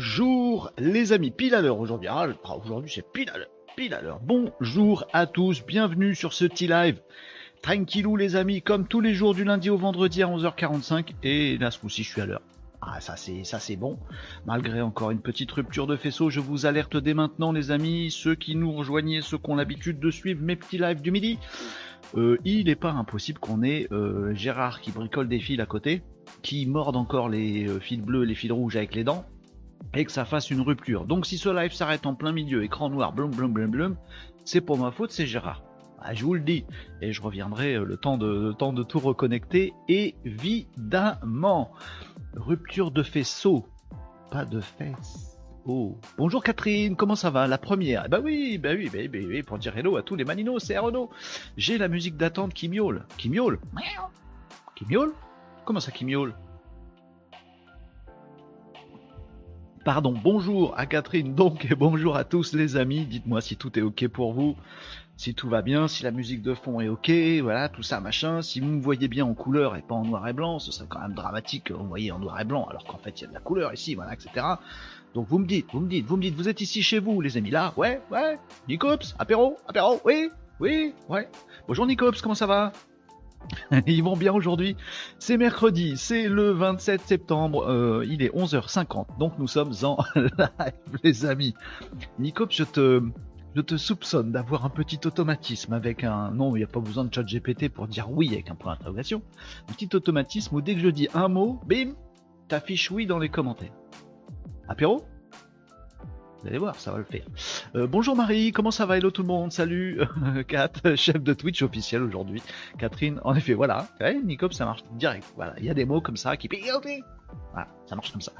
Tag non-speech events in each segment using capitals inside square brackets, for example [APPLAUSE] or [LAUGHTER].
Bonjour les amis, pile à l'heure aujourd'hui. Ah, aujourd'hui c'est pile à l'heure. Bonjour à tous, bienvenue sur ce T-Live. Tranquillou les amis, comme tous les jours du lundi au vendredi à 11h45. Et là ce coup-ci je suis à l'heure. Ah ça c'est ça c'est bon. Malgré encore une petite rupture de faisceau, je vous alerte dès maintenant les amis, ceux qui nous rejoignaient, ceux qui ont l'habitude de suivre mes petits lives du midi. Euh, il n'est pas impossible qu'on ait euh, Gérard qui bricole des fils à côté, qui morde encore les euh, fils bleus, les fils rouges avec les dents, et que ça fasse une rupture. Donc si ce live s'arrête en plein milieu, écran noir, blum blum blum blum, c'est pour ma faute, c'est Gérard. Ah, je vous le dis, et je reviendrai le temps de, le temps de tout reconnecter, évidemment. Rupture de faisceau, pas de fesses. Bonjour Catherine, comment ça va? La première. Bah oui, bah oui, bah oui, bah oui, pour dire hello à tous les maninos, c'est Renaud. J'ai la musique d'attente qui miaule. Qui miaule Qui miaule? Comment ça qui miaule? Pardon, bonjour à Catherine donc et bonjour à tous les amis. Dites-moi si tout est ok pour vous, si tout va bien, si la musique de fond est ok, voilà, tout ça machin. Si vous me voyez bien en couleur et pas en noir et blanc, ce serait quand même dramatique vous voyez en noir et blanc alors qu'en fait il y a de la couleur ici, voilà, etc. Donc vous me dites, vous me dites, vous me dites, vous êtes ici chez vous, les amis, là? Ouais, ouais Nicops Apéro Apéro Oui Oui Ouais Bonjour Nicops, comment ça va? [LAUGHS] Ils vont bien aujourd'hui. C'est mercredi, c'est le 27 septembre, euh, il est 11h50, donc nous sommes en [LAUGHS] live, les amis. Te, je te soupçonne d'avoir un petit automatisme avec un... Non, il n'y a pas besoin de chat GPT pour dire oui avec un point d'interrogation. Un petit automatisme où dès que je dis un mot, bim, t'affiches oui dans les commentaires. Apéro? Vous allez voir, ça va le faire. Euh, bonjour Marie, comment ça va? Hello tout le monde, salut [LAUGHS] Kat, chef de Twitch officiel aujourd'hui. Catherine, en effet, voilà, ouais, Nicop, ça marche direct. Voilà, il y a des mots comme ça qui voilà, ça marche comme ça.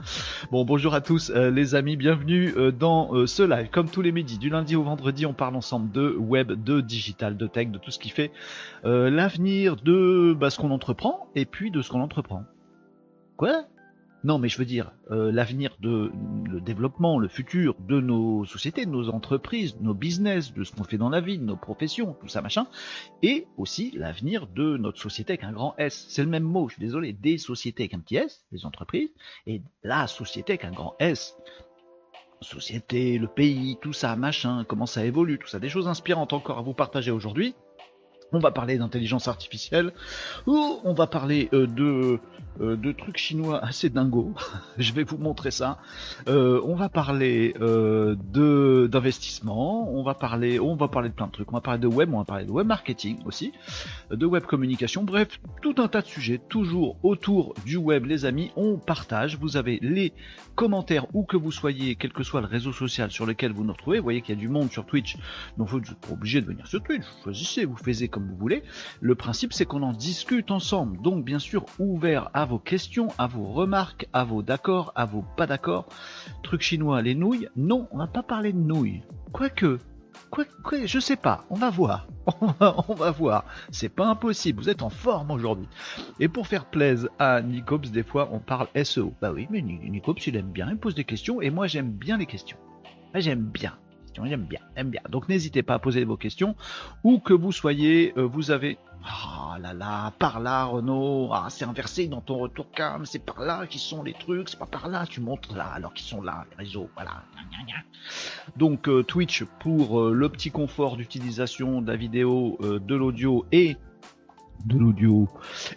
Bon, bonjour à tous euh, les amis, bienvenue euh, dans ce live. Comme tous les midis, du lundi au vendredi, on parle ensemble de web, de digital, de tech, de tout ce qui fait l'avenir de bah, ce qu'on entreprend et puis de ce qu'on entreprend. Quoi? Non, mais je veux dire, euh, l'avenir de le développement, le futur de nos sociétés, de nos entreprises, de nos business, de ce qu'on fait dans la vie, de nos professions, tout ça machin, et aussi l'avenir de notre société avec un grand S. C'est le même mot, je suis désolé, des sociétés avec un petit S, des entreprises, et la société avec un grand S. Société, le pays, tout ça, machin, comment ça évolue, tout ça, des choses inspirantes encore à vous partager aujourd'hui. On va parler d'intelligence artificielle, ou on va parler euh, de euh, de trucs chinois assez dingos. [LAUGHS] je vais vous montrer ça. Euh, on va parler euh, d'investissement, on va parler, on va parler de plein de trucs. On va parler de web, on va parler de web marketing aussi, de web communication. Bref, tout un tas de sujets toujours autour du web, les amis. On partage. Vous avez les commentaires où que vous soyez, quel que soit le réseau social sur lequel vous nous retrouvez. Vous voyez qu'il y a du monde sur Twitch, donc vous n'êtes pas obligé de venir sur Twitch. Vous choisissez, vous faites comme vous voulez. Le principe, c'est qu'on en discute ensemble. Donc, bien sûr, ouvert à vos questions, à vos remarques, à vos d'accord, à vos pas d'accord. Truc chinois, les nouilles. Non, on va pas parler de nouilles. Quoique, quoi, quoi, je sais pas, on va voir. [LAUGHS] On va, voir. C'est pas impossible, vous êtes en forme aujourd'hui. Et pour faire plaisir à Nicops, des fois on parle SEO. Bah oui, mais Nicops il aime bien, il pose des questions et moi j'aime bien les questions. J'aime bien. J'aime bien, j'aime bien. Donc n'hésitez pas à poser vos questions. Où que vous soyez, euh, vous avez ah là là, par là, Renaud. Ah, c'est inversé dans ton retour cam. C'est par là qui sont les trucs. C'est pas par là. Tu montres là alors qu'ils sont là, les réseaux. Voilà. Donc euh, Twitch pour euh, le petit confort d'utilisation de la vidéo, de l'audio et de l'audio.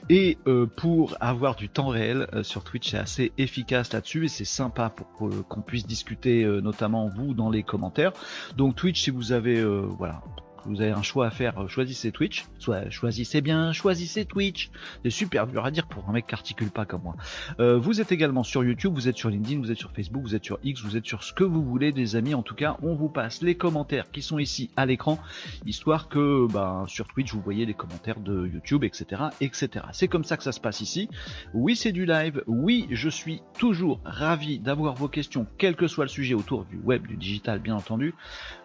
Et pour avoir du temps réel sur Twitch c'est assez efficace là-dessus et c'est sympa pour, qu'on puisse discuter notamment vous dans les commentaires. Donc Twitch si vous avez voilà vous avez un choix à faire, euh, choisissez Twitch, soit choisissez bien, choisissez Twitch. C'est super dur à dire pour un mec qui articule pas comme moi. Euh, vous êtes également sur YouTube, vous êtes sur LinkedIn, vous êtes sur Facebook, vous êtes sur X, vous êtes sur ce que vous voulez, des amis. En tout cas, on vous passe les commentaires qui sont ici à l'écran, histoire que ben, sur Twitch vous voyez les commentaires de YouTube, etc., etc. C'est comme ça que ça se passe ici. Oui, c'est du live. Oui, je suis toujours ravi d'avoir vos questions, quel que soit le sujet autour du web, du digital, bien entendu.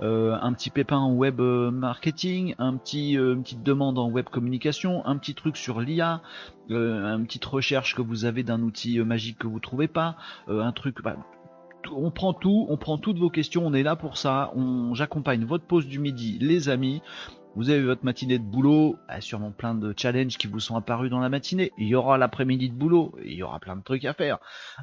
Euh, un petit pépin web marketing, un petit, euh, petite demande en web communication, un petit truc sur l'IA, euh, une petite recherche que vous avez d'un outil euh, magique que vous trouvez pas, un truc. Bah, on prend tout, on prend toutes vos questions, on est là pour ça. J'accompagne votre pause du midi, les amis. Vous avez votre matinée de boulot, sûrement plein de challenges qui vous sont apparus dans la matinée. Il y aura l'après-midi de boulot, il y aura plein de trucs à faire.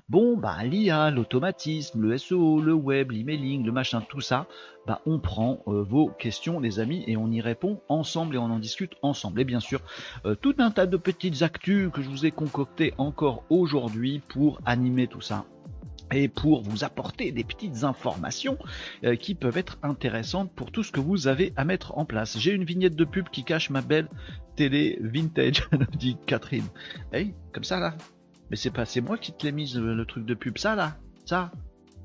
Bon, bah l'IA, l'automatisme, le SEO, le web, l'emailing, le machin, tout ça, bah on prend euh, vos questions les amis et on y répond ensemble et on en discute ensemble. Et bien sûr, euh, tout un tas de petites actus que je vous ai concoctées encore aujourd'hui pour animer tout ça et pour vous apporter des petites informations euh, qui peuvent être intéressantes pour tout ce que vous avez à mettre en place. J'ai une vignette de pub qui cache ma belle télé vintage, [LAUGHS] dit Catherine. Hey, comme ça là. Mais c'est pas c'est moi qui te l'ai mise le truc de pub, ça là, ça.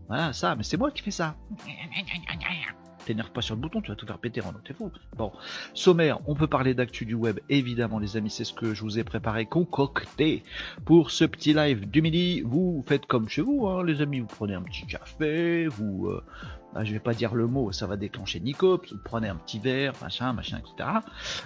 Voilà, ça, mais c'est moi qui fais ça. [LAUGHS] T'énerve pas sur le bouton, tu vas tout faire péter, en t'es. Bon, sommaire, on peut parler d'actu du web, évidemment les amis, c'est ce que je vous ai préparé, concocté pour ce petit live du midi. Vous faites comme chez vous, hein, les amis, vous prenez un petit café, vous, euh, bah, je vais pas dire le mot, ça va déclencher Nico, vous prenez un petit verre, machin, machin, etc.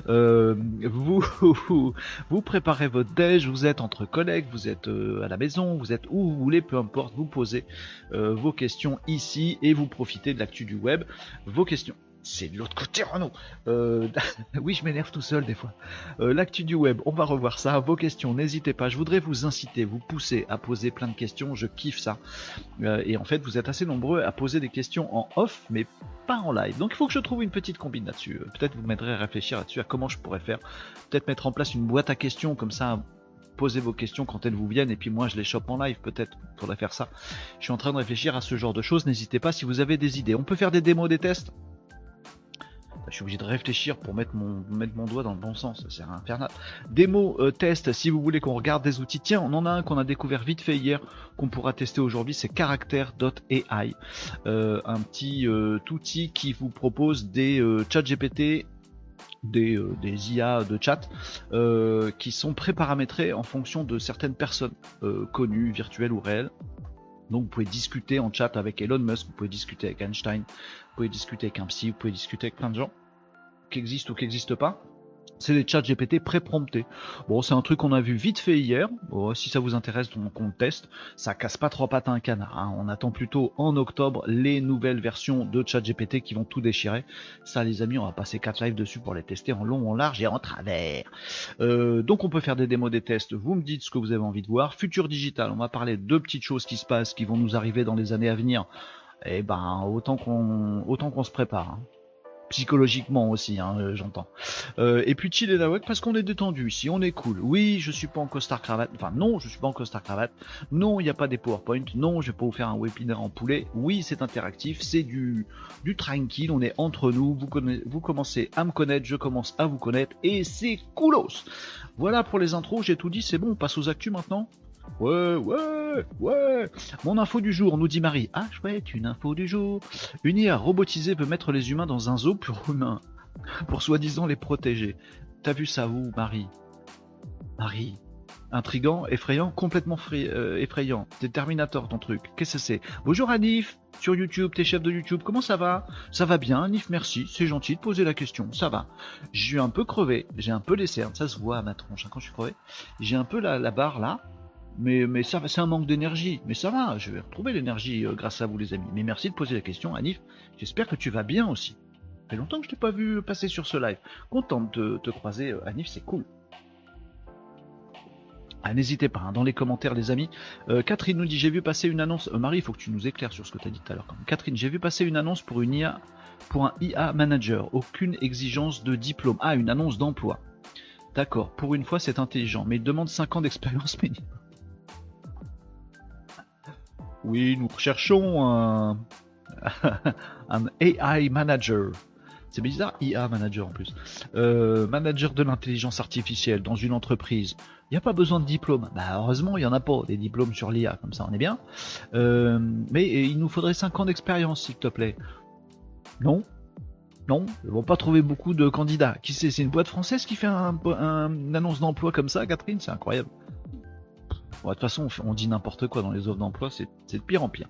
Euh, vous, [LAUGHS] vous, préparez votre déj, vous êtes entre collègues, vous êtes euh, à la maison, vous êtes où vous voulez, peu importe, vous posez euh, vos questions ici et vous profitez de l'actu du web. Vos questions c'est de l'autre côté, Renaud. Euh, [LAUGHS] oui, je m'énerve tout seul des fois. Euh, l'actu du web, on va revoir ça. Vos questions, n'hésitez pas. Je voudrais vous inciter, vous pousser à poser plein de questions. Je kiffe ça. Euh, et en fait, vous êtes assez nombreux à poser des questions en off, mais pas en live. Donc il faut que je trouve une petite combine là-dessus. Peut-être vous m'aiderez à réfléchir là-dessus à comment je pourrais faire. Peut-être mettre en place une boîte à questions comme ça posez vos questions quand elles vous viennent et puis moi je les chope en live peut-être faudrait faire ça je suis en train de réfléchir à ce genre de choses n'hésitez pas si vous avez des idées on peut faire des démos des tests? Je suis obligé de réfléchir pour mettre mon, doigt dans le bon sens, c'est infernal. Démo, euh, test, si vous voulez qu'on regarde des outils. Tiens, on en a un qu'on a découvert vite fait hier, qu'on pourra tester aujourd'hui, c'est character.ai. Euh, un petit euh, outil qui vous propose des chats GPT des, des, IA de chat qui sont préparamétrés en fonction de certaines personnes connues, virtuelles ou réelles. Donc vous pouvez discuter en chat avec Elon Musk, vous pouvez discuter avec Einstein, vous pouvez discuter avec un psy, vous pouvez discuter avec plein de gens qui ou qui n'existent pas. C'est des chats GPT pré-promptés. Bon, c'est un truc qu'on a vu vite fait hier. si ça vous intéresse, donc on teste. Ça casse pas trois pattes à un canard. Hein. On attend plutôt en octobre les nouvelles versions de chat GPT qui vont tout déchirer. Ça, les amis, on va passer 4 lives dessus pour les tester en long, en large et en travers. Euh, donc on peut faire des démos des tests. Vous me dites ce que vous avez envie de voir. Futur digital, on va parler de petites choses qui se passent, qui vont nous arriver dans les années à venir et eh ben autant qu'on autant qu'on se prépare. Hein. Psychologiquement aussi, hein, euh, j'entends. Euh, et puis chill et la parce qu'on est détendu ici, on est cool. Oui, je suis pas en costard cravate. Enfin non, je suis pas en costard cravate. Non, il n'y a pas des PowerPoint. Non, je vais pas vous faire un webinaire en poulet. Oui, c'est interactif, c'est du du tranquille. On est entre nous. Vous vous commencez à me connaître, je commence à vous connaître et c'est coolos. Voilà pour les intros. J'ai tout dit. C'est bon. On passe aux actus maintenant. Ouais, ouais, ouais. Mon info du jour, nous dit Marie. Ah, chouette, une info du jour. Une IA robotisée peut mettre les humains dans un zoo pour humains. [LAUGHS] Pour soi-disant les protéger. T'as vu ça où, Marie? Marie Intrigant, effrayant, complètement euh, effrayant. T'es Terminator ton truc. Qu'est-ce que c'est? Bonjour Anif, sur YouTube, t'es chef de YouTube, comment ça va? Ça va bien, Anif, merci, c'est gentil de poser la question, ça va. Je suis un peu crevé, j'ai un peu les cernes, ça se voit à ma tronche hein, quand je suis crevé. J'ai un peu la barre là, mais, ça, c'est un manque d'énergie. Mais ça va, je vais retrouver l'énergie euh, grâce à vous, les amis. Mais merci de poser la question, Anif. J'espère que tu vas bien aussi. Ça fait longtemps que je t'ai pas vu passer sur ce live. Content de te, croiser, euh, Anif, c'est cool. Ah, n'hésitez pas, hein, dans les commentaires, les amis. Euh, Catherine nous dit J'ai vu passer une annonce. Marie, il faut que tu nous éclaires sur ce que tu as dit tout à l'heure. Catherine, j'ai vu passer une annonce pour une IA, pour un IA manager. Aucune exigence de diplôme. Ah, une annonce d'emploi. D'accord, pour une fois, c'est intelligent, mais il demande 5 ans d'expérience [LAUGHS] minimum. Oui, nous recherchons un, [LAUGHS] AI manager. C'est bizarre, IA manager en plus. Euh, manager de l'intelligence artificielle dans une entreprise. Il n'y a pas besoin de diplôme. Bah, heureusement, il n'y en a pas des diplômes sur l'IA, comme ça on est bien. Euh, mais il nous faudrait 5 ans d'expérience, s'il te plaît. Non Non Ils vont pas trouver beaucoup de candidats. Qui c'est? C'est une boîte française qui fait un, une annonce d'emploi comme ça, Catherine? C'est incroyable de toute façon, on dit n'importe quoi dans les offres d'emploi, c'est de pire en pire.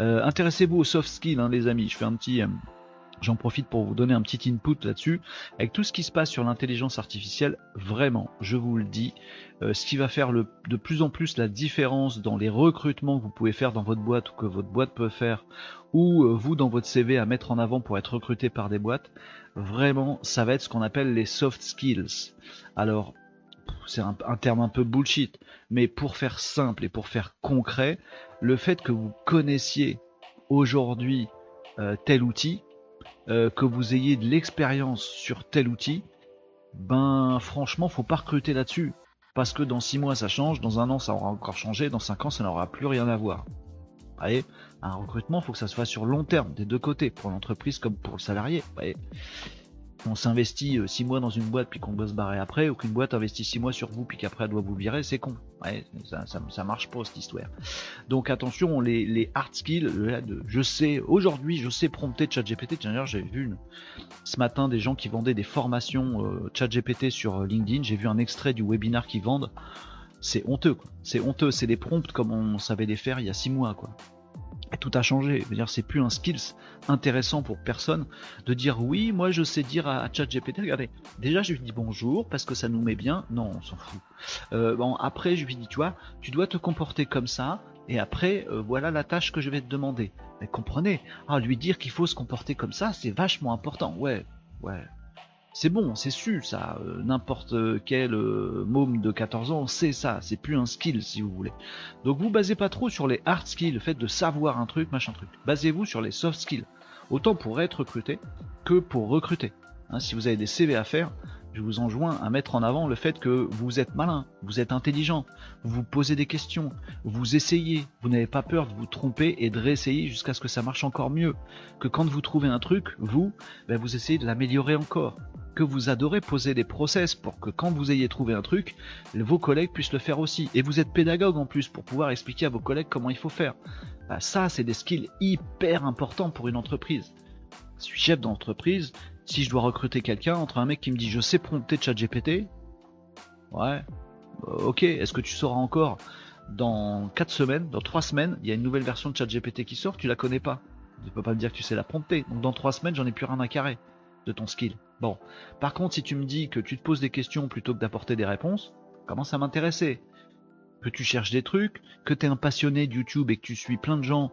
Euh, intéressez-vous aux soft skills, hein, les amis. Je fais un petit, euh, J'en profite pour vous donner un petit input là-dessus. Avec tout ce qui se passe sur l'intelligence artificielle, vraiment, je vous le dis, euh, ce qui va faire de plus en plus la différence dans les recrutements que vous pouvez faire dans votre boîte ou que votre boîte peut faire, ou vous dans votre CV à mettre en avant pour être recruté par des boîtes, vraiment, ça va être ce qu'on appelle les soft skills. Alors, c'est un, terme un peu bullshit, mais pour faire simple et pour faire concret, le fait que vous connaissiez aujourd'hui euh, tel outil, euh, que vous ayez de l'expérience sur tel outil, ben franchement, faut pas recruter là-dessus. Parce que dans 6 mois ça change, dans un an ça aura encore changé, dans 5 ans ça n'aura plus rien à voir. Voyez, un recrutement, faut que ça se fasse sur long terme, des deux côtés, pour l'entreprise comme pour le salarié. Voyez? On s'investit 6 euh, mois dans une boîte puis qu'on doit se barrer après, ou qu'une boîte investit 6 mois sur vous puis qu'après elle doit vous virer, c'est con. Ouais, ça, ça, marche pas cette histoire. Donc attention, les, hard skills, je sais, aujourd'hui je sais prompter ChatGPT. D'ailleurs j'ai vu ce matin des gens qui vendaient des formations euh, ChatGPT sur euh, LinkedIn, j'ai vu un extrait du webinar qu'ils vendent. C'est honteux, c'est honteux, c'est des prompts comme on savait les faire il y a 6 mois. quoi tout a changé. c'est plus un skills intéressant pour personne de dire oui, moi je sais dire à, ChatGPT, regardez, déjà je lui dis bonjour parce que ça nous met bien. Non, on s'en fout. Euh, bon, après je lui dis, tu vois, tu dois te comporter comme ça. Et après, euh, voilà la tâche que je vais te demander. Mais comprenez, ah, lui dire qu'il faut se comporter comme ça, c'est vachement important. Ouais, ouais, c'est bon, c'est su ça. Euh, n'importe quel euh, môme de 14 ans sait ça. C'est plus un skill si vous voulez. Donc vous basez pas trop sur les hard skills, le fait de savoir un truc, machin truc. Basez-vous sur les soft skills. Autant pour être recruté que pour recruter. Hein, si vous avez des CV à faire, je vous enjoins à mettre en avant le fait que vous êtes malin, vous êtes intelligent, vous posez des questions, vous essayez, vous n'avez pas peur de vous tromper et de réessayer jusqu'à ce que ça marche encore mieux. Que quand vous trouvez un truc, vous, ben vous essayez de l'améliorer encore que vous adorez poser des process pour que quand vous ayez trouvé un truc, vos collègues puissent le faire aussi. Et vous êtes pédagogue en plus pour pouvoir expliquer à vos collègues comment il faut faire. Bah, ça, c'est des skills hyper importants pour une entreprise. Je suis chef d'entreprise, si je dois recruter quelqu'un, entre un mec qui me dit je sais prompter ChatGPT, ouais, euh, ok, est-ce que tu sauras encore dans 4 semaines, dans 3 semaines, il y a une nouvelle version de ChatGPT qui sort, tu la connais pas. Tu peux pas me dire que tu sais la prompter. Donc dans 3 semaines, j'en ai plus rien à carrer de ton skill. Bon. Par contre, si tu me dis que tu te poses des questions plutôt que d'apporter des réponses, commence à m'intéresser. Que tu cherches des trucs, que tu es un passionné de YouTube et que tu suis plein de gens,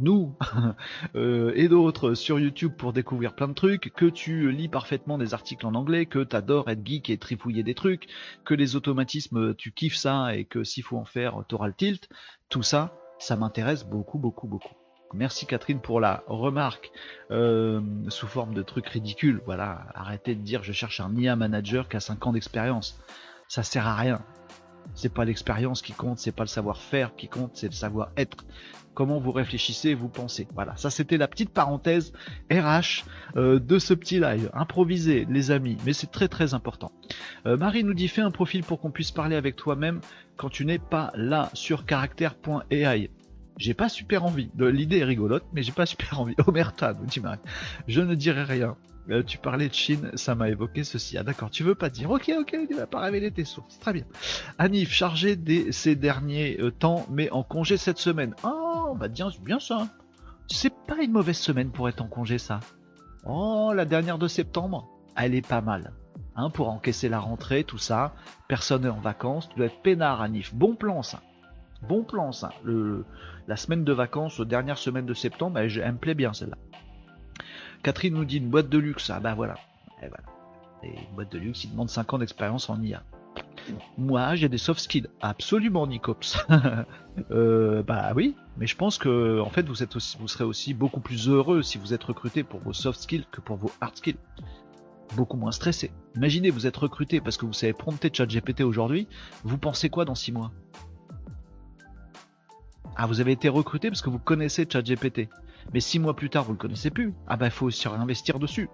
nous [LAUGHS] euh, et d'autres sur YouTube pour découvrir plein de trucs, que tu lis parfaitement des articles en anglais, que tu adores être geek et trifouiller des trucs, que les automatismes, tu kiffes ça et que s'il faut en faire, t'auras le tilt, tout ça, ça m'intéresse beaucoup, beaucoup, beaucoup. Merci Catherine pour la remarque euh, sous forme de trucs ridicules. Voilà, arrêtez de dire je cherche un IA manager qui a 5 ans d'expérience. Ça sert à rien. C'est pas l'expérience qui compte, c'est pas le savoir-faire qui compte, c'est le savoir-être. Comment vous réfléchissez, vous pensez. Voilà, ça c'était la petite parenthèse RH euh, de ce petit live. Improvisé, les amis, mais c'est très très important. Euh, Marie nous dit fais un profil pour qu'on puisse parler avec toi-même quand tu n'es pas là sur caractère.ai. J'ai pas super envie. L'idée est rigolote, mais j'ai pas super envie. [LAUGHS] Omerta, nous dit Marie. Je ne dirai rien. Euh, tu parlais de Chine, ça m'a évoqué ceci. Ah d'accord, tu veux pas dire. Ok, ok, tu vas pas révéler tes sources. Très bien. Anif, chargé des, ces derniers euh, temps, mais en congé cette semaine. Oh, bah bien, bien ça. C'est pas une mauvaise semaine pour être en congé, ça. Oh, la dernière de septembre, elle est pas mal. Hein, pour encaisser la rentrée, tout ça. Personne n'est en vacances. Tu dois être peinard, Anif. Bon plan, ça. Bon plan, ça. La semaine de vacances, dernière semaine de septembre, elle, me plaît bien celle-là. Catherine nous dit une boîte de luxe. Ah bah voilà. Et voilà. Et une boîte de luxe, il demande 5 ans d'expérience en IA. Moi, j'ai des soft skills. Absolument, Nicops. [LAUGHS] euh, bah oui, mais je pense que en fait, vous serez aussi beaucoup plus heureux si vous êtes recruté pour vos soft skills que pour vos hard skills. Beaucoup moins stressé. Imaginez, vous êtes recruté parce que vous savez prompter ChatGPT aujourd'hui. Vous pensez quoi dans 6 mois? Ah, vous avez été recruté parce que vous connaissez ChatGPT. Mais six mois plus tard, vous le connaissez plus. Ah bah, il faut aussi réinvestir dessus.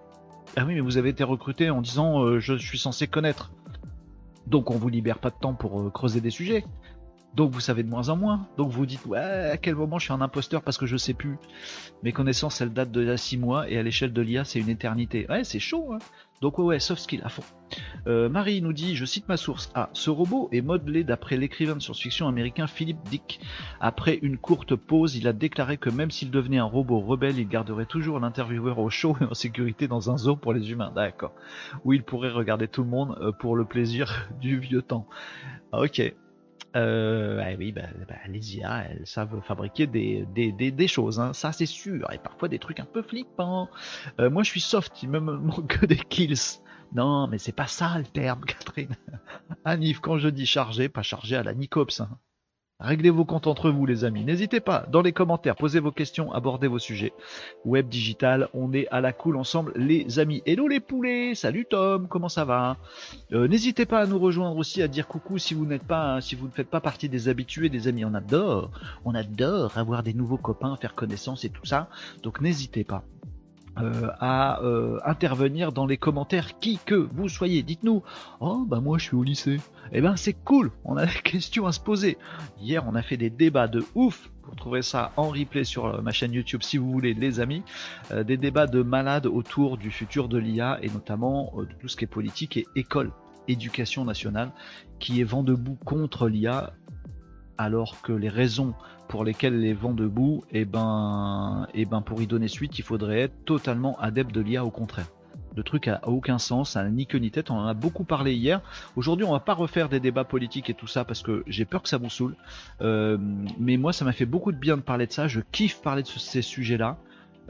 Ah oui, mais vous avez été recruté en disant euh, je suis censé connaître. Donc on vous libère pas de temps pour euh, creuser des sujets. Donc vous savez de moins en moins. Donc vous dites ouais à quel moment je suis un imposteur parce que je sais plus. Mes connaissances elles datent de là 6 mois et à l'échelle de l'IA c'est une éternité. Ouais c'est chaud. Hein Donc ouais, ouais soft skill à fond. Euh, Marie nous dit je cite ma source. Ah ce robot est modelé d'après l'écrivain de science-fiction américain Philip Dick. Après une courte pause il a déclaré que même s'il devenait un robot rebelle il garderait toujours l'intervieweur au chaud et en sécurité dans un zoo pour les humains. D'accord. Où il pourrait regarder tout le monde euh, pour le plaisir [LAUGHS] du vieux temps. Ok. Euh, ah oui, bah, les IA, elles savent fabriquer des, des, des, choses, hein. ça c'est sûr, et parfois des trucs un peu flippants. Euh, moi je suis soft, il me manque que [LAUGHS] des kills. Non, mais c'est pas ça le terme, [LAUGHS] Catherine. Anif, quand je dis chargé, pas chargé à la Nicops. Hein. Réglez vos comptes entre vous, les amis. N'hésitez pas, dans les commentaires, posez vos questions, abordez vos sujets. Web digital, on est à la cool ensemble, les amis. Hello les poulets, salut Tom, comment ça va? Euh, N'hésitez pas à nous rejoindre aussi, à dire coucou si vous n'êtes pas, si vous ne faites pas partie des habitués, des amis. On adore, on adore avoir des nouveaux copains, faire connaissance et tout ça. Donc n'hésitez pas. Euh, à euh, intervenir dans les commentaires, qui que vous soyez. Dites-nous, oh bah moi je suis au lycée. Eh ben c'est cool, on a [LAUGHS] des questions à se poser. Hier on a fait des débats de ouf. Vous trouverez ça en replay sur euh, ma chaîne YouTube si vous voulez, les amis. des débats de malades autour du futur de l'IA et notamment de tout ce qui est politique et école, éducation nationale, qui est vent debout contre l'IA alors que les raisons pour lesquels les vents debout, et eh ben, et eh ben pour y donner suite, il faudrait être totalement adepte de l'IA au contraire. Le truc a aucun sens, ça n'a ni queue ni tête, on en a beaucoup parlé hier. Aujourd'hui, on va pas refaire des débats politiques et tout ça parce que j'ai peur que ça vous saoule. Euh, mais moi, ça m'a fait beaucoup de bien de parler de ça. Je kiffe parler de ces sujets-là,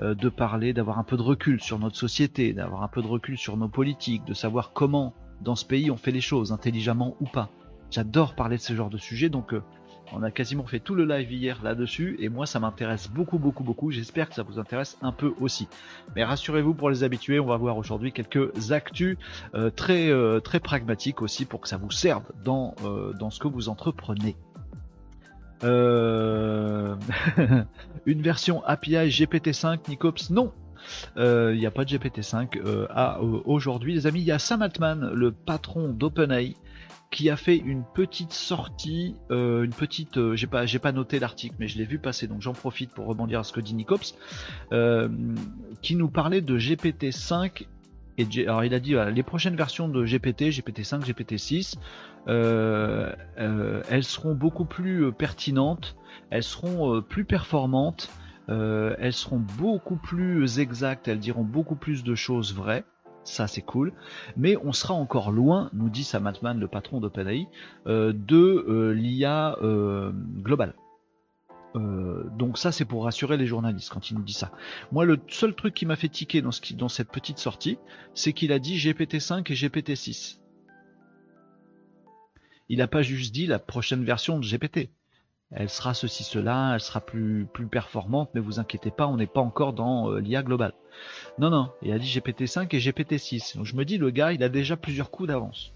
euh, de parler, d'avoir un peu de recul sur notre société, d'avoir un peu de recul sur nos politiques, de savoir comment dans ce pays on fait les choses, intelligemment ou pas. J'adore parler de ce genre de sujets, donc euh, on a quasiment fait tout le live hier là-dessus et moi ça m'intéresse beaucoup beaucoup beaucoup. J'espère que ça vous intéresse un peu aussi. Mais rassurez-vous pour les habitués, on va voir aujourd'hui quelques actus euh, très euh, très pragmatiques aussi pour que ça vous serve dans euh, dans ce que vous entreprenez. [LAUGHS] une version API GPT-5 Nicops non, il n'y a pas de GPT-5 aujourd'hui, les amis. Il y a Sam Altman, le patron d'OpenAI, qui a fait une petite sortie, euh, une petite, euh, j'ai pas, j'ai pas noté l'article, mais je l'ai vu passer, donc j'en profite pour rebondir à ce que dit Nicops, euh, qui nous parlait de GPT-5 et alors il a dit les prochaines versions de GPT, GPT-5, GPT-6, elles seront beaucoup plus pertinentes, elles seront plus performantes, elles seront beaucoup plus exactes, elles diront beaucoup plus de choses vraies ça c'est cool, mais on sera encore loin, nous dit Sam Altman, le patron d'OpenAI, euh, de euh, l'IA euh, globale. donc ça c'est pour rassurer les journalistes quand il nous dit ça. Moi le seul truc qui m'a fait tiquer dans, dans cette petite sortie, c'est qu'il a dit GPT-5 et GPT-6. Il n'a pas juste dit la prochaine version de GPT. Elle sera ceci, cela, elle sera plus, plus performante, mais vous inquiétez pas, on n'est pas encore dans l'IA globale. Non, non, il a dit GPT-5 et GPT-6. Donc je me dis, le gars, il a déjà plusieurs coups d'avance.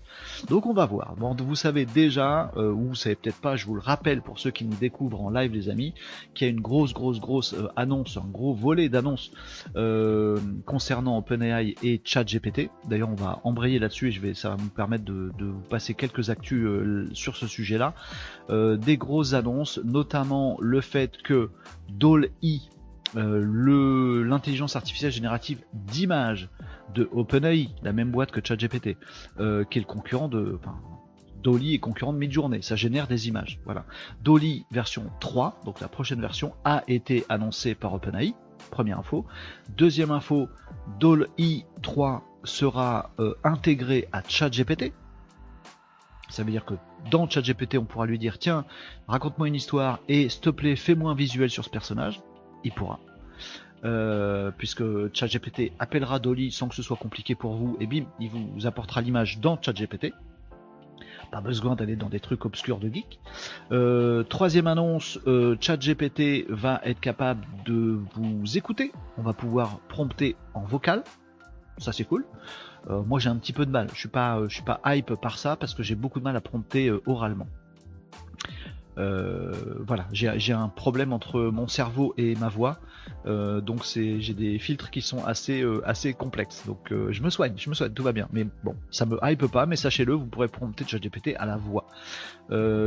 Donc on va voir. Vous savez déjà, euh, ou vous savez peut-être pas, je vous le rappelle pour ceux qui nous découvrent en live, les amis, qu'il y a une grosse, grosse, grosse euh, annonce, un gros volet d'annonces euh, concernant OpenAI et ChatGPT. D'ailleurs, on va embrayer là-dessus et je vais, ça va me permettre de, vous passer quelques actus sur ce sujet-là. des grosses annonces, notamment le fait que DALL-E euh, l'intelligence artificielle générative d'image de OpenAI, la même boîte que ChatGPT, euh, qui est le concurrent de. Dolly est concurrent de Midjourney, ça génère des images. Voilà. Dolly version 3, donc la prochaine version, a été annoncée par OpenAI. Première info. Deuxième info, Dolly 3 sera euh, intégré à ChatGPT. Ça veut dire que dans ChatGPT, on pourra lui dire tiens, raconte-moi une histoire et s'il te plaît, fais-moi un visuel sur ce personnage il pourra. Euh, puisque ChatGPT appellera Dolly sans que ce soit compliqué pour vous, et bim, il vous apportera l'image dans ChatGPT. Pas besoin d'aller dans des trucs obscurs de geek. Euh, troisième annonce, euh, ChatGPT va être capable de vous écouter. On va pouvoir prompter en vocal. Ça c'est cool. moi j'ai un petit peu de mal. Je suis je suis pas hype par ça parce que j'ai beaucoup de mal à prompter oralement. Euh, voilà, j'ai un problème entre mon cerveau et ma voix, euh, donc j'ai des filtres qui sont assez euh, assez complexes. Donc je me soigne, je me soigne, tout va bien. Mais bon, ça me hype pas, mais sachez-le, vous pourrez prompter ChatGPT à la voix.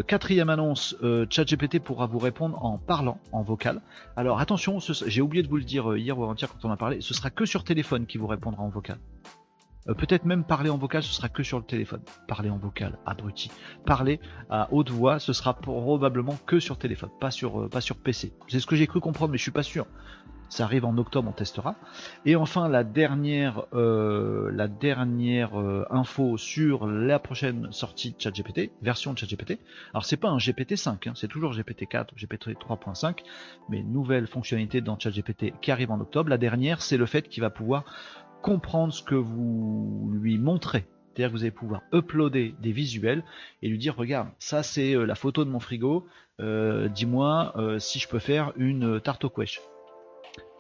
quatrième annonce, ChatGPT pourra vous répondre en parlant, en vocal. Alors attention, j'ai oublié de vous le dire hier ou avant-hier quand on a parlé, ce sera que sur téléphone qui vous répondra en vocal. Euh, peut-être même parler en vocal, ce sera que sur le téléphone. Parler en vocal, abruti. Parler à haute voix, ce sera probablement que sur téléphone, pas sur, euh, PC. C'est ce que j'ai cru comprendre, mais je suis pas sûr. Ça arrive en octobre, on testera. Et enfin, la dernière, la dernière euh, info sur la prochaine sortie de ChatGPT, version de ChatGPT. Alors, c'est pas un GPT-5, hein, c'est toujours GPT-4, GPT 3.5, mais nouvelle fonctionnalité dans ChatGPT qui arrive en octobre. La dernière, c'est le fait qu'il va pouvoir comprendre ce que vous lui montrez. C'est-à-dire que vous allez pouvoir uploader des visuels et lui dire regarde, ça c'est euh, la photo de mon frigo, dis-moi si je peux faire une tarte au quiche.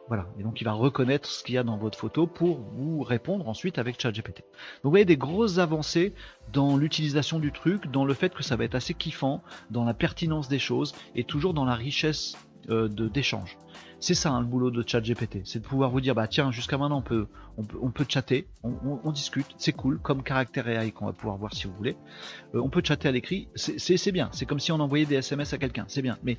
Voilà, et donc il va reconnaître ce qu'il y a dans votre photo pour vous répondre ensuite avec ChatGPT. Donc vous voyez des grosses avancées dans l'utilisation du truc, dans le fait que ça va être assez kiffant, dans la pertinence des choses et toujours dans la richesse euh, d'échange. C'est ça hein, le boulot de ChatGPT, c'est de pouvoir vous dire bah tiens jusqu'à maintenant on peut on peut, on peut chatter, on, discute, c'est cool comme caractère AI qu'on va pouvoir voir si vous voulez. Euh, on peut chatter à l'écrit, c'est bien, c'est comme si on envoyait des SMS à quelqu'un, c'est bien. Mais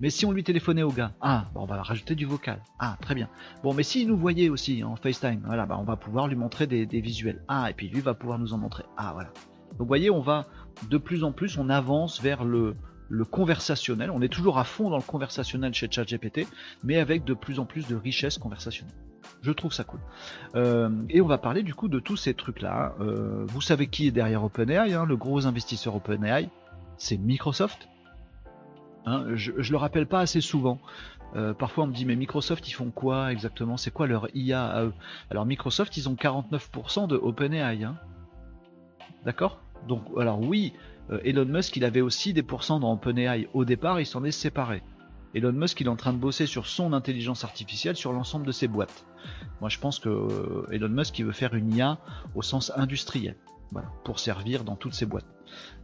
mais si on lui téléphonait au gars, ah, bon, on va rajouter du vocal. Ah, très bien. Bon, mais s'il nous voyait aussi en FaceTime, voilà, bah, on va pouvoir lui montrer des, visuels. Ah, et puis lui va pouvoir nous en montrer. Ah, voilà. Donc, vous voyez, on va de plus en plus, on avance vers le, le conversationnel. On est toujours à fond dans le conversationnel chez ChatGPT, mais avec de plus en plus de richesse conversationnelle. Je trouve ça cool. Euh, et on va parler du coup de tous ces trucs-là. Euh, vous savez qui est derrière OpenAI, hein, le gros investisseur OpenAI, c'est Microsoft. Hein, je, je, le rappelle pas assez souvent. Euh, parfois on me dit mais Microsoft ils font quoi exactement? C'est quoi leur IA à eux? Alors Microsoft ils ont 49% de OpenAI. Hein. D'accord? Donc alors oui, Elon Musk il avait aussi des pourcents dans OpenAI. Au départ il s'en est séparé. Elon Musk il est en train de bosser sur son intelligence artificielle sur l'ensemble de ses boîtes. Moi je pense que euh, Elon Musk il veut faire une IA au sens industriel. Pour servir dans toutes ses boîtes.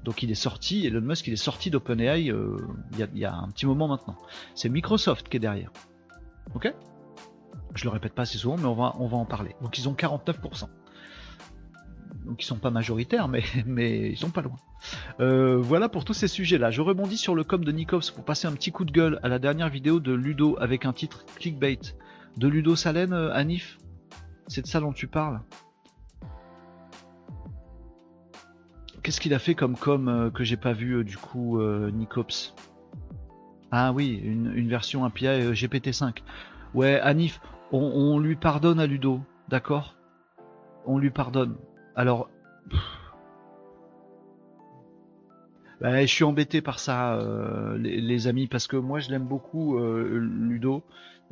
Donc il est sorti, Elon Musk il est sorti d'OpenAI euh, il y, a un petit moment maintenant. C'est Microsoft qui est derrière. Ok? Je le répète pas assez souvent, mais on va, on va en parler. Donc ils ont 49%. Donc ils sont pas majoritaires, mais, [LAUGHS] mais ils sont pas loin. Euh, voilà pour tous ces sujets-là. Je rebondis sur le com de Nikos pour passer un petit coup de gueule à la dernière vidéo de Ludo avec un titre clickbait. De Ludo Salen, euh, Anif C'est de ça dont tu parles? Qu'est-ce qu'il a fait comme com euh, que j'ai pas vu du coup Nicops Ah oui, une, version API GPT-5. Ouais, Anif, on, lui pardonne à Ludo, d'accord? On lui pardonne. Alors, bah, je suis embêté par ça, les, amis, parce que moi je l'aime beaucoup, Ludo.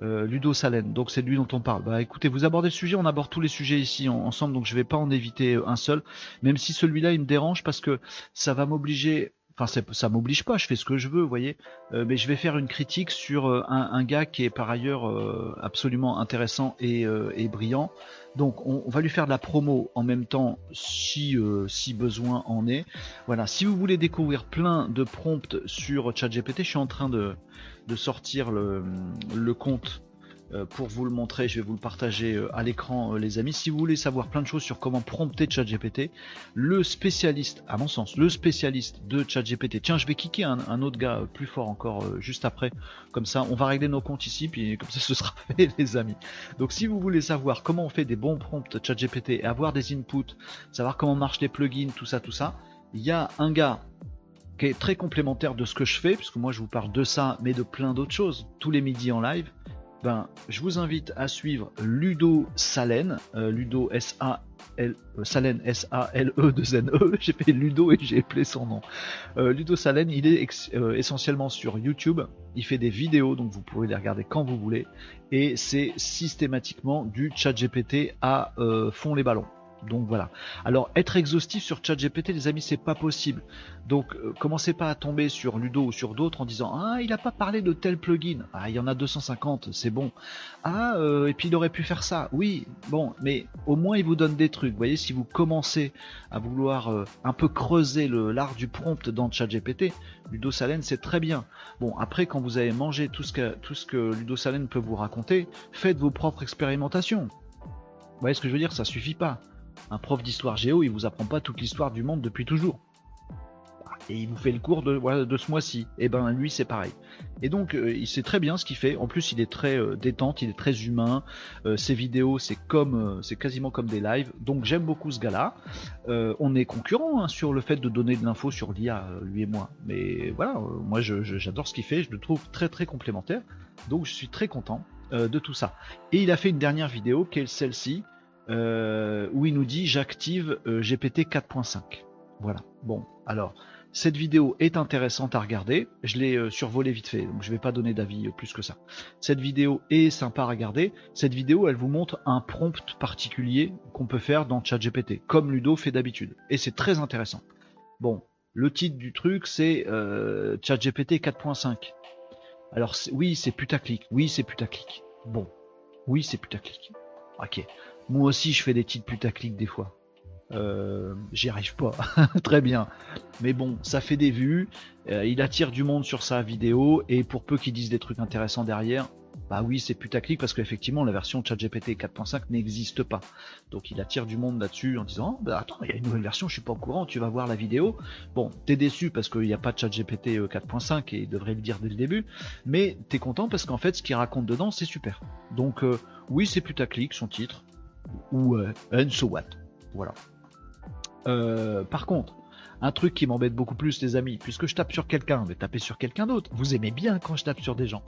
Euh, Ludo Salen, donc c'est lui dont on parle. Bah écoutez, vous abordez le sujet, on aborde tous les sujets ici ensemble, donc je vais pas en éviter un seul, même si celui-là il me dérange parce que ça va m'obliger enfin ça m'oblige pas, je fais ce que je veux, vous voyez, euh, mais je vais faire une critique sur euh, un, gars qui est par ailleurs absolument intéressant et, brillant. Donc on, va lui faire de la promo en même temps si, si besoin en est. Voilà, si vous voulez découvrir plein de prompts sur ChatGPT, je suis en train de, de sortir le, le compte euh, pour vous le montrer, je vais vous le partager euh, à l'écran euh, les amis. Si vous voulez savoir plein de choses sur comment prompter ChatGPT, le spécialiste, à mon sens, le spécialiste de ChatGPT, tiens je vais kicker un, autre gars plus fort encore juste après, comme ça on va régler nos comptes ici, puis comme ça ce sera [LAUGHS] fait les amis. Donc si vous voulez savoir comment on fait des bons prompts ChatGPT et avoir des inputs, savoir comment marchent les plugins, tout ça, tout ça, il y a un gars qui est très complémentaire de ce que je fais, puisque moi je vous parle de ça, mais de plein d'autres choses, tous les midis en live, ben, je vous invite à suivre Ludo Salen, euh, Ludo S-A-L, euh, Salen S-A-L-E de N-E, [LAUGHS] j'ai fait Ludo et j'ai appelé son nom. Euh, Ludo Salen, il est essentiellement sur YouTube, il fait des vidéos, donc vous pouvez les regarder quand vous voulez, et c'est systématiquement du chat GPT à fond les ballons. Donc voilà. Alors être exhaustif sur ChatGPT, les amis, c'est pas possible. Donc euh, commencez pas à tomber sur Ludo ou sur d'autres en disant ah il a pas parlé de tel plugin. Ah il y en a 250, c'est bon. Ah euh, et puis il aurait pu faire ça. Oui, bon, mais au moins il vous donne des trucs. Vous voyez, si vous commencez à vouloir euh, un peu creuser l'art du prompt dans ChatGPT, Ludo Salen c'est très bien. Bon après quand vous avez mangé tout ce que tout ce que Ludo Salen peut vous raconter, faites vos propres expérimentations. Vous voyez ce que je veux dire? Ça suffit pas. Un prof d'histoire géo, il vous apprend pas toute l'histoire du monde depuis toujours. Et il vous fait le cours de, de ce mois-ci. Et eh ben lui c'est pareil. Et donc euh, il sait très bien ce qu'il fait. En plus il est très euh, détente, il est très humain. Euh, ses vidéos c'est comme, c'est quasiment comme des lives. Donc j'aime beaucoup ce gars-là. on est concurrent hein, sur le fait de donner de l'info sur l'IA, lui et moi. Mais voilà, moi j'adore ce qu'il fait. Je le trouve très très complémentaire. Donc je suis très content euh, de tout ça. Et il a fait une dernière vidéo qui est celle-ci, euh, où il nous dit j'active GPT 4.5. Voilà. Bon, alors cette vidéo est intéressante à regarder. Je l'ai euh, survolée vite fait, donc je ne vais pas donner d'avis euh, plus que ça. Cette vidéo est sympa à regarder. Cette vidéo, elle vous montre un prompt particulier qu'on peut faire dans ChatGPT, comme Ludo fait d'habitude. Et c'est très intéressant. Bon, le titre du truc, c'est euh, ChatGPT 4.5. Alors oui, c'est putaclic. Oui, c'est putaclic. Bon, oui, c'est putaclic. Ok. Moi aussi, je fais des titres putaclic des fois. Euh, j'y arrive pas [LAUGHS] très bien. Mais bon, ça fait des vues, euh, il attire du monde sur sa vidéo, et pour peu qu'ils disent des trucs intéressants derrière, bah oui, c'est putaclic parce qu'effectivement, la version ChatGPT 4.5 n'existe pas. Donc il attire du monde là-dessus en disant bah attends, il y a une nouvelle version, je suis pas au courant, tu vas voir la vidéo. Bon, t'es déçu parce qu'il n'y a pas de ChatGPT 4.5 euh, et il devrait le dire dès le début, mais t'es content parce qu'en fait, ce qu'il raconte dedans, c'est super. Donc oui, c'est putaclic, son titre, ou and so what. Voilà. Euh, par contre, un truc qui m'embête beaucoup plus, les amis, puisque je tape sur quelqu'un, je vais taper sur quelqu'un d'autre. Vous aimez bien quand je tape sur des gens.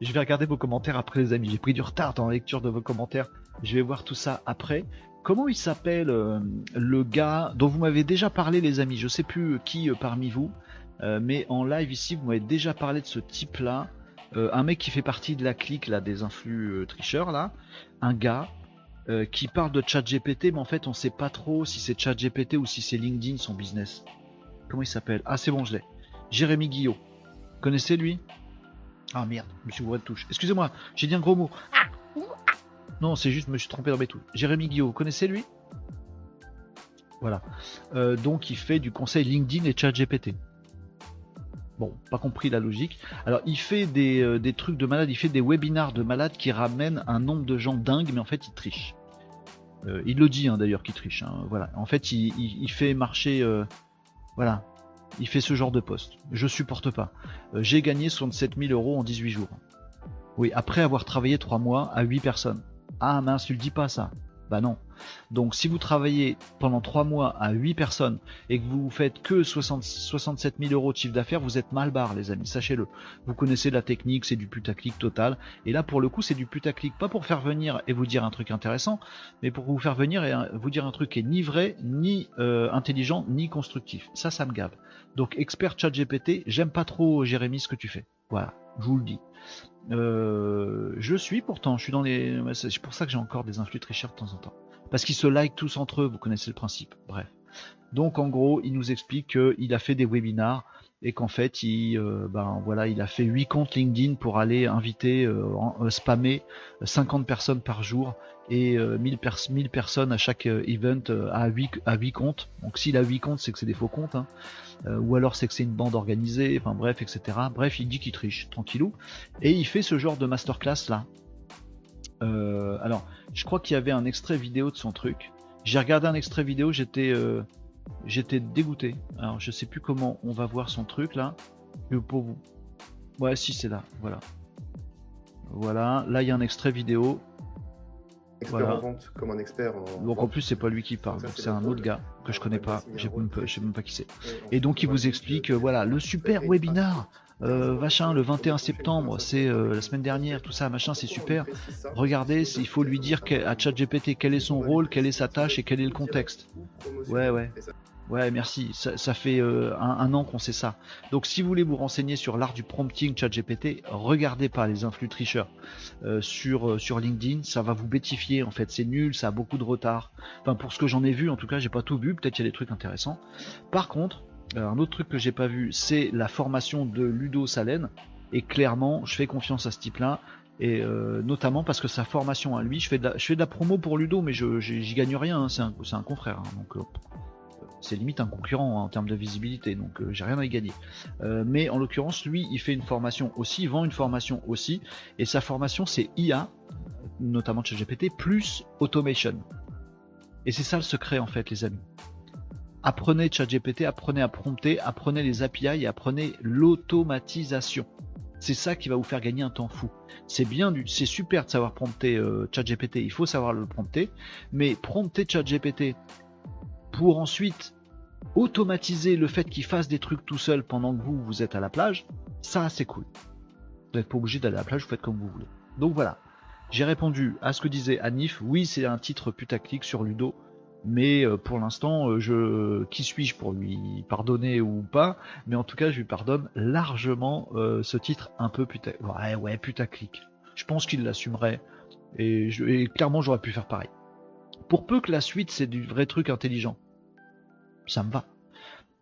Je vais regarder vos commentaires après, les amis. J'ai pris du retard dans la lecture de vos commentaires. Je vais voir tout ça après. Comment il s'appelle euh, le gars dont vous m'avez déjà parlé, les amis? Je sais plus qui euh, parmi vous, mais en live ici, vous m'avez déjà parlé de ce type-là. un mec qui fait partie de la clique là des influx tricheurs là. Un gars euh, qui parle de ChatGPT, mais en fait, on sait pas trop si c'est ChatGPT ou si c'est LinkedIn son business. Comment il s'appelle? Ah, c'est bon, je l'ai. Jérémy Guillot. Connaissez lui? Ah merde, je me suis de touche. Excusez-moi, j'ai dit un gros mot. Non, c'est juste, je me suis trompé dans mes tout. Jérémy Guillot, connaissez lui? Voilà. Euh, donc, il fait du conseil LinkedIn et ChatGPT. Bon, pas compris la logique. Alors, il fait euh, des, trucs de malade, il fait des webinars de malade qui ramènent un nombre de gens dingues, mais en fait, il triche. Euh, il le dit hein, d'ailleurs qu'il triche. Hein, voilà. En fait, il, fait marcher. Euh, voilà. Il fait ce genre de poste. Je supporte pas. J'ai gagné 67 000 euros en 18 jours. Oui, après avoir travaillé 3 mois à 8 personnes. Ah mince, tu le dis pas ça. Bah non. Donc si vous travaillez pendant 3 mois à 8 personnes et que vous faites que 67 000 euros de chiffre d'affaires, vous êtes mal barre les amis, sachez-le. Vous connaissez la technique, c'est du putaclic total. Et là pour le coup c'est du putaclic, pas pour faire venir et vous dire un truc intéressant, mais pour vous faire venir et vous dire un truc qui est ni vrai, ni euh, intelligent, ni constructif. Ça, ça me gave. Donc expert chat GPT, j'aime pas trop Jérémy ce que tu fais. Voilà, je vous le dis. Euh, je suis pourtant, je suis dans les. C'est pour ça que j'ai encore des influx très chers de temps en temps. Parce qu'ils se like tous entre eux, vous connaissez le principe. Bref. Donc en gros, il nous explique qu'il a fait des webinars et qu'en fait, il, euh, ben, voilà, il a fait 8 comptes LinkedIn pour aller inviter, euh, spammer 50 personnes par jour et 1000, 1000 personnes à chaque event à 8, à 8 comptes. Donc s'il a 8 comptes, c'est que c'est des faux comptes. Hein. Euh, ou alors c'est que c'est une bande organisée, enfin bref, etc. Bref, il dit qu'il triche, tranquillou, et il fait ce genre de masterclass là. Euh, alors, je crois qu'il y avait un extrait vidéo de son truc. J'ai regardé un extrait vidéo, j'étais euh, j'étais dégoûté. Alors, je sais plus comment on va voir son truc là. Pour vous. Ouais, si c'est là, voilà. Voilà, là il y a un extrait vidéo. Expert en vente, comme un expert Donc en plus, c'est pas lui qui parle, c'est un autre gars que je connais pas, je sais même pas qui c'est. Et donc il vous explique, euh, voilà, le super webinar, euh, machin, le 21 septembre, c'est euh, la semaine dernière, tout ça, machin, c'est super. Regardez, il faut lui dire à ChatGPT quel est son rôle, quelle est sa tâche et quel est le contexte. Ouais, ouais. Ouais, merci. Ça, fait euh, un, an qu'on sait ça. Donc, si vous voulez vous renseigner sur l'art du prompting ChatGPT, regardez pas les influx tricheurs euh, sur sur LinkedIn. Ça va vous bêtifier. En fait, c'est nul. Ça a beaucoup de retard. Enfin, pour ce que j'en ai vu, en tout cas, j'ai pas tout vu. Peut-être qu'il y a des trucs intéressants. Par contre, un autre truc que j'ai pas vu, c'est la formation de Ludo Salen. Et clairement, je fais confiance à ce type-là et notamment parce que sa formation à lui, je fais de la, je fais de la promo pour Ludo, mais je j'y gagne rien, hein. c'est un, un, confrère, hein. donc c'est limite un concurrent hein, en termes de visibilité, donc euh, j'ai rien à y gagner. Euh, mais en l'occurrence, lui, il fait une formation aussi, il vend une formation aussi, et sa formation c'est IA, notamment ChatGPT, plus automation. Et c'est ça le secret en fait, les amis. Apprenez ChatGPT, apprenez à prompter, apprenez les API et apprenez l'automatisation. C'est ça qui va vous faire gagner un temps fou. C'est bien, c'est super de savoir prompter euh, ChatGPT, il faut savoir le prompter, mais prompter ChatGPT pour ensuite automatiser le fait qu'il fasse des trucs tout seul pendant que vous, vous êtes à la plage, ça c'est cool. Vous n'êtes pas obligé d'aller à la plage, vous faites comme vous voulez. Donc voilà. J'ai répondu à ce que disait Anif. Oui, c'est un titre putaclic sur Ludo mais euh, pour l'instant, euh, je qui suis-je pour lui pardonner ou pas? Mais en tout cas, je lui pardonne largement euh, ce titre un peu putain, ouais, ouais, putaclic. Je pense qu'il l'assumerait et, et clairement, j'aurais pu faire pareil. Pour peu que la suite c'est du vrai truc intelligent, ça me va.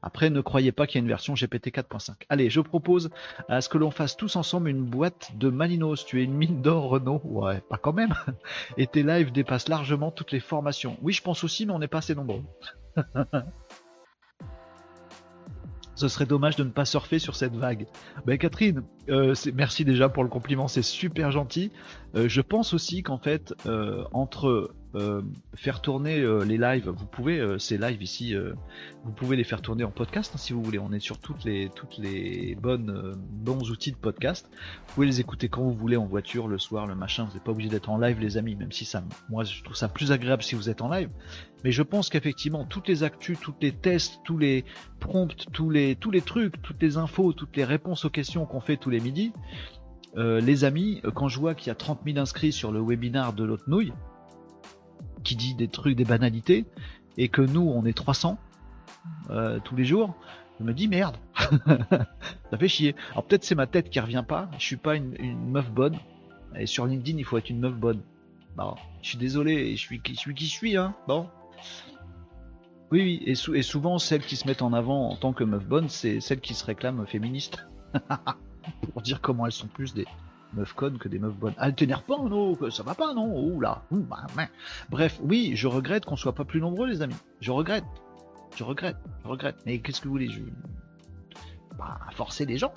Après, ne croyez pas qu'il y a une version GPT 4.5. Allez, je propose à ce que l'on fasse tous ensemble une boîte de Malinos. Tu es une mine d'or, Renault Ouais, pas quand même. [LAUGHS] Et tes lives dépassent largement toutes les formations. Oui, je pense aussi, mais on n'est pas assez nombreux. [LAUGHS] Ce serait dommage de ne pas surfer sur cette vague. Ben Catherine, euh, merci déjà pour le compliment, c'est super gentil. Euh, je pense aussi qu'en fait, euh, entre euh, faire tourner euh, les lives. Vous pouvez euh, ces lives ici, vous pouvez les faire tourner en podcast hein, si vous voulez. On est sur toutes les toutes les bonnes bons outils de podcast. Vous pouvez les écouter quand vous voulez en voiture, le soir, le machin. Vous n'êtes pas obligé d'être en live, les amis. Même si ça, moi, je trouve ça plus agréable si vous êtes en live. Mais je pense qu'effectivement, toutes les actus, toutes les tests, tous les prompts, tous les tous les trucs, toutes les infos, toutes les réponses aux questions qu'on fait tous les midis. les amis, quand je vois qu'il y a 30 000 inscrits sur le webinar de l'autre nouille, qui dit des trucs, des banalités, et que nous, on est 300 euh, tous les jours, je me dis merde, [LAUGHS] ça fait chier. Alors peut-être c'est ma tête qui revient pas, je suis pas une, meuf bonne, et sur LinkedIn, il faut être une meuf bonne. Bon, je suis désolé, je suis, je suis qui je suis, hein, bon. Oui, oui, et, et, souvent, celles qui se mettent en avant en tant que meuf bonne, c'est celles qui se réclament féministes. [LAUGHS] Pour dire comment elles sont plus des, meufs connes que des meufs bonnes. Ah, t'énerve pas, non, ça va pas, non, oula. Bah, Bref, oui, je regrette qu'on soit pas plus nombreux, les amis. Je regrette. Je regrette, je regrette. Mais qu'est-ce que vous voulez Je. Bah, forcer les gens.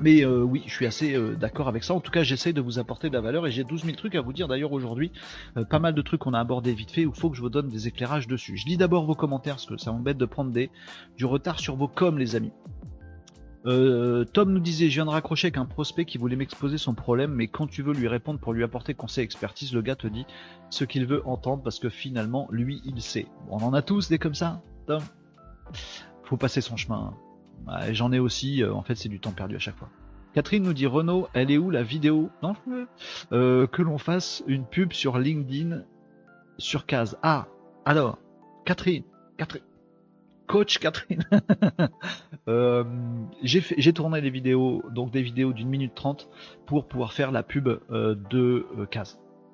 Mais euh, oui, je suis assez euh, d'accord avec ça. En tout cas, j'essaie de vous apporter de la valeur et j'ai 12 000 trucs à vous dire d'ailleurs aujourd'hui. Euh, pas mal de trucs qu'on a abordé vite fait où il faut que je vous donne des éclairages dessus. Je lis d'abord vos commentaires parce que ça m'embête de prendre des, du retard sur vos coms, les amis. Euh, Tom nous disait, je viens de raccrocher avec un prospect qui voulait m'exposer son problème, mais quand tu veux lui répondre pour lui apporter conseil expertise, le gars te dit ce qu'il veut entendre parce que finalement, lui, il sait. on en a tous des comme ça, Tom. Faut passer son chemin. J'en ai aussi, euh, en fait, c'est du temps perdu à chaque fois. Catherine nous dit Renault, elle est où la vidéo? Non, euh, que l'on fasse une pub sur LinkedIn sur case. Ah, alors, Catherine, Catherine, coach Catherine. [LAUGHS] Euh, j'ai tourné des vidéos, donc des vidéos d'une minute trente pour pouvoir faire la pub euh, de euh.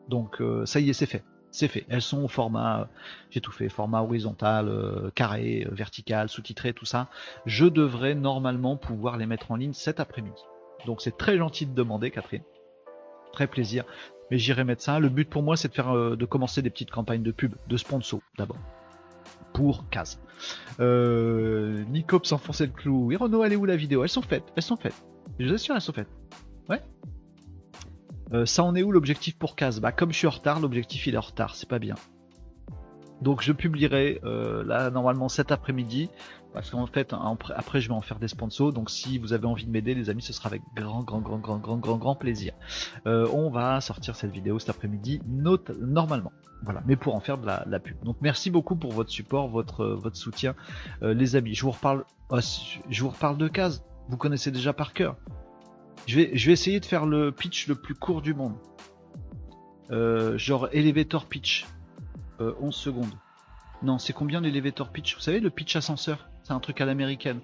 Donc ça y est, c'est fait. C'est fait. Elles sont au format, j'ai tout fait, format horizontal, carré, vertical, sous-titré, tout ça. Je devrais normalement pouvoir les mettre en ligne cet après-midi. Donc c'est très gentil de demander, Catherine. Très plaisir. Mais j'irai mettre ça. Le but pour moi, c'est de faire, de commencer des petites campagnes de pub, de sponsor d'abord pour case. Euh, Nicop s'enfonçait le clou. Oui, Renault, elle est où la vidéo? Elles sont faites, elles sont faites. Je vous assure, elles sont faites. Ouais. Euh, ça en est où l'objectif pour case Bah comme je suis en retard, l'objectif il est en retard, c'est pas bien. Donc je publierai euh, là normalement cet après-midi parce qu'en fait après je vais en faire des sponsors. Donc si vous avez envie de m'aider les amis, ce sera avec grand grand grand grand grand grand grand plaisir. Euh, on va sortir cette vidéo cet après-midi normalement. Voilà, mais pour en faire de la, pub. Donc merci beaucoup pour votre support, votre votre soutien, euh, les amis. Je vous reparle, je vous reparle de cases. Vous connaissez déjà par cœur. Je vais je vais essayer de faire le pitch le plus court du monde. genre elevator pitch 11 euh, secondes. Non, c'est combien l'elevator pitch? Vous savez, le pitch ascenseur, c'est un truc à l'américaine.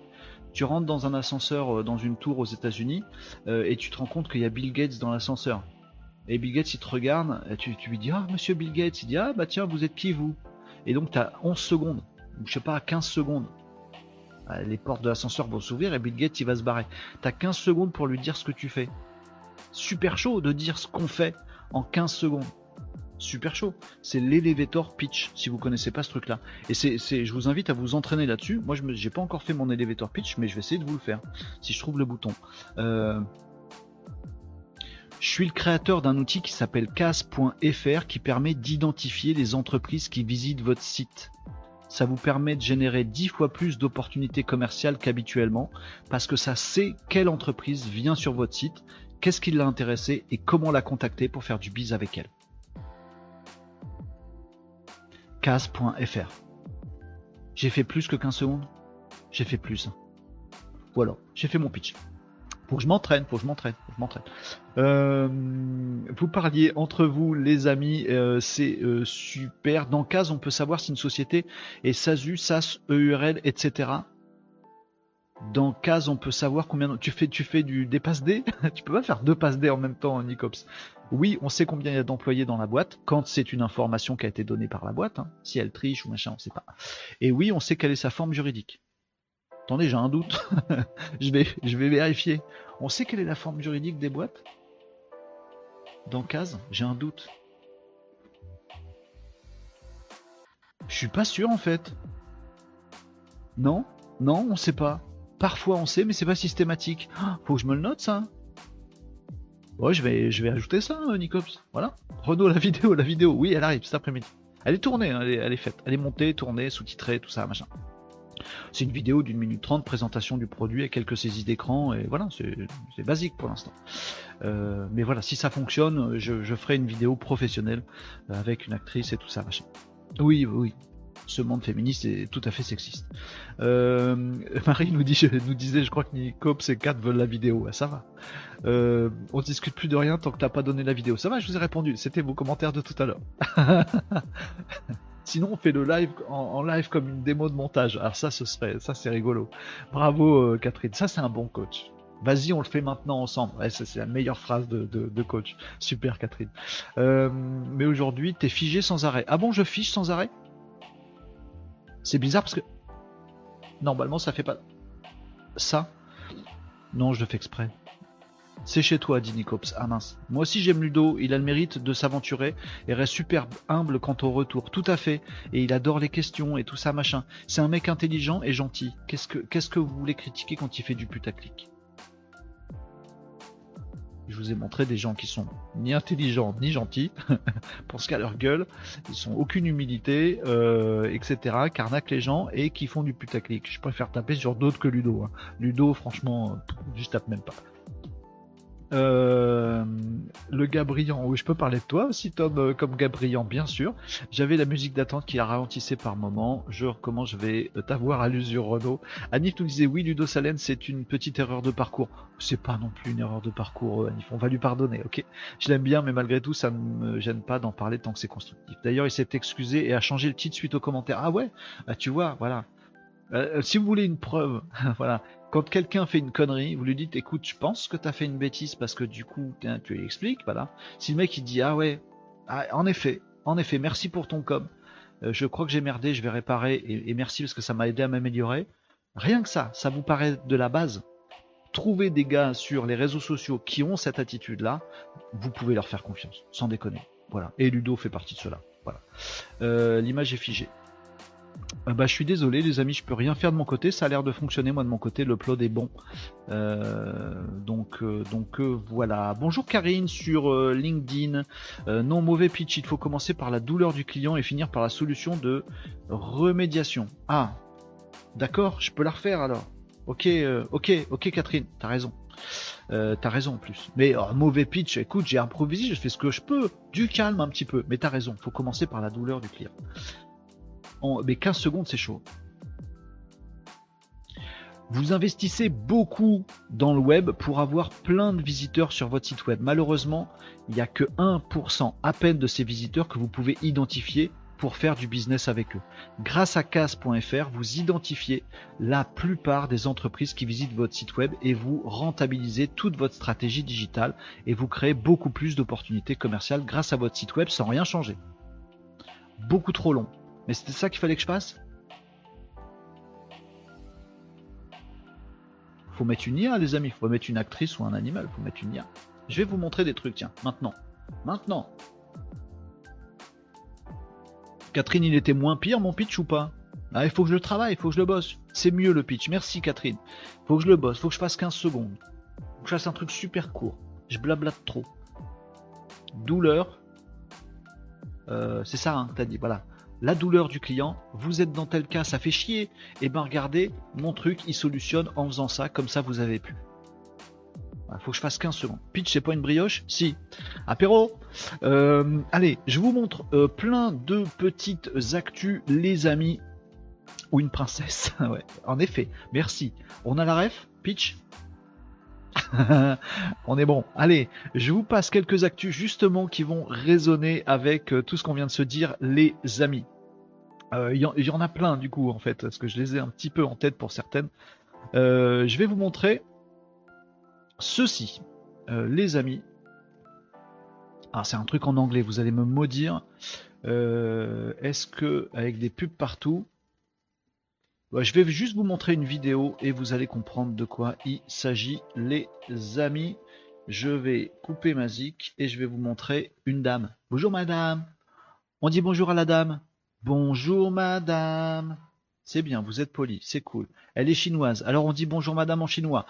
Tu rentres dans un ascenseur, euh, dans une tour aux États-Unis, euh, et tu te rends compte qu'il y a Bill Gates dans l'ascenseur. Et Bill Gates, il te regarde, et tu, lui dis Ah, monsieur Bill Gates, il dit Ah, bah tiens, vous êtes qui vous? Et donc, tu as 11 secondes, ou je sais pas, 15 secondes. Les portes de l'ascenseur vont s'ouvrir et Bill Gates, il va se barrer. Tu as 15 secondes pour lui dire ce que tu fais. Super chaud de dire ce qu'on fait en 15 secondes super chaud. C'est l'elevator pitch, si vous connaissez pas ce truc-là. Et c'est, je vous invite à vous entraîner là-dessus. Moi, je n'ai pas encore fait mon elevator pitch, mais je vais essayer de vous le faire, si je trouve le bouton. Euh, je suis le créateur d'un outil qui s'appelle cas.fr qui permet d'identifier les entreprises qui visitent votre site. Ça vous permet de générer 10 fois plus d'opportunités commerciales qu'habituellement parce que ça sait quelle entreprise vient sur votre site, qu'est-ce qui l'a intéressé et comment la contacter pour faire du biz avec elle. Case.fr. J'ai fait plus que 15 secondes J'ai fait plus. Voilà, j'ai fait mon pitch. Faut que je m'entraîne, faut que je m'entraîne, je m'entraîne. Euh, vous parliez entre vous, les amis, euh, c'est euh, super. Dans CAS, on peut savoir si une société est SASU, SAS, EURL, etc. Dans CAS, on peut savoir combien tu fais. Tu fais du des passes D? [LAUGHS] tu peux pas faire deux passes D en même temps, Nicops. Oui, on sait combien il y a d'employés dans la boîte quand c'est une information qui a été donnée par la boîte. Hein. Si elle triche ou machin, on sait pas. Et oui, on sait quelle est sa forme juridique. Attendez, j'ai un doute. [LAUGHS] je vais, vérifier. On sait quelle est la forme juridique des boîtes? Dans case J'ai un doute. Je suis pas sûr en fait. Non? Non, on sait pas. Parfois on sait, mais c'est pas systématique. Ah, faut que je me le note ça. Ouais, je vais, je ajouter ça, euh, Nicops. Voilà. Renault, la vidéo, la vidéo. Oui, elle arrive cet après-midi. Elle est tournée, hein, elle, est, faite. Elle est montée, tournée, sous-titrée, tout ça, machin. C'est une vidéo d'une minute trente, présentation du produit et quelques saisies d'écran, et voilà, c'est basique pour l'instant. Euh, mais voilà, si ça fonctionne, je, ferai une vidéo professionnelle euh, avec une actrice et tout ça, machin. Oui, oui, ce monde féministe est tout à fait sexiste. Euh, [LAUGHS] Marie nous, dit, nous disait, je crois que Nicops et Kat veulent la vidéo. ça va. Euh, on discute plus de rien tant que t'as pas donné la vidéo. Ça va, je vous ai répondu. C'était vos commentaires de tout à l'heure. [LAUGHS] Sinon, on fait le live en, live comme une démo de montage. Alors ça, ce serait, ça c'est rigolo. Bravo euh, Catherine, ça c'est un bon coach. Vas-y, on le fait maintenant ensemble. c'est la meilleure phrase de, coach. Super Catherine. Euh, mais aujourd'hui, t'es figé sans arrêt. Ah bon, je fiche sans arrêt? C'est bizarre parce que normalement ça fait pas ça. Non, je le fais exprès. C'est chez toi, dit Nicops. Ah mince. Moi aussi j'aime Ludo, il a le mérite de s'aventurer et reste super humble quant au retour. Tout à fait. Et il adore les questions et tout ça, machin. C'est un mec intelligent et gentil. Qu'est-ce que, qu'est-ce que vous voulez critiquer quand il fait du putaclic? Je vous ai montré des gens qui sont ni intelligents ni gentils, [LAUGHS] pour ce qu'à leur gueule, ils sont aucune humilité, euh, etc. Carnac les gens et qui font du putaclic. Je préfère taper sur d'autres que Ludo. Hein. Ludo, franchement, je tape même pas. Euh, le Gabriel, oui, je peux parler de toi aussi, Tom, euh, comme Gabriel, bien sûr. J'avais la musique d'attente qui a ralentissé par moment. Je recommence, je vais t'avoir à l'usure, Renault. Anif nous disait, oui, Ludo Salen, c'est une petite erreur de parcours. C'est pas non plus une erreur de parcours, euh, Anif. On va lui pardonner, ok Je l'aime bien, mais malgré tout, ça ne me gêne pas d'en parler tant que c'est constructif. D'ailleurs, il s'est excusé et a changé le titre suite aux commentaires. Ah ouais? Bah, Tu vois, voilà. si vous voulez une preuve, [LAUGHS] voilà, quand quelqu'un fait une connerie, vous lui dites écoute, je pense que tu as fait une bêtise parce que du coup, tu lui expliques, voilà. Si le mec il dit ah ouais, ah, en effet, en effet, merci pour ton com. Euh, je crois que j'ai merdé, je vais réparer et, merci parce que ça m'a aidé à m'améliorer. Rien que ça, ça vous paraît de la base. Trouvez des gars sur les réseaux sociaux qui ont cette attitude-là, vous pouvez leur faire confiance, sans déconner. Voilà. Et Ludo fait partie de cela. Voilà. Euh, l'image est figée. Euh, bah, je suis désolé, les amis, je peux rien faire de mon côté. Ça a l'air de fonctionner, moi de mon côté, le plot est bon. Euh, donc, euh, donc voilà. Bonjour Karine sur LinkedIn. non mauvais pitch, il faut commencer par la douleur du client et finir par la solution de remédiation. Ah, d'accord, je peux la refaire alors. Ok, ok, ok Catherine, t'as raison. t'as raison en plus. Mais oh, mauvais pitch, écoute, j'ai improvisé, je fais ce que je peux. Du calme un petit peu. Mais t'as raison, faut commencer par la douleur du client mais 15 secondes, c'est chaud. Vous investissez beaucoup dans le web pour avoir plein de visiteurs sur votre site web. Malheureusement, il n'y a que 1% à peine de ces visiteurs que vous pouvez identifier pour faire du business avec eux. Grâce à cas.fr, vous identifiez la plupart des entreprises qui visitent votre site web et vous rentabilisez toute votre stratégie digitale et vous créez beaucoup plus d'opportunités commerciales grâce à votre site web sans rien changer. Beaucoup trop long. Mais c'était ça qu'il fallait que je fasse? Faut mettre une IA, les amis. Faut mettre une actrice ou un animal. Faut mettre une IA. Je vais vous montrer des trucs, tiens, maintenant. Maintenant. Catherine, il était moins pire mon pitch ou pas? Ah, il faut que je le travaille, il faut que je le bosse. C'est mieux le pitch. Merci Catherine. Faut que je le bosse, faut que je fasse 15 secondes. Faut que je fasse un truc super court. Je blablate trop. Douleur. Euh, c'est ça, hein, t'as dit, voilà la douleur du client, vous êtes dans tel cas, ça fait chier, et eh ben regardez, mon truc, il solutionne en faisant ça, comme ça vous avez pu. Il faut que je fasse 15 secondes. Pitch, c'est pas une brioche? Si. Apéro? Euh, Allez, je vous montre euh, plein de petites actus, les amis. Ou une princesse. [LAUGHS] en effet. Merci. On a la ref? Pitch? [LAUGHS] On est bon. Allez, je vous passe quelques actus justement qui vont résonner avec euh, tout ce qu'on vient de se dire, les amis. Euh, il y, en a plein du coup en fait, parce que je les ai un petit peu en tête pour certaines. Euh, je vais vous montrer ceci, les amis. Ah, c'est un truc en anglais, vous allez me maudire. Est-ce que avec des pubs partout, je vais juste vous montrer une vidéo et vous allez comprendre de quoi il s'agit, les amis. Je vais couper ma zik et je vais vous montrer une dame. Bonjour madame. On dit bonjour à la dame. Bonjour madame. C'est bien, vous êtes poli, c'est cool. Elle est chinoise. Alors on dit bonjour madame en chinois.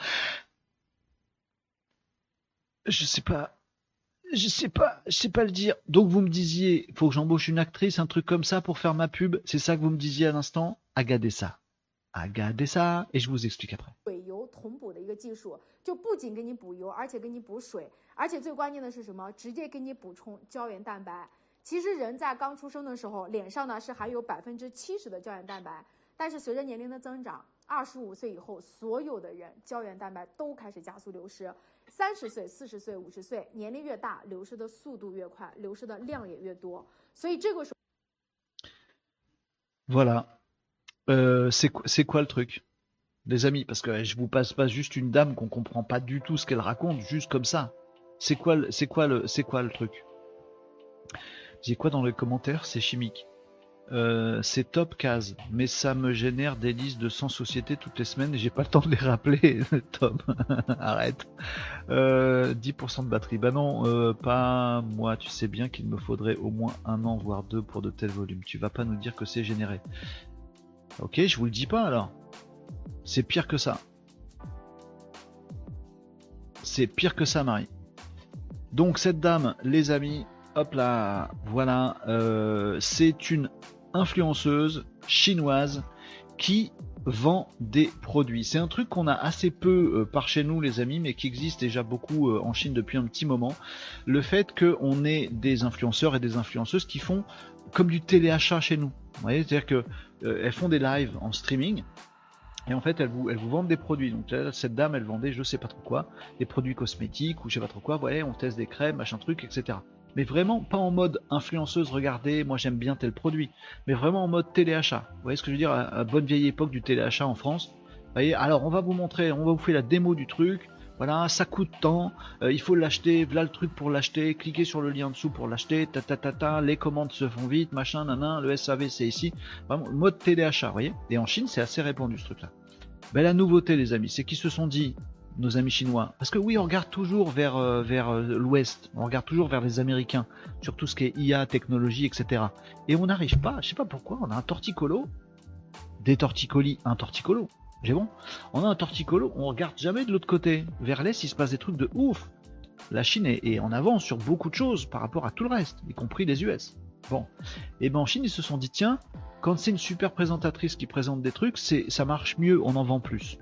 Je sais pas. Je sais pas, je sais pas le dire. Donc vous me disiez, faut que j'embauche une actrice, un truc comme ça pour faire ma pub. C'est ça que vous me disiez à l'instant? Regardez ça. Regardez ça et je vous explique après. 其实人在刚出生的时候，脸上呢是含有百分之七十的胶原蛋白，但是随着年龄的增长，二十五岁以后，所有的人胶原蛋白都开始加速流失。三十岁、四十岁、五十岁，年龄越大，流失的速度越快，流失的量也越多。所以这个时候，voilà。Euh, c'est quoi le truc Les amis, parce que je vous passe pas juste une dame qu'on comprend pas du tout ce qu'elle raconte, juste comme ça. C'est quoi, c'est quoi le, c'est quoi le truc J'ai quoi dans les commentaires? C'est chimique. Euh, c'est top case, mais ça me génère des listes de 100 sociétés toutes les semaines et j'ai pas le temps de les rappeler. [LAUGHS] Tom, [LAUGHS] arrête. 10% euh, de batterie. Bah non, pas moi. Tu sais bien qu'il me faudrait au moins un an, voire deux pour de tels volumes. Tu vas pas nous dire que c'est généré. Ok, je vous le dis pas alors. C'est pire que ça. C'est pire que ça, Marie. Donc cette dame, les amis, hop là, voilà, euh, c'est une influenceuse chinoise qui vend des produits. C'est un truc qu'on a assez peu euh, par chez nous les amis, mais qui existe déjà beaucoup euh, en Chine depuis un petit moment. Le fait qu'on ait des influenceurs et des influenceuses qui font comme du téléachat chez nous. Vous voyez, c'est-à-dire que euh, elles font des lives en streaming. Et en fait, elles vous, elles vous vendent des produits. Donc cette dame, elle vendait je sais pas trop quoi, des produits cosmétiques ou je sais pas trop quoi. Vous voyez, on teste des crèmes, machin truc, etc. Mais vraiment pas en mode influenceuse, regardez, moi j'aime bien tel produit. Mais vraiment en mode téléachat. Vous voyez ce que je veux dire? À, bonne vieille époque du téléachat en France. Vous voyez, alors on va vous montrer, on va vous faire la démo du truc. Voilà, ça coûte tant, euh, il faut l'acheter, voilà le truc pour l'acheter, cliquez sur le lien en dessous pour l'acheter, ta ta ta ta, les commandes se font vite, machin, nanan, le SAV c'est ici, vraiment mode téléachat, vous voyez? Et en Chine c'est assez répandu ce truc-là. Ben, la nouveauté les amis, c'est qu'ils se sont dit, nos amis chinois, parce que oui on regarde toujours vers, euh, vers euh, l'ouest, on regarde toujours vers les américains, sur tout ce qui est IA, technologie, etc. Et on n'arrive pas, je sais pas pourquoi, on a un torticolo, des torticolis, un torticolo, j'ai bon? On a un torticolo, on regarde jamais de l'autre côté. Vers l'est, il se passe des trucs de ouf. La Chine est, en avance sur beaucoup de choses par rapport à tout le reste, y compris les US. Bon. Et ben en Chine, ils se sont dit tiens, quand c'est une super présentatrice qui présente des trucs, ça marche mieux, on en vend plus.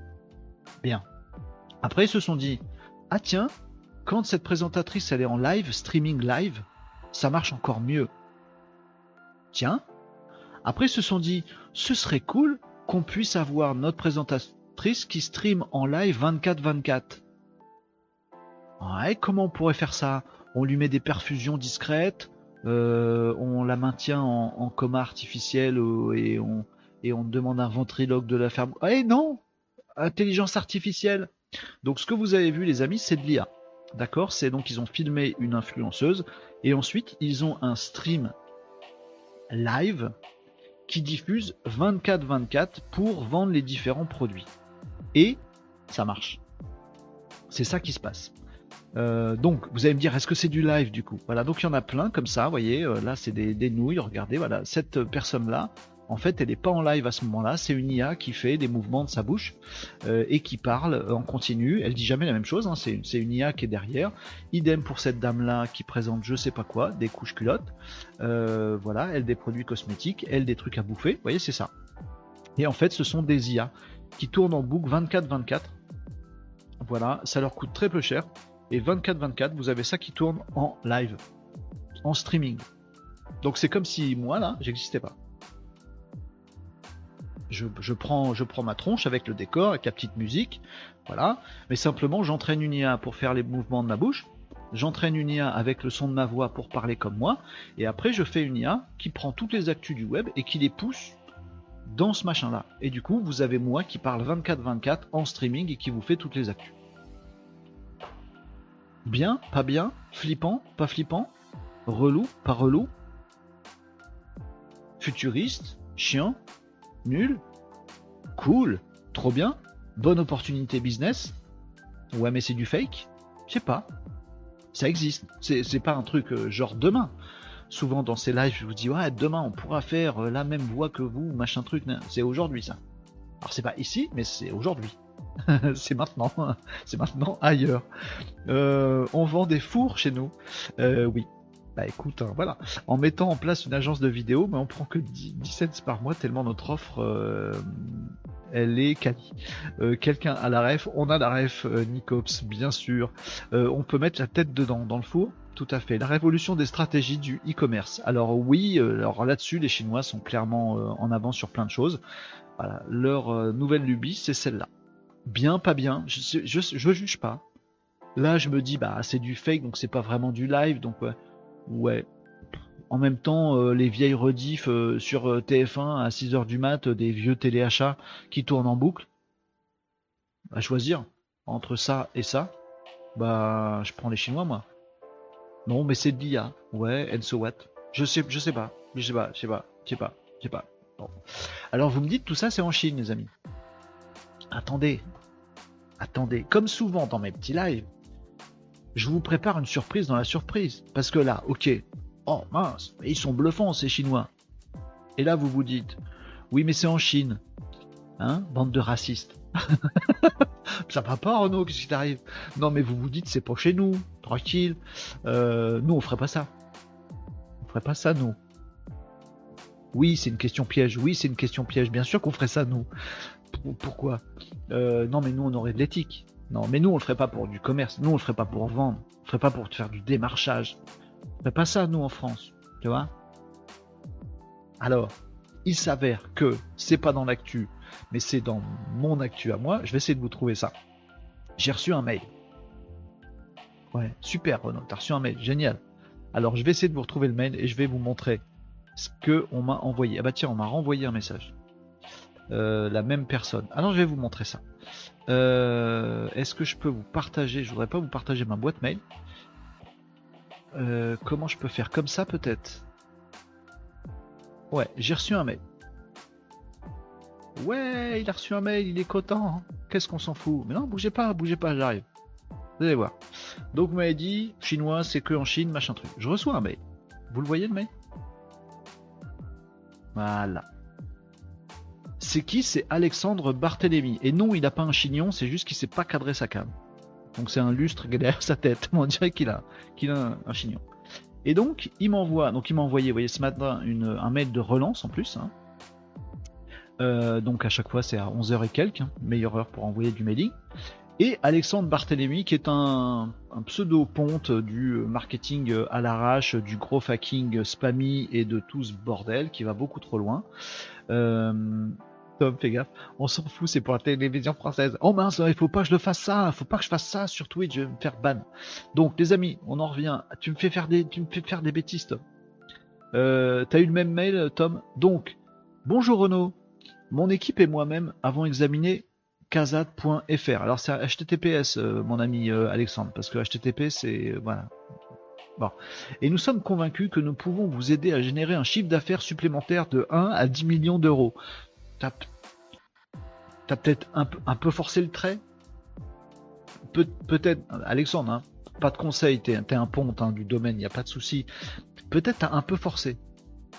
Bien. Après, ils se sont dit ah tiens, quand cette présentatrice elle est en live, streaming live, ça marche encore mieux. Tiens. Après, ils se sont dit ce serait cool qu'on puisse avoir notre présentatrice qui stream en live 24-24. Ouais, comment on pourrait faire ça? On lui met des perfusions discrètes, euh, on la maintient en, coma artificiel euh, et, on, demande un ventriloque de la faire. Eh non Intelligence artificielle Donc ce que vous avez vu les amis, c'est de l'IA. D'accord? C'est donc ils ont filmé une influenceuse et ensuite ils ont un stream live qui diffuse 24-24 pour vendre les différents produits. Et ça marche. C'est ça qui se passe. Euh, donc, vous allez me dire, est-ce que c'est du live du coup? Voilà, donc il y en a plein comme ça, vous voyez, euh, là c'est des, des, nouilles, regardez, voilà, cette personne-là, en fait, elle n'est pas en live à ce moment-là. C'est une IA qui fait des mouvements de sa bouche euh, et qui parle en continu. Elle dit jamais la même chose. Hein. C'est une IA qui est derrière. Idem pour cette dame-là qui présente je sais pas quoi, des couches culottes. Euh, voilà, elle des produits cosmétiques, elle des trucs à bouffer. Vous voyez, c'est ça. Et en fait, ce sont des IA qui tournent en boucle 24-24. Voilà, ça leur coûte très peu cher. Et 24-24, vous avez ça qui tourne en live, en streaming. Donc c'est comme si moi là, j'existais pas. Je, prends, ma tronche avec le décor, avec la petite musique, voilà. Mais simplement, j'entraîne une IA pour faire les mouvements de ma bouche. J'entraîne une IA avec le son de ma voix pour parler comme moi. Et après, je fais une IA qui prend toutes les actus du web et qui les pousse dans ce machin-là. Et du coup, vous avez moi qui parle 24-24 en streaming et qui vous fait toutes les actus. Bien, pas bien, flippant, pas flippant, relou, pas relou, futuriste, chiant, nul, cool, trop bien, bonne opportunité business. Ouais, mais c'est du fake Je sais pas. Ça existe. C'est pas un truc euh, genre demain. Souvent dans ces lives, je vous dis ouais, demain on pourra faire euh, la même voix que vous, machin truc. C'est aujourd'hui ça. Alors c'est pas ici, mais c'est aujourd'hui. [LAUGHS] c'est maintenant. [LAUGHS] c'est maintenant ailleurs. Euh, on vend des fours chez nous. oui, bah écoute, hein, voilà, en mettant en place une agence de vidéo, mais on prend que 10, cents par mois tellement notre offre, euh, elle est quali. Euh, quelqu'un a la ref, on a la ref euh, Nicops, bien sûr. on peut mettre la tête dedans, dans le four, tout à fait. La révolution des stratégies du e-commerce. Alors oui, alors là-dessus, les Chinois sont clairement en avance sur plein de choses. Voilà, leur nouvelle lubie, c'est celle-là. Bien, pas bien, je, je, je, juge pas. Là, je me dis, bah c'est du fake, donc c'est pas vraiment du live, donc. En même temps, euh, les vieilles rediffs euh, sur euh, TF1 à 6h du mat, des vieux téléachats qui tournent en boucle, à choisir entre ça et ça, bah je prends les Chinois moi. Non, mais c'est de l'IA. Ouais, and so what? Je sais, je sais pas. Je sais pas, je sais pas, je sais pas, je sais pas. Bon. Alors vous me dites tout ça c'est en Chine les amis. Attendez. Attendez. Comme souvent dans mes petits lives, je vous prépare une surprise dans la surprise. Parce que là, ok, oh mince, ils sont bluffants ces Chinois. Et là, vous vous dites, oui, mais c'est en Chine. Hein, bande de racistes. [LAUGHS] ça va pas, Renaud, qu'est-ce qui t'arrive? Non, mais vous vous dites, c'est pas chez nous, tranquille. Euh, nous, on ferait pas ça. On ferait pas ça, nous. Oui, c'est une question piège. Oui, c'est une question piège. Bien sûr qu'on ferait ça, nous. Pourquoi? Euh, Non, mais nous, on aurait de l'éthique. Non, mais nous, on le ferait pas pour du commerce. Nous, on le ferait pas pour vendre. On le ferait pas pour faire du démarchage. On ferait pas ça, nous, en France. Tu vois? Alors, il s'avère que c'est pas dans l'actu, mais c'est dans mon actu à moi. Je vais essayer de vous trouver ça. J'ai reçu un mail. Ouais, super, Renaud. T'as reçu un mail. Génial. Alors, je vais essayer de vous retrouver le mail et je vais vous montrer ce que on m'a envoyé. Ah bah tiens, on m'a renvoyé un message. Euh, la même personne. Alors, je vais vous montrer ça. Euh, est-ce que je peux vous partager Je voudrais pas vous partager ma boîte mail. Euh, comment je peux faire Comme ça peut-être? Ouais, j'ai reçu un mail. Ouais, il a reçu un mail, il est content. Qu'est-ce qu'on s'en fout? Mais non, bougez pas, bougez pas, j'arrive. Vous allez voir. Donc, vous m'avez dit, chinois, c'est que en Chine, machin truc. Je reçois un mail. Vous le voyez le mail? Voilà c'est qui? C'est Alexandre Barthélémy. Et non, il n'a pas un chignon, c'est juste qu'il sait pas cadrer sa cam. Donc c'est un lustre derrière sa tête. [LAUGHS] On dirait qu'il a, qu'il a un, chignon. Et donc, il m'envoie, donc il m'a envoyé, vous voyez, ce matin, un mail de relance en plus. Hein. Euh, donc à chaque fois, c'est à 11h et quelques, hein, meilleure heure pour envoyer du mailing. Et Alexandre Barthélémy, qui est un, pseudo-ponte du marketing à l'arrache, du gros hacking spammy et de tout ce bordel qui va beaucoup trop loin. Euh, fais gaffe. On s'en fout, c'est pour la télévision française. Oh mince, il faut pas que je le fasse ça, il faut pas que je fasse ça sur Twitch, je vais me faire ban. Donc les amis, on en revient. Tu me fais faire des, bêtises, Tom. Euh, T'as eu le même mail, Tom? Donc, bonjour Renaud. Mon équipe et moi-même avons examiné kazad.fr. Alors c'est HTTPS, euh, mon ami euh, Alexandre, parce que HTTP c'est voilà. Bon. Et nous sommes convaincus que nous pouvons vous aider à générer un chiffre d'affaires supplémentaire de 1 à 10 millions d'euros t'as peut-être un, un, peu forcé le trait? Pe Peut-être, Alexandre, hein, pas de conseil, t'es es un ponte hein, du domaine, il n'y a pas de souci. Peut-être t'as un peu forcé.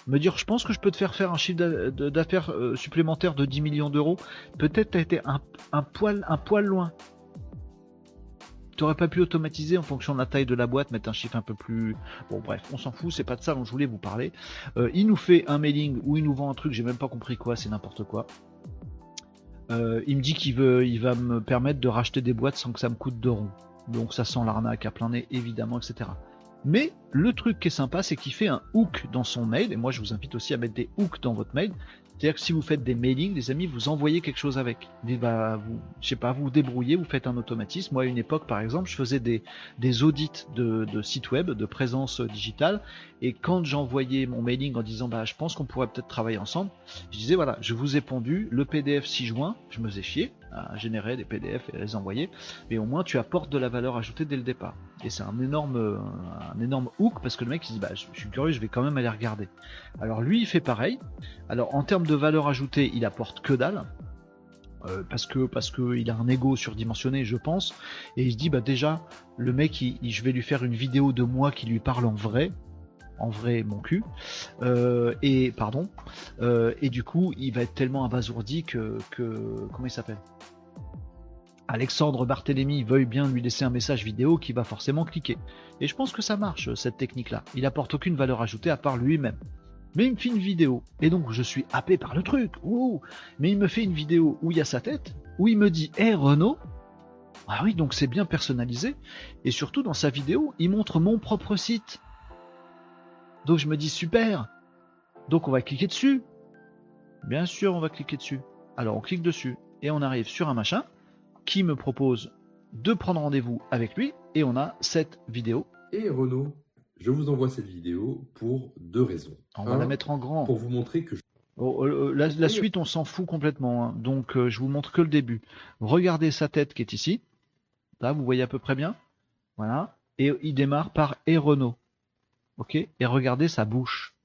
Me dire, je pense que je peux te faire faire un chiffre d'affaires euh, supplémentaire de 10 millions d'euros. Peut-être t'as été un poil loin. T'aurais pas pu automatiser en fonction de la taille de la boîte, mettre un chiffre un peu plus. Bon, bref, on s'en fout, c'est pas de ça dont je voulais vous parler. Euh, il nous fait un mailing où il nous vend un truc, j'ai même pas compris quoi, c'est n'importe quoi. Euh, il me dit qu'il veut, il va me permettre de racheter des boîtes sans que ça me coûte de ronds. Donc ça sent l'arnaque à plein nez, évidemment, etc. Mais le truc qui est sympa, c'est qu'il fait un hook dans son mail, et moi je vous invite aussi à mettre des hooks dans votre mail. C'est-à-dire que si vous faites des mailings, les amis, vous envoyez quelque chose avec. bah, vous, je sais pas, vous débrouillez, vous faites un automatisme. Moi, à une époque, par exemple, je faisais des, audits de, de sites web, de présence digitale, et quand j'envoyais mon mailing en disant, bah, je pense qu'on pourrait peut-être travailler ensemble, je disais, voilà, je vous ai pondu le PDF 6 juin, je me faisais chier à générer des PDF et les envoyer, mais au moins tu apportes de la valeur ajoutée dès le départ. Et c'est un énorme, un énorme hook parce que le mec il dit, bah, je, suis curieux, je vais quand même aller regarder. Alors lui, il fait pareil. Alors en termes de valeur ajoutée, il apporte que dalle. Euh, parce que parce que il a un ego surdimensionné, je pense, et il se dit bah déjà le mec, je vais lui faire une vidéo de moi qui lui parle en vrai, en vrai mon cul, euh, et pardon, euh, et du coup il va être tellement abasourdi que, que comment il s'appelle? Alexandre Barthélémy veuille bien lui laisser un message vidéo qui va forcément cliquer. Et je pense que ça marche cette technique-là. Il apporte aucune valeur ajoutée à part lui-même mais il me fait une vidéo. Et donc je suis happé par le truc. Mais il me fait une vidéo où il y a sa tête, où il me dit Hé hey, Renault Ah oui, donc c'est bien personnalisé. Et surtout dans sa vidéo, il montre mon propre site. Donc je me dis super. Donc on va cliquer dessus. Bien sûr, on va cliquer dessus. Alors on clique dessus et on arrive sur un machin qui me propose de prendre rendez-vous avec lui et on a cette vidéo. Et Renault je vous envoie cette vidéo pour deux raisons. On va la mettre en grand. Pour vous montrer que... Oh, oh, oh, la, suite, on s'en fout complètement. Hein. Donc, euh, je vous montre que le début. Regardez sa tête qui est ici. Là, vous voyez à peu près bien. Voilà. Et il démarre par Et Renault. Ok Et regardez sa bouche.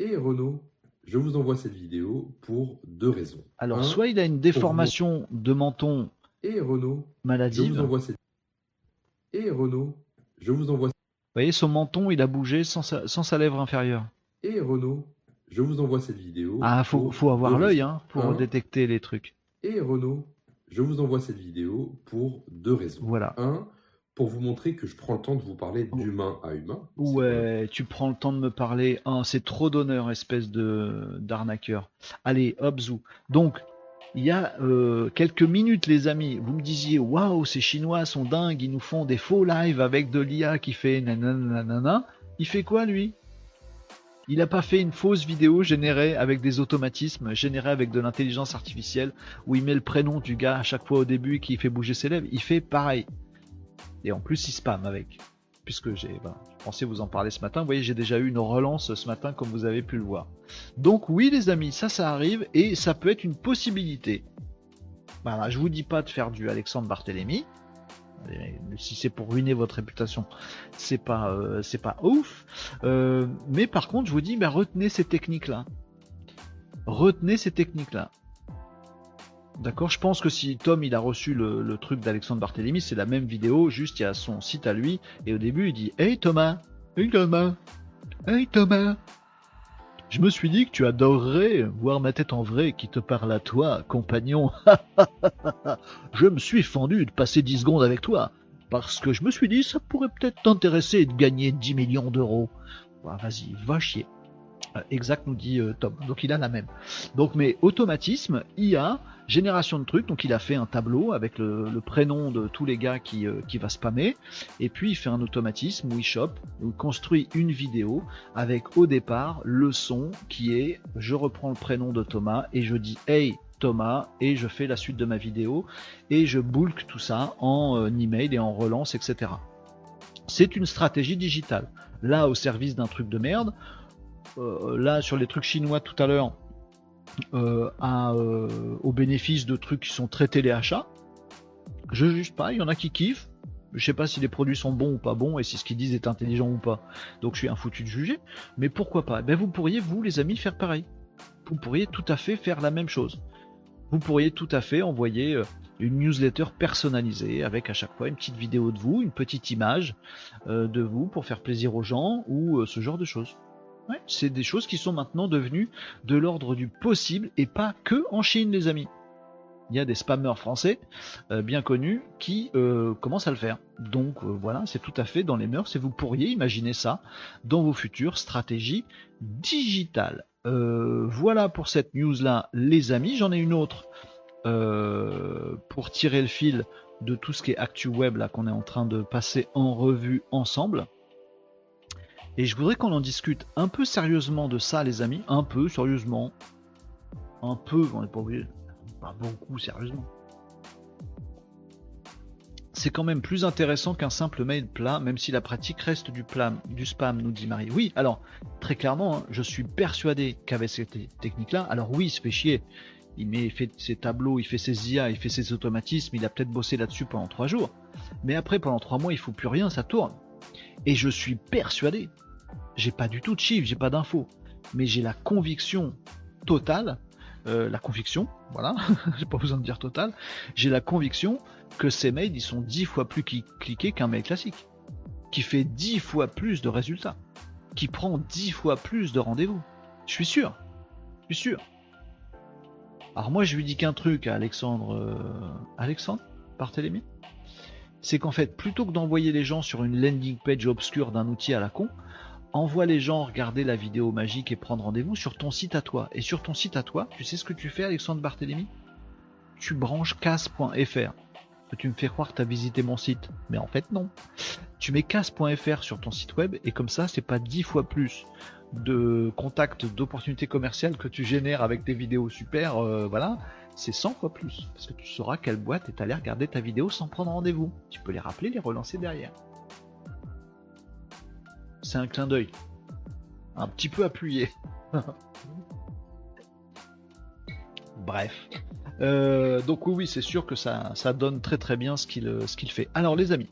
Et Renault, je vous envoie cette vidéo pour deux raisons. Alors, soit il a une déformation de menton et Renault, maladive. Je vous envoie cette... Et Renault, je vous envoie voyez, son menton, il a bougé sans sa, lèvre inférieure. Et Renaud, je vous envoie cette vidéo. Ah, faut, faut avoir l'œil hein, pour détecter les trucs. Et Renaud, je vous envoie cette vidéo pour deux raisons. Voilà. Un, pour vous montrer que je prends le temps de vous parler d'humain à humain. Ouais, tu prends le temps de me parler. c'est trop d'honneur, espèce de d'arnaqueur. Allez, hop, zou. Donc, il y a euh, quelques minutes, les amis, vous me disiez waouh, ces Chinois sont dingues, ils nous font des faux lives avec de l'IA qui fait nanana. Il fait quoi lui? Il n'a pas fait une fausse vidéo générée avec des automatismes, générée avec de l'intelligence artificielle, où il met le prénom du gars à chaque fois au début qui fait bouger ses lèvres. Il fait pareil. Et en plus, il spam avec puisque j'ai ben, pensé vous en parler ce matin. Vous voyez, j'ai déjà eu une relance ce matin, comme vous avez pu le voir. Donc oui, les amis, ça, ça arrive et ça peut être une possibilité. Voilà, je vous dis pas de faire du Alexandre Barthélemy. Si c'est pour ruiner votre réputation, c'est pas, euh, c'est pas ouf. Euh, mais par contre, je vous dis, ben, retenez ces techniques-là. Retenez ces techniques-là. D'accord, je pense que si Tom il a reçu le, truc d'Alexandre Barthélemy, c'est la même vidéo, juste il y a son site à lui, et au début il dit Hey Thomas, hey Thomas, hey Thomas. Je me suis dit que tu adorerais voir ma tête en vrai qui te parle à toi, compagnon. [LAUGHS] je me suis fendu de passer 10 secondes avec toi, parce que je me suis dit ça pourrait peut-être t'intéresser de gagner 10 millions d'euros. Bah, vas-y, va chier. Euh, exact nous dit euh, Tom. Donc il a la même. Donc mais automatisme, IA, génération de trucs. Donc il a fait un tableau avec le, prénom de tous les gars qui, euh, qui va spammer. Et puis il fait un automatisme où il chope, il construit une vidéo avec au départ le son qui est je reprends le prénom de Thomas et je dis hey Thomas et je fais la suite de ma vidéo et je bulk tout ça en email et en relance etc. C'est une stratégie digitale. Là au service d'un truc de merde, euh, là sur les trucs chinois tout à l'heure, euh, euh, au bénéfice de trucs qui sont très téléachats. Je juge pas, il y en a qui kiffent. Je sais pas si les produits sont bons ou pas bons et si ce qu'ils disent est intelligent ou pas. Donc je suis un foutu de juger. Mais pourquoi pas? Ben vous pourriez vous les amis faire pareil. Vous pourriez tout à fait faire la même chose. Vous pourriez tout à fait envoyer une newsletter personnalisée avec à chaque fois une petite vidéo de vous, une petite image de vous pour faire plaisir aux gens ou ce genre de choses c'est des choses qui sont maintenant devenues de l'ordre du possible et pas que en Chine, les amis. Il y a des spammers français euh, bien connus qui euh, commencent à le faire. Donc euh, voilà, c'est tout à fait dans les mœurs et vous pourriez imaginer ça dans vos futures stratégies digitales. voilà pour cette news là, les amis. J'en ai une autre pour tirer le fil de tout ce qui est actu web là qu'on est en train de passer en revue ensemble. Et je voudrais qu'on en discute un peu sérieusement de ça, les amis. Un peu, sérieusement. Un peu, on n'est pas obligé. Pas beaucoup, sérieusement. C'est quand même plus intéressant qu'un simple mail plat, même si la pratique reste du, spam, nous dit Marie. Oui, alors, très clairement, hein, je suis persuadé qu'avec cette technique-là, alors oui, il se fait chier. Il fait ses tableaux, il fait ses IA, il fait ses automatismes, il a peut-être bossé là-dessus pendant trois jours. Mais après, pendant trois mois, il faut plus rien, ça tourne. Et je suis persuadé, j'ai pas du tout de chiffres, j'ai pas d'infos, mais j'ai la conviction totale, euh, la conviction, voilà, [LAUGHS] j'ai pas besoin de dire totale, j'ai la conviction que ces mails ils sont dix fois plus cliqués qu'un mail classique, qui fait dix fois plus de résultats, qui prend dix fois plus de rendez-vous. Je suis sûr, je suis sûr. Alors moi je lui dis qu'un truc à Alexandre, euh, Alexandre, Barthélémy, c'est qu'en fait plutôt que d'envoyer les gens sur une landing page obscure d'un outil à la con, envoie les gens regarder la vidéo magique et prendre rendez-vous sur ton site à toi. Et sur ton site à toi, tu sais ce que tu fais Alexandre Barthélémy? Tu branches casse.fr. Tu me fais croire que tu as visité mon site. Mais en fait non. Tu mets casse.fr sur ton site web et comme ça c'est pas dix fois plus de contacts d'opportunités commerciales que tu génères avec tes vidéos super, euh, voilà, c'est 100 fois plus. Parce que tu sauras quelle boîte est allée regarder ta vidéo sans prendre rendez-vous. Tu peux les rappeler, les relancer derrière. C'est un clin d'œil. Un petit peu appuyé. [LAUGHS] Bref. Euh, donc oui, oui, c'est sûr que ça, donne très très bien ce qu'il ce qu'il fait. Alors les amis,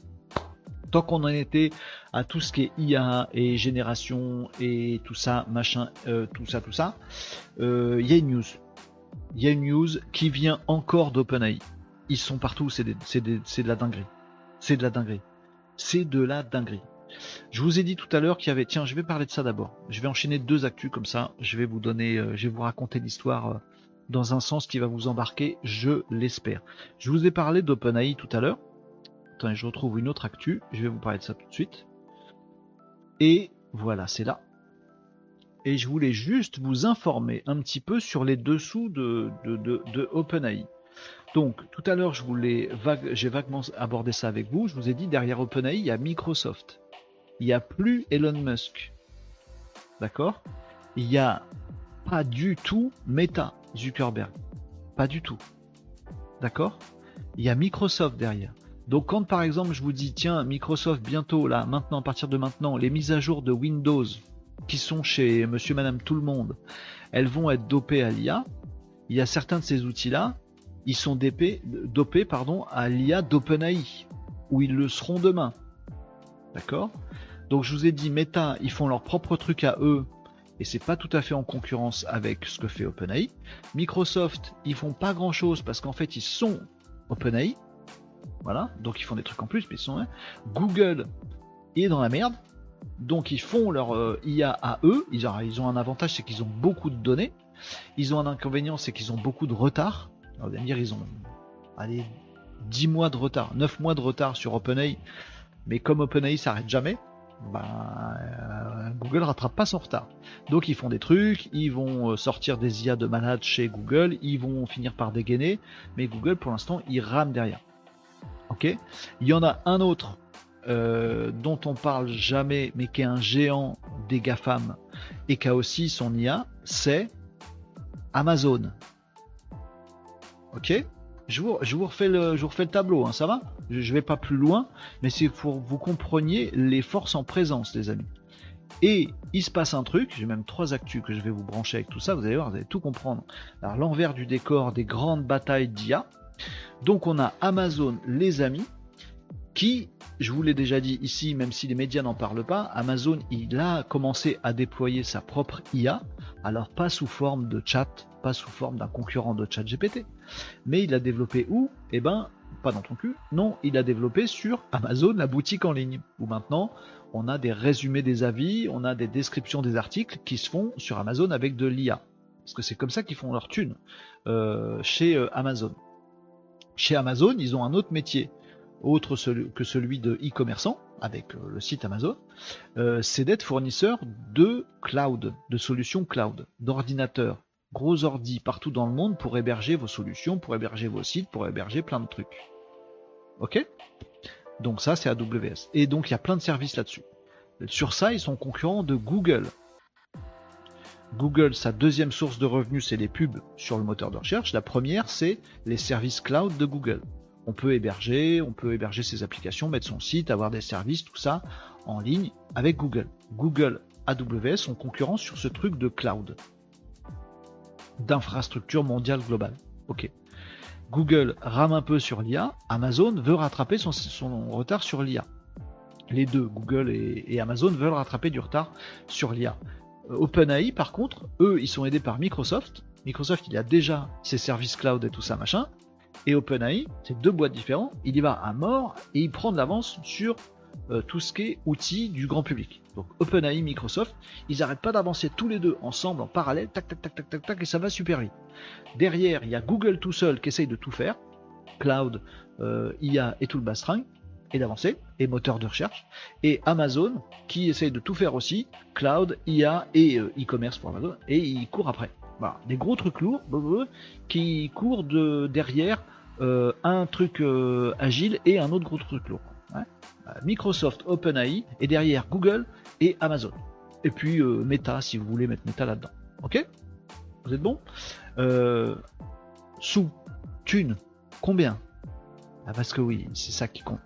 tant qu'on en était à tout ce qui est IA et génération et tout ça, machin, euh, tout ça, tout ça, euh, il y a une news. Il y a une news qui vient encore d'OpenAI. Ils sont partout, c'est de la dinguerie. C'est de la dinguerie. C'est de la dinguerie. Je vous ai dit tout à l'heure qu'il y avait, tiens, je vais parler de ça d'abord. Je vais enchaîner deux actus comme ça. Je vais vous donner, euh, je vais vous raconter l'histoire dans un sens qui va vous embarquer, je l'espère. Je vous ai parlé d'OpenAI tout à l'heure. Attendez, je retrouve une autre actu. Je vais vous parler de ça tout de suite. Et voilà, c'est là. Et je voulais juste vous informer un petit peu sur les dessous de, de, OpenAI. Donc, tout à l'heure, j'ai vaguement abordé ça avec vous. Je vous ai dit, derrière OpenAI, il y a Microsoft. Il n'y a plus Elon Musk. D'accord? Il n'y a pas du tout Meta, Zuckerberg. Pas du tout. D'accord? Il y a Microsoft derrière. Donc quand par exemple je vous dis tiens Microsoft bientôt là maintenant à partir de maintenant les mises à jour de Windows qui sont chez monsieur madame tout le monde elles vont être dopées à l'IA il y a certains de ces outils là ils sont dopés, dopés pardon à l'IA d'OpenAI ou ils le seront demain d'accord? Donc je vous ai dit Meta ils font leur propre truc à eux et c'est pas tout à fait en concurrence avec ce que fait OpenAI Microsoft ils font pas grand chose parce qu'en fait ils sont OpenAI voilà, donc ils font des trucs en plus, mais ils sont. Google est dans la merde, donc ils font leur euh, IA à eux. Ils, ont un avantage, c'est qu'ils ont beaucoup de données. Ils ont un inconvénient, c'est qu'ils ont beaucoup de retard. Alors, vous dire, ils ont allez, 10 mois de retard, 9 mois de retard sur OpenAI. Mais comme OpenAI s'arrête jamais, ben, euh, Google rattrape pas son retard. Donc ils font des trucs, ils vont euh, sortir des IA de malade chez Google, ils vont finir par dégainer, mais Google pour l'instant il rame derrière. Ok? Il y en a un autre euh, dont on parle jamais, mais qui est un géant des GAFAM et qui a aussi son IA, c'est Amazon. Ok? Je vous, je, vous refais le, je refais le tableau, hein, ça va je, ne vais pas plus loin, mais c'est pour que vous compreniez les forces en présence, les amis. Et il se passe un truc, j'ai même trois actus que je vais vous brancher avec tout ça, vous allez voir, vous allez tout comprendre. Alors l'envers du décor des grandes batailles d'IA, donc on a Amazon, les amis, qui, je vous l'ai déjà dit ici, même si les médias n'en parlent pas, Amazon, il a commencé à déployer sa propre IA, alors pas sous forme de chat, pas sous forme d'un concurrent de chat GPT, mais il a développé où? Eh ben, pas dans ton cul, non, il a développé sur Amazon, la boutique en ligne, où maintenant on a des résumés des avis, on a des descriptions des articles qui se font sur Amazon avec de l'IA. Parce que c'est comme ça qu'ils font leur thune euh, chez euh, Amazon. Chez Amazon, ils ont un autre métier, autre que celui de e-commerçant, avec euh, le site Amazon, c'est d'être fournisseur de cloud, de solutions cloud, d'ordinateurs, gros ordi partout dans le monde pour héberger vos solutions, pour héberger vos sites, pour héberger plein de trucs. Ok? Donc ça, c'est AWS. Et donc, il y a plein de services là-dessus. Sur ça, ils sont concurrents de Google. Google, sa deuxième source de revenus, c'est les pubs sur le moteur de recherche. La première, c'est les services cloud de Google. On peut héberger, on peut héberger ses applications, mettre son site, avoir des services, tout ça en ligne avec Google. Google, AWS sont concurrents sur ce truc de cloud, d'infrastructure mondiale globale. Ok. Google rame un peu sur l'IA, Amazon veut rattraper son, retard sur l'IA. Les deux, Google et Amazon, veulent rattraper du retard sur l'IA. OpenAI, par contre, eux, ils sont aidés par Microsoft. Microsoft, il a déjà ses services cloud et tout ça, machin. Et OpenAI, c'est deux boîtes différentes. Il y va à mort et il prend de l'avance sur euh, tout ce qui est outils du grand public. Donc OpenAI, Microsoft, ils n'arrêtent pas d'avancer tous les deux ensemble en parallèle, tac, tac, tac, tac, tac, tac, et ça va super vite. Derrière, il y a Google tout seul qui essaye de tout faire, cloud, euh, IA et tout le bastring et d'avancer, et moteur de recherche, et Amazon qui essaye de tout faire aussi, cloud, IA et euh, e-commerce pour Amazon, et il court après. Voilà, des gros trucs lourds qui courent de, derrière un truc agile et un autre gros truc lourd. Microsoft, OpenAI, et derrière Google et Amazon. Et puis Meta, si vous voulez mettre Meta là-dedans. Ok? Vous êtes bon? Sous, thune, combien? Ah, Parce que oui, c'est ça qui compte.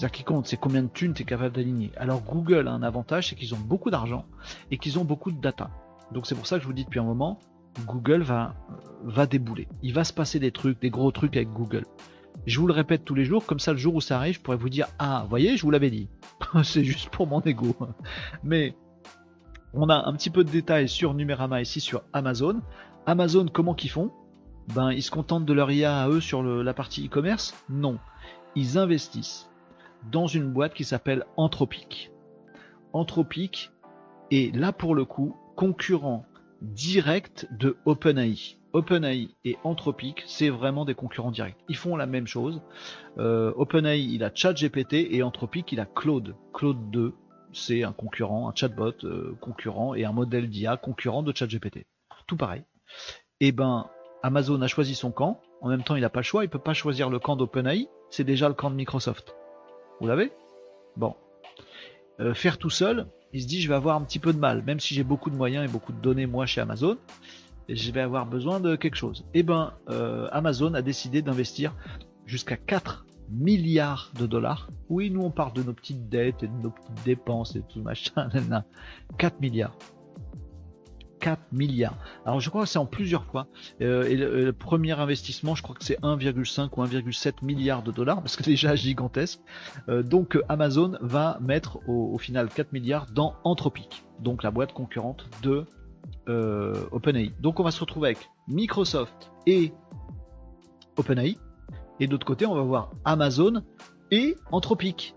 C'est-à-dire qui compte, c'est combien de thunes tu es capable d'aligner. Alors Google a un avantage, c'est qu'ils ont beaucoup d'argent et qu'ils ont beaucoup de data. Donc c'est pour ça que je vous dis depuis un moment, Google va, va débouler. Il va se passer des trucs, des gros trucs avec Google. Je vous le répète tous les jours, comme ça le jour où ça arrive, je pourrais vous dire Ah, voyez, je vous l'avais dit. [LAUGHS] c'est juste pour mon ego. [LAUGHS] Mais on a un petit peu de détails sur Numérama ici sur Amazon. Amazon, comment qu'ils font? Ben, ils se contentent de leur IA à eux sur la partie e-commerce? Non. Ils investissent dans une boîte qui s'appelle Anthropic. Anthropic est là pour le coup concurrent direct de OpenAI. OpenAI et Anthropic, c'est vraiment des concurrents directs. Ils font la même chose. Euh, OpenAI, il a ChatGPT et Anthropic, il a Claude. Claude 2, c'est un concurrent, un chatbot euh, concurrent et un modèle d'IA concurrent de ChatGPT. Tout pareil. Et eh ben, Amazon a choisi son camp. En même temps, il n'a pas le choix. Il peut pas choisir le camp d'OpenAI. C'est déjà le camp de Microsoft. Vous l'avez? Bon. Euh, faire tout seul, il se dit je vais avoir un petit peu de mal, même si j'ai beaucoup de moyens et beaucoup de données moi chez Amazon, je vais avoir besoin de quelque chose. Eh ben, euh, Amazon a décidé d'investir jusqu'à 4 milliards de dollars. Oui, nous on parle de nos petites dettes et de nos petites dépenses et tout machin. [LAUGHS] 4 milliards. 4 milliards. Alors je crois que c'est en plusieurs fois. Euh, et le, premier investissement, je crois que c'est 1,5 ou 1,7 milliards de dollars, parce que déjà [LAUGHS] gigantesque. Euh, donc Amazon va mettre au, final 4 milliards dans Anthropic, donc la boîte concurrente de euh, OpenAI. Donc on va se retrouver avec Microsoft et OpenAI. Et d'autre côté, on va voir Amazon et Anthropic.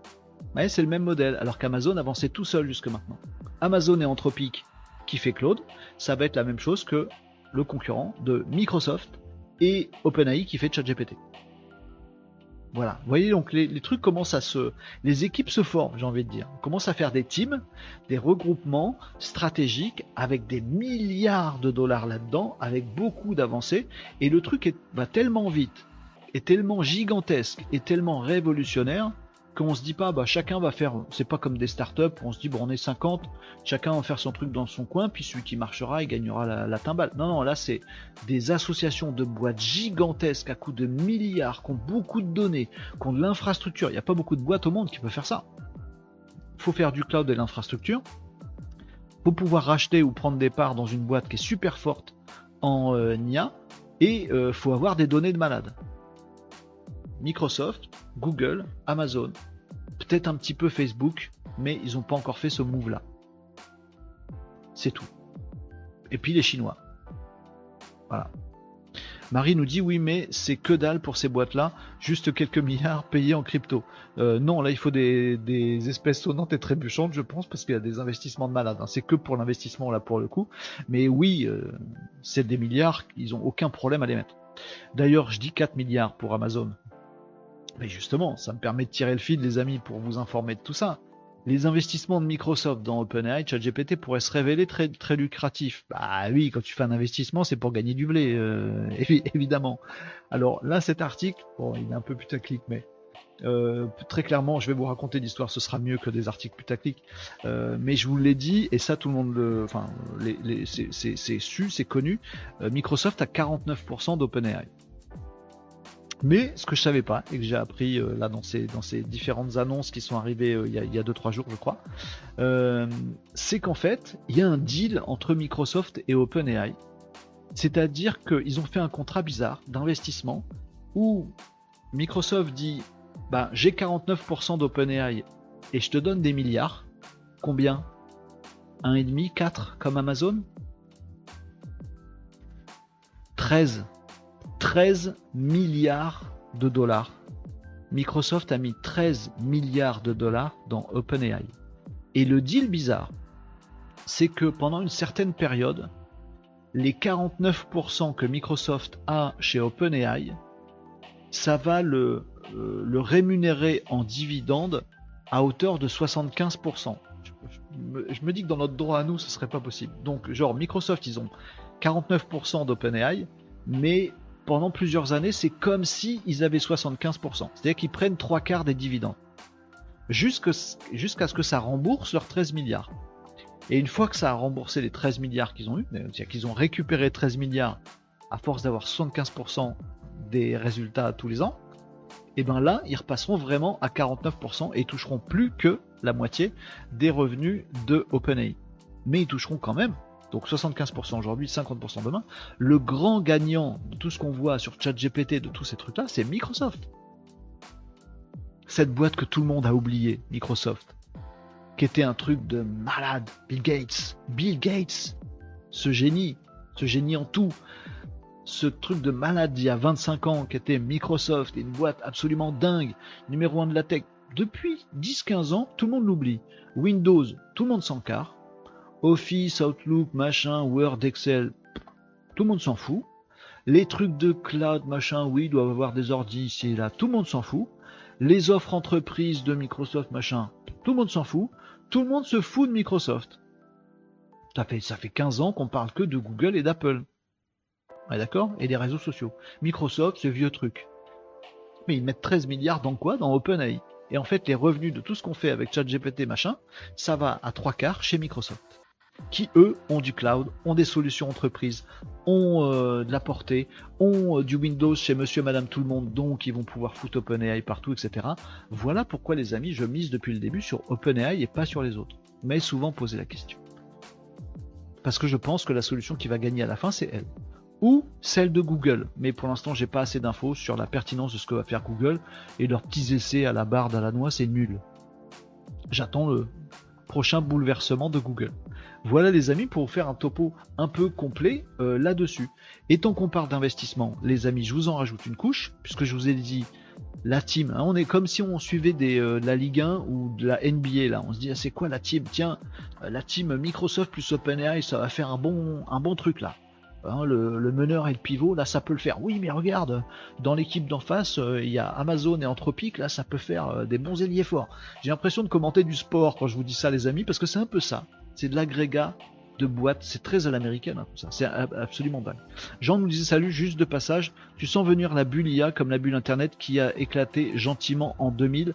Ouais, c'est le même modèle, alors qu'Amazon avançait tout seul jusque maintenant. Amazon et Anthropic qui fait Claude, ça va être la même chose que le concurrent de Microsoft et OpenAI qui fait ChatGPT. Voilà, vous voyez donc les, trucs commencent à se, les équipes se forment, j'ai envie de dire. On commence à faire des teams, des regroupements stratégiques avec des milliards de dollars là-dedans, avec beaucoup d'avancées, et le truc va tellement vite, est tellement gigantesque, et tellement révolutionnaire qu'on se dit pas, bah, chacun va faire, c'est pas comme des startups, on se dit, bon, on est 50, chacun va faire son truc dans son coin, puis celui qui marchera, il gagnera la, timbale. Non, non, là, c'est des associations de boîtes gigantesques à coût de milliards, qui ont beaucoup de données, qui ont de l'infrastructure. Il n'y a pas beaucoup de boîtes au monde qui peuvent faire ça. Faut faire du cloud et l'infrastructure. Faut pouvoir racheter ou prendre des parts dans une boîte qui est super forte en euh, IA. Et euh, faut avoir des données de malade. Microsoft, Google, Amazon, peut-être un petit peu Facebook, mais ils n'ont pas encore fait ce move-là. C'est tout. Et puis les Chinois. Voilà. Marie nous dit oui, mais c'est que dalle pour ces boîtes-là, juste quelques milliards payés en crypto. Euh, non, là il faut des, espèces sonnantes et trébuchantes, je pense, parce qu'il y a des investissements de malades. Hein. C'est que pour l'investissement là pour le coup. Mais oui, euh, c'est des milliards, ils ont aucun problème à les mettre. D'ailleurs, je dis 4 milliards pour Amazon. Mais justement, ça me permet de tirer le fil, les amis, pour vous informer de tout ça. Les investissements de Microsoft dans OpenAI, ChatGPT pourraient se révéler très, très lucratifs. Bah oui, quand tu fais un investissement, c'est pour gagner du blé, euh, [LAUGHS] évidemment. Alors là, cet article, bon, il est un peu putaclic, mais Euh, très clairement, je vais vous raconter l'histoire, ce sera mieux que des articles putaclic. Euh, mais je vous l'ai dit, et ça tout le monde le, enfin, c'est su, c'est connu. Microsoft a 49% d'OpenAI. Mais ce que je savais pas et que j'ai appris là dans ces, dans ces différentes annonces qui sont arrivées il y a 2-3 jours, je crois, c'est qu'en fait, il y a un deal entre Microsoft et OpenAI. C'est-à-dire qu'ils ont fait un contrat bizarre d'investissement où Microsoft dit bah, j'ai 49% d'OpenAI et je te donne des milliards. Combien? 1,5, 4 comme Amazon? 13. 13 milliards de dollars. Microsoft a mis 13 milliards de dollars dans OpenAI. Et le deal bizarre, c'est que pendant une certaine période, les 49% que Microsoft a chez OpenAI, ça va le euh, rémunérer en dividende à hauteur de 75%. Je, me, dis que dans notre droit à nous, ce serait pas possible. Donc, genre, Microsoft, ils ont 49% d'OpenAI, mais pendant plusieurs années, c'est comme si ils avaient 75%. C'est-à-dire qu'ils prennent trois quarts des dividendes. Jusqu'à ce que ça rembourse leurs 13 milliards. Et une fois que ça a remboursé les 13 milliards qu'ils ont eu, c'est-à-dire qu'ils ont récupéré 13 milliards à force d'avoir 75% des résultats tous les ans, et bien là, ils repasseront vraiment à 49% et toucheront plus que la moitié des revenus de OpenAI. Mais ils toucheront quand même, donc 75% aujourd'hui, 50% demain. Le grand gagnant de tout ce qu'on voit sur ChatGPT, de tous ces trucs-là, c'est Microsoft. Cette boîte que tout le monde a oublié, Microsoft, qui était un truc de malade. Bill Gates, Bill Gates, ce génie, ce génie en tout, ce truc de malade il y a 25 ans qui était Microsoft, une boîte absolument dingue, numéro 1 de la tech, depuis 10-15 ans, tout le monde l'oublie. Windows, tout le monde s'en carre. Office, Outlook, machin, Word, Excel, tout le monde s'en fout. Les trucs de cloud, machin, oui, doivent avoir des ordi ici et là, tout le monde s'en fout. Les offres entreprises de Microsoft, machin, tout le monde s'en fout. Tout le monde se fout de Microsoft. Ça fait, ça fait 15 ans qu'on parle que de Google et d'Apple d'accord? Et des réseaux sociaux. Microsoft, ce vieux truc. Mais ils mettent 13 milliards dans quoi? Dans OpenAI. Et en fait, les revenus de tout ce qu'on fait avec ChatGPT, machin, ça va à trois quarts chez Microsoft. Qui, eux, ont du cloud, ont des solutions entreprises, ont euh, de la portée, ont euh, du Windows chez monsieur, madame, tout le monde, donc ils vont pouvoir foutre OpenAI partout, etc. Voilà pourquoi, les amis, je mise depuis le début sur OpenAI et pas sur les autres. Mais souvent poser la question. Parce que je pense que la solution qui va gagner à la fin, c'est elle ou celle de Google. Mais pour l'instant, j'ai pas assez d'infos sur la pertinence de ce que va faire Google et leurs petits essais à la barre à la noix, c'est nul. J'attends le prochain bouleversement de Google. Voilà les amis pour vous faire un topo un peu complet euh, là-dessus. Et tant qu'on parle d'investissement, les amis, je vous en rajoute une couche, puisque je vous ai dit la team. Hein, on est comme si on suivait des, euh, de la Ligue 1 ou de la NBA là. On se dit ah, c'est quoi la team? Tiens, euh, la team Microsoft plus OpenAI, ça va faire un bon, truc là. Hein, le, meneur et le pivot, là ça peut le faire. Oui, mais regarde, dans l'équipe d'en face, il y a Amazon et Anthropic, là ça peut faire des bons ailiers forts. J'ai l'impression de commenter du sport quand je vous dis ça, les amis, parce que c'est un peu ça. C'est de l'agrégat de boîtes, c'est très à l'américaine, hein, ça. C'est absolument dingue. Jean nous disait salut, juste de passage, tu sens venir la bulle IA comme la bulle Internet qui a éclaté gentiment en 2000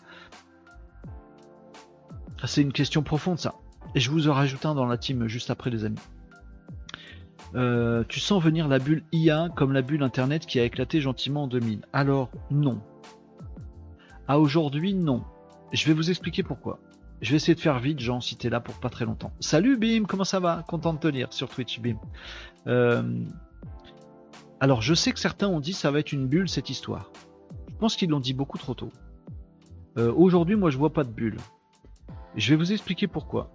C'est une question profonde ça. Et je vous en rajoute un dans la team juste après les amis. Euh, tu sens venir la bulle IA comme la bulle Internet qui a éclaté gentiment en 2000. Alors, non. À aujourd'hui, non. Je vais vous expliquer pourquoi. Je vais essayer de faire vite, Jean, si t'es là pour pas très longtemps. Salut Bim, comment ça va? Content de te lire sur Twitch, Bim. Euh, alors, je sais que certains ont dit ça va être une bulle cette histoire. Je pense qu'ils l'ont dit beaucoup trop tôt. Euh, aujourd'hui, moi, je vois pas de bulle. Je vais vous expliquer pourquoi.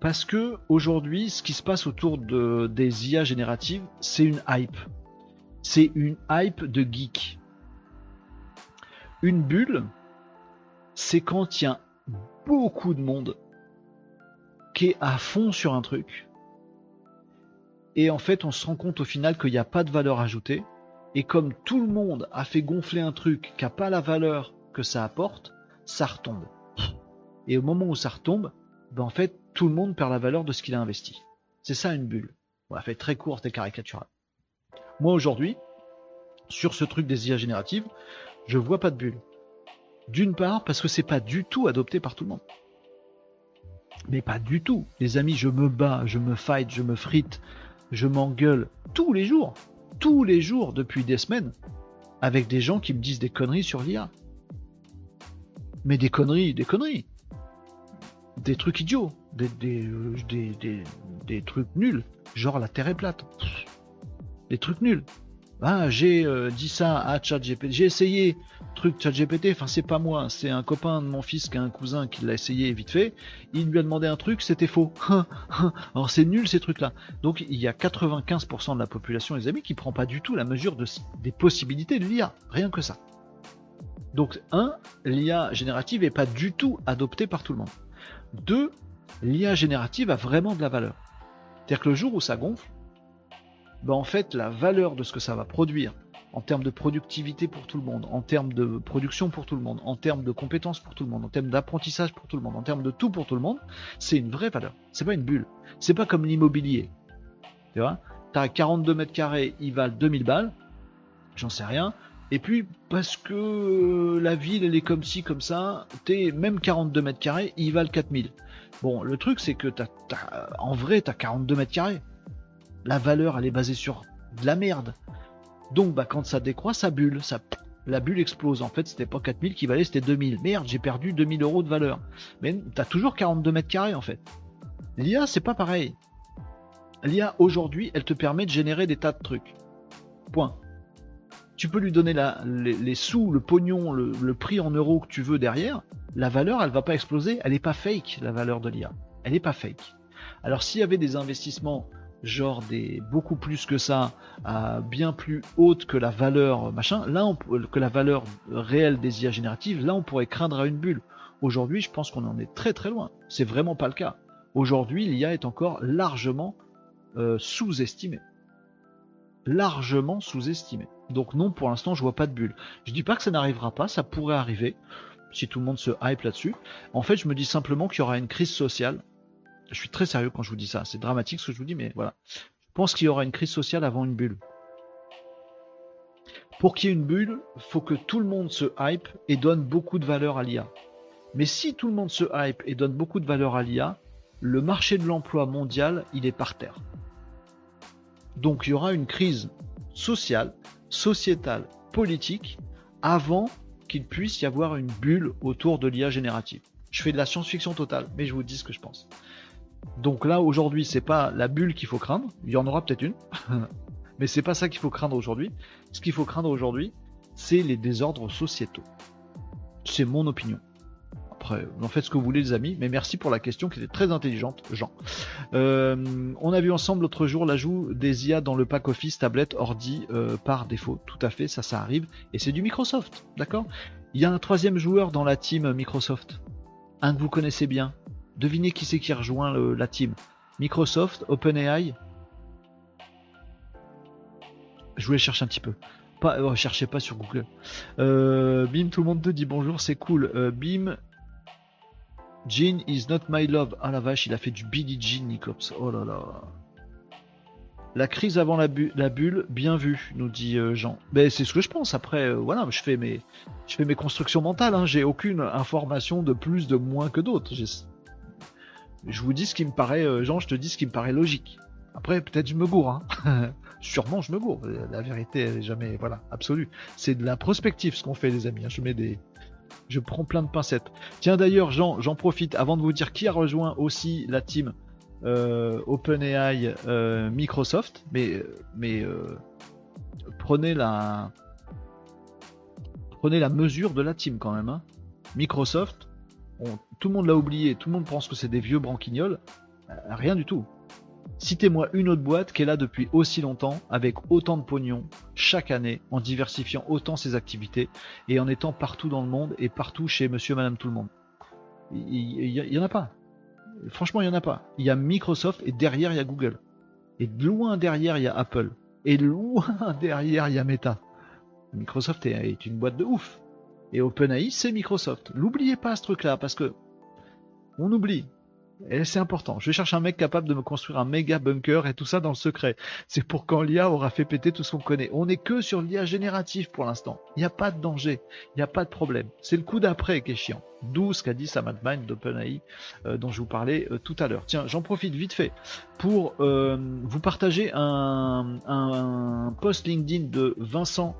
Parce que aujourd'hui, ce qui se passe autour de, des IA génératives, c'est une hype. C'est une hype de geek. Une bulle, c'est quand il y a beaucoup de monde qui est à fond sur un truc. Et en fait, on se rend compte au final qu'il n'y a pas de valeur ajoutée. Et comme tout le monde a fait gonfler un truc qui n'a pas la valeur que ça apporte, ça retombe. Et au moment où ça retombe, ben en fait, tout le monde perd la valeur de ce qu'il a investi. C'est ça une bulle. On va faire très courte et caricaturale. Moi aujourd'hui, sur ce truc des IA génératives, je vois pas de bulle. D'une part, parce que c'est pas du tout adopté par tout le monde. Mais pas du tout. Les amis, je me bats, je me fight, je me frite, je m'engueule tous les jours, tous les jours depuis des semaines, avec des gens qui me disent des conneries sur l'IA. Mais des conneries, des conneries. Des trucs idiots, des, des, des, des trucs nuls, genre la Terre est plate. Des trucs nuls. Ah, j'ai euh, dit ça à ChatGPT. J'ai essayé truc ChatGPT. Enfin, c'est pas moi, c'est un copain de mon fils qui a un cousin qui l'a essayé vite fait. Il lui a demandé un truc, c'était faux. [LAUGHS] Alors c'est nul ces trucs-là. Donc il y a 95% de la population, les amis, qui prend pas du tout la mesure de, des possibilités de l'IA. Rien que ça. Donc un, l'IA générative est pas du tout adoptée par tout le monde. Deux, l'IA générative a vraiment de la valeur. C'est-à-dire que le jour où ça gonfle, ben en fait la valeur de ce que ça va produire en termes de productivité pour tout le monde, en termes de production pour tout le monde, en termes de compétences pour tout le monde, en termes d'apprentissage pour tout le monde, en termes de tout pour tout le monde, c'est une vraie valeur. C'est pas une bulle. C'est pas comme l'immobilier. Tu vois? T'as 42 mètres carrés, ils valent 2000 balles. J'en sais rien. Et puis, parce que la ville, elle est comme ci, comme ça, t'es même 42 mètres carrés, ils valent 4000. Bon, le truc, c'est que t'as, en vrai, t'as 42 mètres carrés la valeur elle est basée sur de la merde. Donc bah quand ça décroît, ça bulle, ça la bulle explose. En fait, c'était pas 4000 qui valait, c'était 2000. Merde, j'ai perdu 2000 euros de valeur. Mais t'as toujours 42 mètres carrés en fait. L'IA, c'est pas pareil. L'IA aujourd'hui, elle te permet de générer des tas de trucs. Point. Tu peux lui donner les, sous, le pognon, le, le, prix en euros que tu veux derrière. La valeur, elle va pas exploser. Elle n'est pas fake, la valeur de l'IA. Elle n'est pas fake. Alors s'il y avait des investissements genre des beaucoup plus que ça, bien plus haute que la valeur machin, là on, que la valeur réelle des IA génératives, là on pourrait craindre à une bulle. Aujourd'hui, je pense qu'on en est très très loin. C'est vraiment pas le cas. Aujourd'hui, l'IA est encore largement euh, sous-estimée. Largement sous-estimée. Donc non, pour l'instant, je vois pas de bulle. Je dis pas que ça n'arrivera pas, ça pourrait arriver si tout le monde se hype là-dessus. En fait, je me dis simplement qu'il y aura une crise sociale je suis très sérieux quand je vous dis ça. C'est dramatique ce que je vous dis, mais voilà. Je pense qu'il y aura une crise sociale avant une bulle. Pour qu'il y ait une bulle, faut que tout le monde se hype et donne beaucoup de valeur à l'IA. Mais si tout le monde se hype et donne beaucoup de valeur à l'IA, le marché de l'emploi mondial, il est par terre. Donc il y aura une crise sociale, sociétale, politique, avant qu'il puisse y avoir une bulle autour de l'IA générative. Je fais de la science-fiction totale, mais je vous dis ce que je pense. Donc là, aujourd'hui, c'est pas la bulle qu'il faut craindre. Il y en aura peut-être une. [LAUGHS] Mais c'est pas ça qu'il faut craindre aujourd'hui. Ce qu'il faut craindre aujourd'hui, c'est les désordres sociétaux. C'est mon opinion. Après, vous en faites ce que vous voulez, les amis. Mais merci pour la question qui était très intelligente, Jean. Euh, on a vu ensemble l'autre jour l'ajout des IA dans le pack Office, tablette, ordi euh, par défaut. Tout à fait, ça, ça arrive. Et c'est du Microsoft, d'accord? Il y a un troisième joueur dans la team Microsoft. Un que vous connaissez bien, Devinez qui c'est qui rejoint la team Microsoft, OpenAI. Je voulais chercher un petit peu. Pas, oh, cherchez pas sur Google. Euh, Bim, tout le monde te dit bonjour, c'est cool. Euh, Bim, Jean is not my love. Ah la vache, il a fait du Billy Jean, Nicops. Oh là là. La crise avant la, bulle, bien vu, nous dit euh, Jean. Ben, c'est ce que je pense. Après, voilà, je fais mes, je fais mes constructions mentales. Hein. J'ai aucune information de plus, de moins que d'autres je vous dis ce qui me paraît, euh, Jean, je te dis ce qui me paraît logique. Après, peut-être je me gourre, hein. [LAUGHS] Sûrement, je me gourre. La vérité, elle est jamais, voilà, absolue. C'est de la prospective ce qu'on fait, les amis. Hein. Je mets des, je prends plein de pincettes. Tiens, d'ailleurs, Jean, j'en profite avant de vous dire qui a rejoint aussi la team euh, OpenAI euh, Microsoft, mais, mais prenez la, prenez la mesure de la team quand même. Hein. Microsoft, tout le monde l'a oublié, tout le monde pense que c'est des vieux branquignols. Euh, rien du tout. Citez-moi une autre boîte qui est là depuis aussi longtemps, avec autant de pognon, chaque année, en diversifiant autant ses activités, et en étant partout dans le monde, et partout chez monsieur, madame, tout le monde. Il y, en a pas. Franchement, il y en a pas. Il y a Microsoft, et derrière, il y a Google. Et loin derrière, il y a Apple. Et loin [LAUGHS] derrière, il y a Meta. Microsoft est une boîte de ouf. Et OpenAI, c'est Microsoft. N'oubliez pas ce truc-là, parce que on oublie. Et c'est important. Je cherche un mec capable de me construire un méga bunker et tout ça dans le secret. C'est pour quand l'IA aura fait péter tout ce qu'on connaît. On n'est que sur l'IA générative pour l'instant. Il n'y a pas de danger. Il n'y a pas de problème. C'est le coup d'après qui est chiant. D'où ce qu'a dit Samad Mind d'OpenAI euh, dont je vous parlais euh, tout à l'heure. Tiens, j'en profite vite fait pour euh, vous partager un, post LinkedIn de Vincent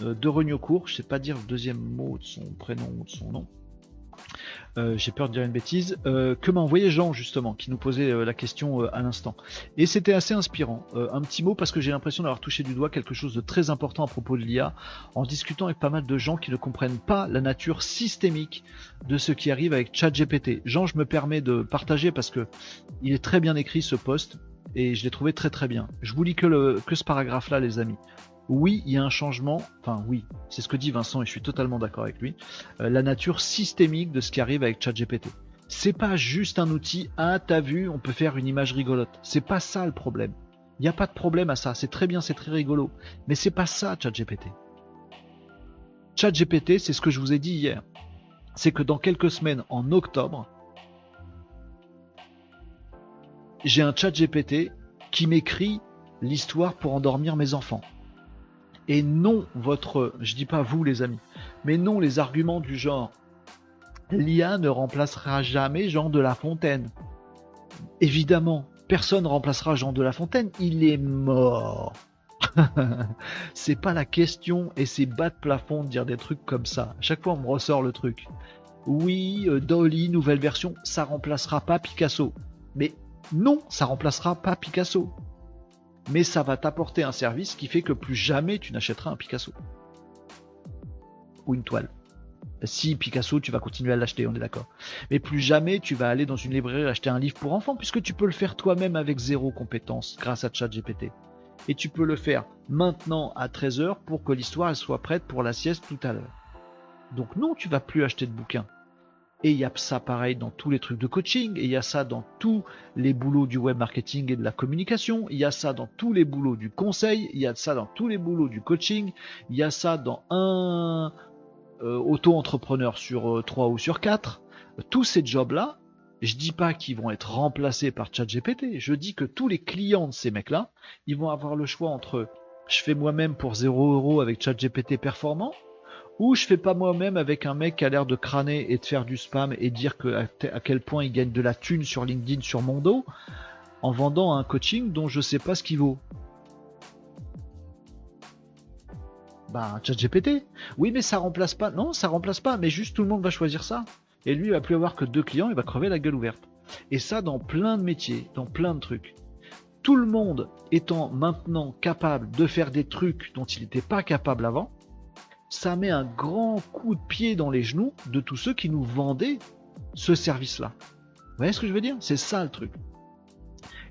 de Regnocourt. Je sais pas dire le deuxième mot de son prénom ou de son nom. Euh, j'ai peur de dire une bêtise, euh, que m'a envoyé Jean justement, qui nous posait euh, la question à l'instant. Et c'était assez inspirant. un petit mot parce que j'ai l'impression d'avoir touché du doigt quelque chose de très important à propos de l'IA, en discutant avec pas mal de gens qui ne comprennent pas la nature systémique de ce qui arrive avec ChatGPT. Jean, je me permets de partager parce que il est très bien écrit ce post et je l'ai trouvé très très bien. Je vous lis que, ce paragraphe là les amis oui, il y a un changement, enfin oui, c'est ce que dit Vincent et je suis totalement d'accord avec lui, euh, la nature systémique de ce qui arrive avec ChatGPT. C'est pas juste un outil, ah t'as vu, on peut faire une image rigolote. C'est pas ça le problème. Il n'y a pas de problème à ça, c'est très bien, c'est très rigolo. Mais c'est pas ça ChatGPT. ChatGPT, c'est ce que je vous ai dit hier. C'est que dans quelques semaines, en octobre, j'ai un ChatGPT qui m'écrit l'histoire pour endormir mes enfants et non votre, je dis pas vous les amis, mais non les arguments du genre l'IA ne remplacera jamais Jean de La Fontaine. Évidemment, personne ne remplacera Jean de La Fontaine, il est mort. [LAUGHS] c'est pas la question et c'est bas de plafond de dire des trucs comme ça. À chaque fois on me ressort le truc. Oui, euh, Dolly, nouvelle version, ça remplacera pas Picasso. Mais non, ça remplacera pas Picasso mais ça va t'apporter un service qui fait que plus jamais tu n'achèteras un Picasso. Ou une toile. Si Picasso, tu vas continuer à l'acheter, on est d'accord. Mais plus jamais tu vas aller dans une librairie acheter un livre pour enfants, puisque tu peux le faire toi-même avec zéro compétence grâce à ChatGPT. Et tu peux le faire maintenant à 13h pour que l'histoire soit prête pour la sieste tout à l'heure. Donc non, tu vas plus acheter de bouquins. Et il y a ça pareil dans tous les trucs de coaching, et il y a ça dans tous les boulots du web marketing et de la communication, il y a ça dans tous les boulots du conseil, il y a ça dans tous les boulots du coaching, il y a ça dans un euh, auto-entrepreneur sur euh, trois ou sur quatre. Tous ces jobs-là, je dis pas qu'ils vont être remplacés par ChatGPT, je dis que tous les clients de ces mecs-là, ils vont avoir le choix entre je fais moi-même pour 0 euros avec ChatGPT performant, ou je fais pas moi-même avec un mec qui a l'air de crâner et de faire du spam et dire à, quel point il gagne de la thune sur LinkedIn sur mon dos en vendant un coaching dont je sais pas ce qu'il vaut. Bah, ChatGPT. Oui, mais ça remplace pas. Non, ça remplace pas, mais juste tout le monde va choisir ça. Et lui, il va plus avoir que deux clients, il va crever la gueule ouverte. Et ça dans plein de métiers, dans plein de trucs. Tout le monde étant maintenant capable de faire des trucs dont il n'était pas capable avant, ça met un grand coup de pied dans les genoux de tous ceux qui nous vendaient ce service-là. Vous voyez ce que je veux dire? C'est ça le truc.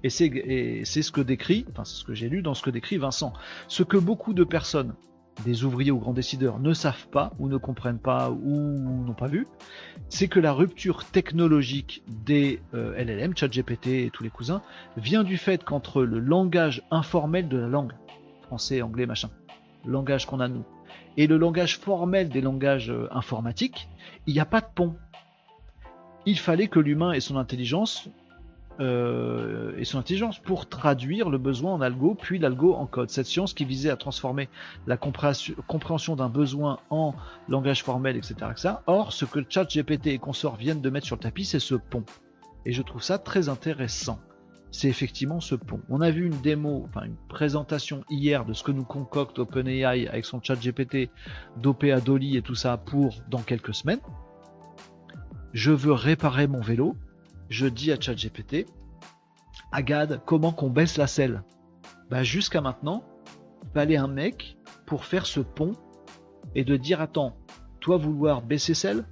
Et c'est ce que décrit, enfin c'est ce que j'ai lu dans ce que décrit Vincent. Ce que beaucoup de personnes, des ouvriers ou grands décideurs, ne savent pas ou ne comprennent pas ou n'ont pas vu, c'est que la rupture technologique des euh, LLM, ChatGPT et tous les cousins, vient du fait qu'entre le langage informel de la langue, français, anglais, machin, langage qu'on a nous, et le langage formel des langages euh, informatiques, il n'y a pas de pont. Il fallait que l'humain ait son intelligence euh, et son intelligence pour traduire le besoin en algo, puis l'algo en code. Cette science qui visait à transformer la compréhension d'un besoin en langage formel, etc., etc. Or, ce que ChatGPT et consorts viennent de mettre sur le tapis, c'est ce pont. Et je trouve ça très intéressant c'est effectivement ce pont. On a vu une démo, enfin une présentation hier de ce que nous concocte OpenAI avec son chat GPT, d'OPA Dolly et tout ça pour dans quelques semaines. Je veux réparer mon vélo. Je dis à ChatGPT, Agad, comment qu'on baisse la selle? Bah jusqu'à maintenant, il fallait un mec pour faire ce pont et de dire attends, toi vouloir baisser celle,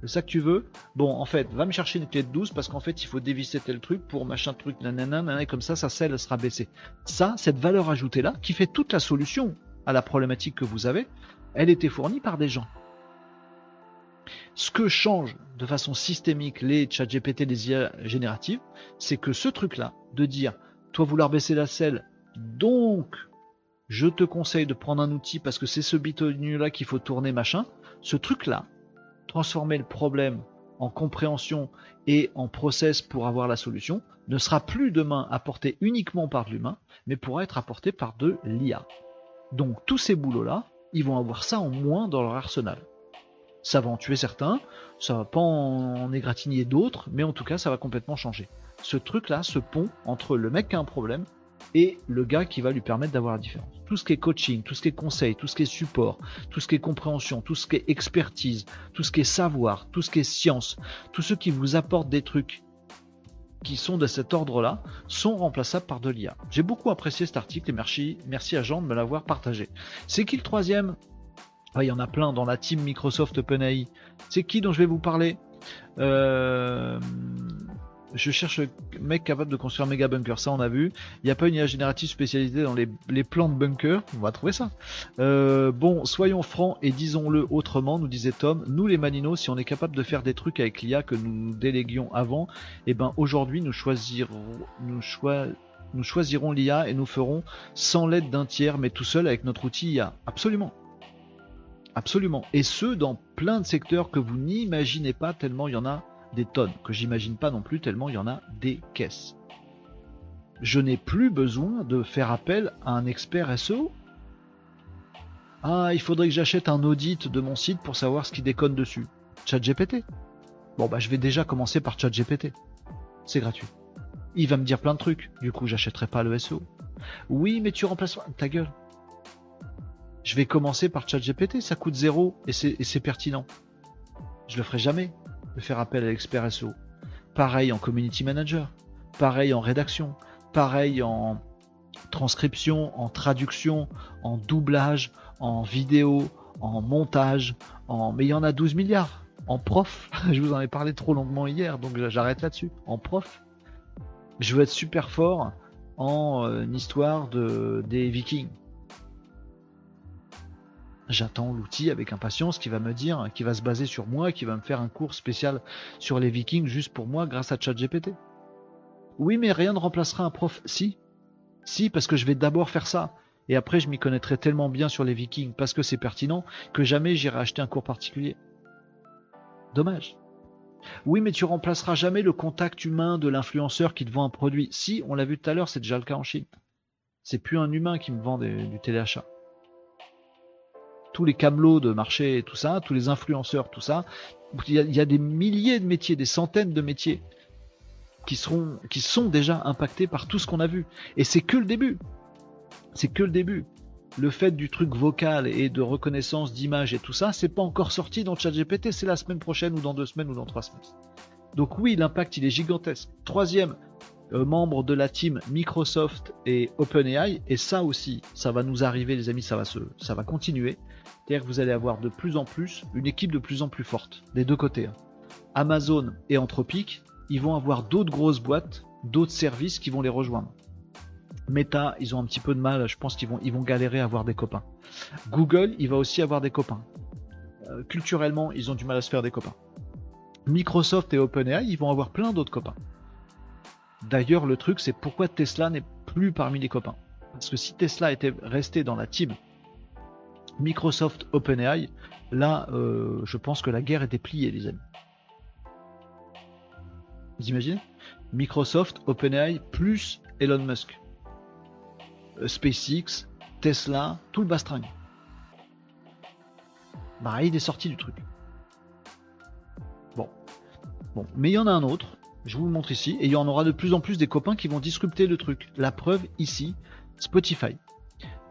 c'est ça que tu veux? Bon, en fait, va me chercher une clé de 12 parce qu'en fait, il faut dévisser tel truc pour machin truc, nanana, et comme ça, sa selle sera baissée. Ça, cette valeur ajoutée là, qui fait toute la solution à la problématique que vous avez, elle était fournie par des gens. Ce que change de façon systémique les chat GPT des IA génératives, c'est que ce truc-là, de dire, toi vouloir baisser la selle, donc je te conseille de prendre un outil parce que c'est ce bitonu là qu'il faut tourner machin, ce truc-là, transformer le problème en compréhension et en process pour avoir la solution ne sera plus demain apporté uniquement par l'humain, mais pourra être apporté par de l'IA. Donc tous ces boulots-là, ils vont avoir ça en moins dans leur arsenal. Ça va en tuer certains, ça va pas en égratigner d'autres, mais en tout cas ça va complètement changer. Ce truc-là, ce pont entre le mec qui a un problème et le gars qui va lui permettre d'avoir la différence. Tout ce qui est coaching, tout ce qui est conseil, tout ce qui est support, tout ce qui est compréhension, tout ce qui est expertise, tout ce qui est savoir, tout ce qui est science, tous ceux qui vous apportent des trucs qui sont de cet ordre-là sont remplaçables par de l'IA. J'ai beaucoup apprécié cet article et merci, merci à Jean de me l'avoir partagé. C'est qui le troisième? Ah, Il y en a plein dans la team Microsoft OpenAI. C'est qui dont je vais vous parler? Euh, je cherche un mec capable de construire un méga bunker, ça on a vu. Il n'y a pas une IA générative spécialisée dans les, plans de bunker, on va trouver ça. Euh, bon, soyons francs et disons-le autrement, nous disait Tom, nous les maninos, si on est capable de faire des trucs avec l'IA que nous déléguions avant, et eh ben aujourd'hui nous choisirons, nous, nous choisirons l'IA et nous ferons sans l'aide d'un tiers, mais tout seul avec notre outil IA. Absolument. Absolument. Et ce, dans plein de secteurs que vous n'imaginez pas tellement il y en a des tonnes, que j'imagine pas non plus tellement il y en a des caisses. Je n'ai plus besoin de faire appel à un expert SEO. Ah, il faudrait que j'achète un audit de mon site pour savoir ce qui déconne dessus. ChatGPT. Bon bah je vais déjà commencer par ChatGPT. C'est gratuit. Il va me dire plein de trucs. Du coup, j'achèterai pas le SEO. Oui, mais tu remplaces ta gueule. Je vais commencer par ChatGPT, ça coûte zéro et c'est pertinent. Je le ferai jamais de faire appel à l'expert SEO. Pareil en community manager, pareil en rédaction, pareil en transcription, en traduction, en doublage, en vidéo, en montage, en... mais il y en a 12 milliards. En prof, [LAUGHS] je vous en ai parlé trop longuement hier, donc j'arrête là-dessus. En prof, je veux être super fort en euh, histoire de, des vikings j'attends l'outil avec impatience qui va me dire, qui va se baser sur moi, qui va me faire un cours spécial sur les vikings juste pour moi grâce à ChatGPT. Oui, mais rien ne remplacera un prof. Si. Si, parce que je vais d'abord faire ça. Et après, je m'y connaîtrai tellement bien sur les vikings parce que c'est pertinent que jamais j'irai acheter un cours particulier. Dommage. Oui, mais tu remplaceras jamais le contact humain de l'influenceur qui te vend un produit. Si, on l'a vu tout à l'heure, c'est déjà le cas en Chine. C'est plus un humain qui me vend du téléachat tous les camelots de marché et tout ça, tous les influenceurs, tout ça. Il y, a, des milliers de métiers, des centaines de métiers qui seront, qui sont déjà impactés par tout ce qu'on a vu. Et c'est que le début. C'est que le début. Le fait du truc vocal et de reconnaissance d'image et tout ça, c'est pas encore sorti dans ChatGPT, c'est la semaine prochaine ou dans deux semaines ou dans trois semaines. Donc oui, l'impact il est gigantesque. Troisième, euh, membre de la team Microsoft et OpenAI, et ça aussi, ça va nous arriver les amis, ça va se, ça va continuer. C'est-à-dire que vous allez avoir de plus en plus une équipe de plus en plus forte, des deux côtés. Hein. Amazon et Anthropic, ils vont avoir d'autres grosses boîtes, d'autres services qui vont les rejoindre. Meta, ils ont un petit peu de mal, je pense qu'ils vont, ils vont galérer à avoir des copains. Google, il va aussi avoir des copains. Euh, culturellement, ils ont du mal à se faire des copains. Microsoft et OpenAI, ils vont avoir plein d'autres copains. D'ailleurs, le truc, c'est pourquoi Tesla n'est plus parmi les copains. Parce que si Tesla était resté dans la team Microsoft OpenAI, là, euh, je pense que la guerre était pliée, les amis. Vous imaginez? Microsoft, OpenAI, plus Elon Musk. Euh, SpaceX, Tesla, tout le bastring. Bah, il est sorti du truc. Bon. Bon. Mais il y en a un autre. Je vous le montre ici. Et il y en aura de plus en plus des copains qui vont disrupter le truc. La preuve ici, Spotify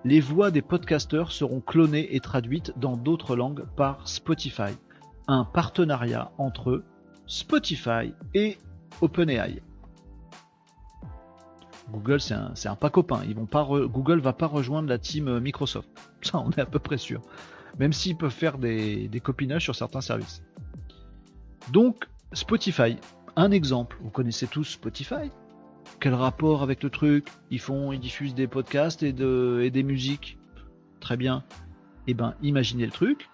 les voix des podcasteurs seront clonées et traduites dans d'autres langues par Spotify. Un partenariat entre Spotify et OpenAI. Google, c'est un, pas copain. Ils vont Google va pas rejoindre la team euh, Microsoft. [LAUGHS] Ça, on est à peu près sûr. Même s'ils peuvent faire des, des copinages sur certains services. Donc, Spotify, un exemple. Vous connaissez tous Spotify? Quel rapport avec le truc Ils font, ils diffusent des podcasts et, de, et des musiques. Très bien. Eh ben, imaginez le truc.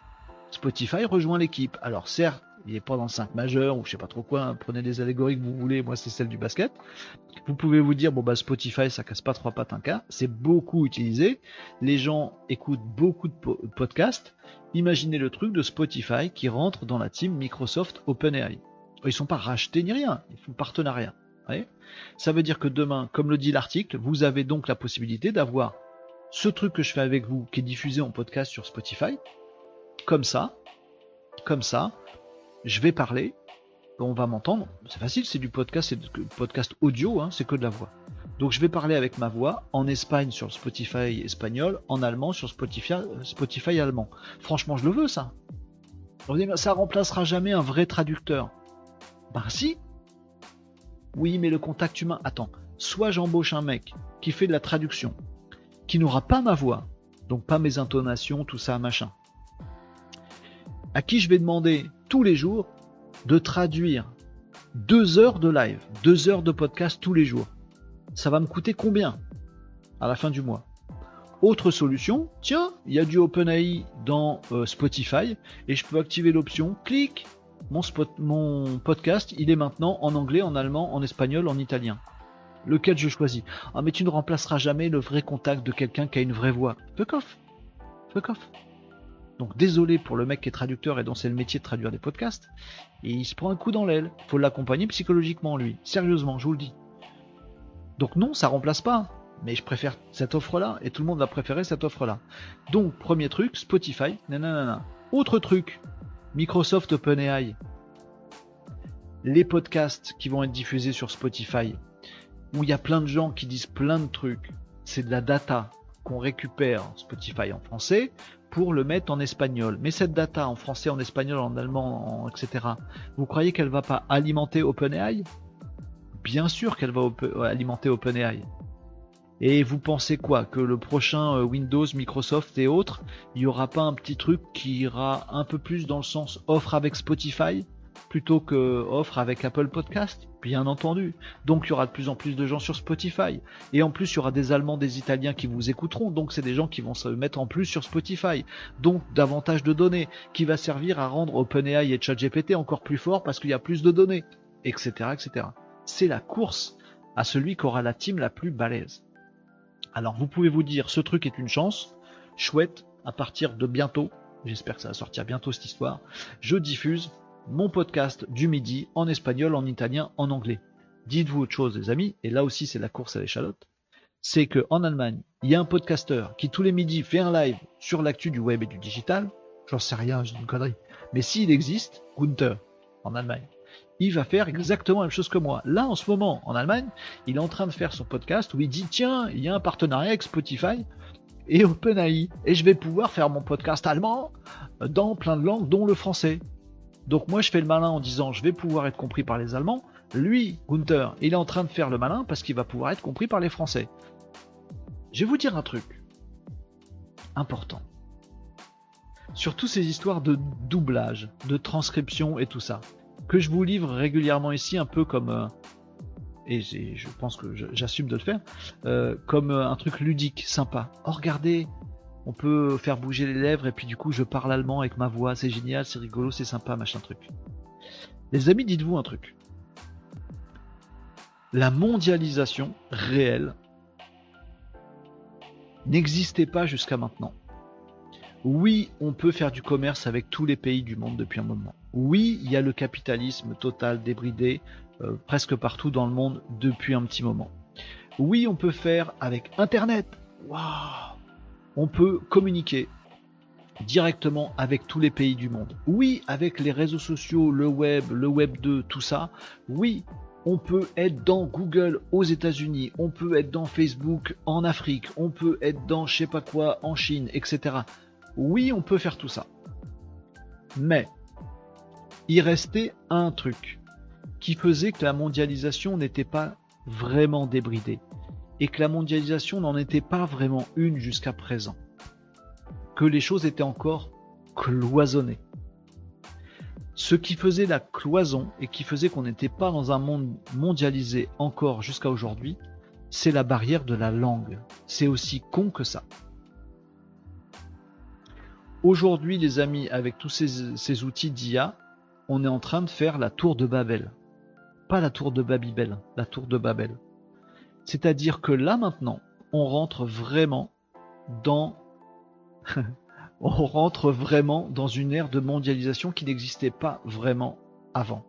Spotify rejoint l'équipe. Alors certes, il n'est pas dans le 5 majeur ou je sais pas trop quoi. Hein. prenez les allégories que vous voulez. Moi, c'est celle du basket. Vous pouvez vous dire bon bah Spotify, ça casse pas trois pattes un cas. C'est beaucoup utilisé. Les gens écoutent beaucoup de podcasts. Imaginez le truc de Spotify qui rentre dans la team Microsoft OpenAI. Ils sont pas rachetés ni rien, ils font partenariat. Ça veut dire que demain, comme le dit l'article, vous avez donc la possibilité d'avoir ce truc que je fais avec vous qui est diffusé en podcast sur Spotify, comme ça, comme ça, je vais parler, on va m'entendre, c'est facile, c'est du podcast, c'est du podcast audio, hein, c'est que de la voix. Donc je vais parler avec ma voix en Espagne sur Spotify espagnol, en allemand sur Spotify, allemand. Franchement, je le veux ça. Ça remplacera jamais un vrai traducteur. Bah si. Oui, mais le contact humain. Attends. Soit j'embauche un mec qui fait de la traduction, qui n'aura pas ma voix, donc pas mes intonations, tout ça, machin. À qui je vais demander tous les jours de traduire deux heures de live, deux heures de podcast tous les jours ça va me coûter combien à la fin du mois? Autre solution, tiens, il y a du OpenAI dans euh, Spotify et je peux activer l'option clic. Mon, mon podcast, il est maintenant en anglais, en allemand, en espagnol, en italien. Lequel je choisis? Ah, mais tu ne remplaceras jamais le vrai contact de quelqu'un qui a une vraie voix. Fuck off Fuck off donc désolé pour le mec qui est traducteur et dont c'est le métier de traduire des podcasts. Et il se prend un coup dans l'aile. Faut l'accompagner psychologiquement lui. Sérieusement, je vous le dis. Donc non, ça remplace pas. Mais je préfère cette offre-là et tout le monde va préférer cette offre-là. Donc premier truc, Spotify, nanana. Autre truc, Microsoft OpenAI. Les podcasts qui vont être diffusés sur Spotify, où il y a plein de gens qui disent plein de trucs. C'est de la data qu'on récupère Spotify en français pour le mettre en espagnol. Mais cette data en français, en espagnol, en allemand, etc. Vous croyez qu'elle va pas alimenter OpenAI? Bien sûr qu'elle va alimenter OpenAI. Et vous pensez quoi Que le prochain euh, Windows, Microsoft et autres, il n'y aura pas un petit truc qui ira un peu plus dans le sens offre avec Spotify plutôt que offre avec Apple Podcast? Bien entendu. Donc il y aura de plus en plus de gens sur Spotify. Et en plus, il y aura des Allemands, des Italiens qui vous écouteront. Donc c'est des gens qui vont se mettre en plus sur Spotify. Donc davantage de données qui va servir à rendre OpenAI et ChatGPT encore plus fort parce qu'il y a plus de données, etc., etc c'est la course à celui qui aura la team la plus balèze. Alors vous pouvez vous dire, ce truc est une chance, chouette, à partir de bientôt, j'espère que ça va sortir bientôt cette histoire, je diffuse mon podcast du midi en espagnol, en italien, en anglais. Dites-vous autre chose les amis, et là aussi c'est la course à l'échalote, c'est que en Allemagne, il y a un podcasteur qui tous les midis fait un live sur l'actu du web et du digital, j'en sais rien, j'ai une connerie, mais s'il existe, Gunther, en Allemagne il va faire exactement la même chose que moi. Là, en ce moment, en Allemagne, il est en train de faire son podcast où il dit tiens, il y a un partenariat avec Spotify et OpenAI, et je vais pouvoir faire mon podcast allemand dans plein de langues, dont le français. Donc moi, je fais le malin en disant je vais pouvoir être compris par les Allemands. Lui, Gunther, il est en train de faire le malin parce qu'il va pouvoir être compris par les Français. Je vais vous dire un truc important. Sur toutes ces histoires de doublage, de transcription et tout ça que je vous livre régulièrement ici, un peu comme, euh, et je pense que j'assume de le faire, euh, comme euh, un truc ludique, sympa. Oh regardez, on peut faire bouger les lèvres et puis du coup je parle allemand avec ma voix, c'est génial, c'est rigolo, c'est sympa, machin truc. Les amis, dites-vous un truc. La mondialisation réelle n'existait pas jusqu'à maintenant. Oui, on peut faire du commerce avec tous les pays du monde depuis un moment. Oui, il y a le capitalisme total débridé euh, presque partout dans le monde depuis un petit moment. Oui, on peut faire avec Internet. On peut communiquer directement avec tous les pays du monde. Oui, avec les réseaux sociaux, le web, le web 2, tout ça. Oui, on peut être dans Google aux États-Unis, on peut être dans Facebook en Afrique, on peut être dans je sais pas quoi en Chine, etc. Oui, on peut faire tout ça. Mais il restait un truc qui faisait que la mondialisation n'était pas vraiment débridée et que la mondialisation n'en était pas vraiment une jusqu'à présent. Que les choses étaient encore cloisonnées. Ce qui faisait la cloison et qui faisait qu'on n'était pas dans un monde mondialisé encore jusqu'à aujourd'hui, c'est la barrière de la langue. C'est aussi con que ça. Aujourd'hui, les amis, avec tous ces, outils d'IA, on est en train de faire la tour de Babel. Pas la tour de Babybel, la tour de Babel. C'est-à-dire que là maintenant, on rentre vraiment dans [LAUGHS] on rentre vraiment dans une ère de mondialisation qui n'existait pas vraiment avant.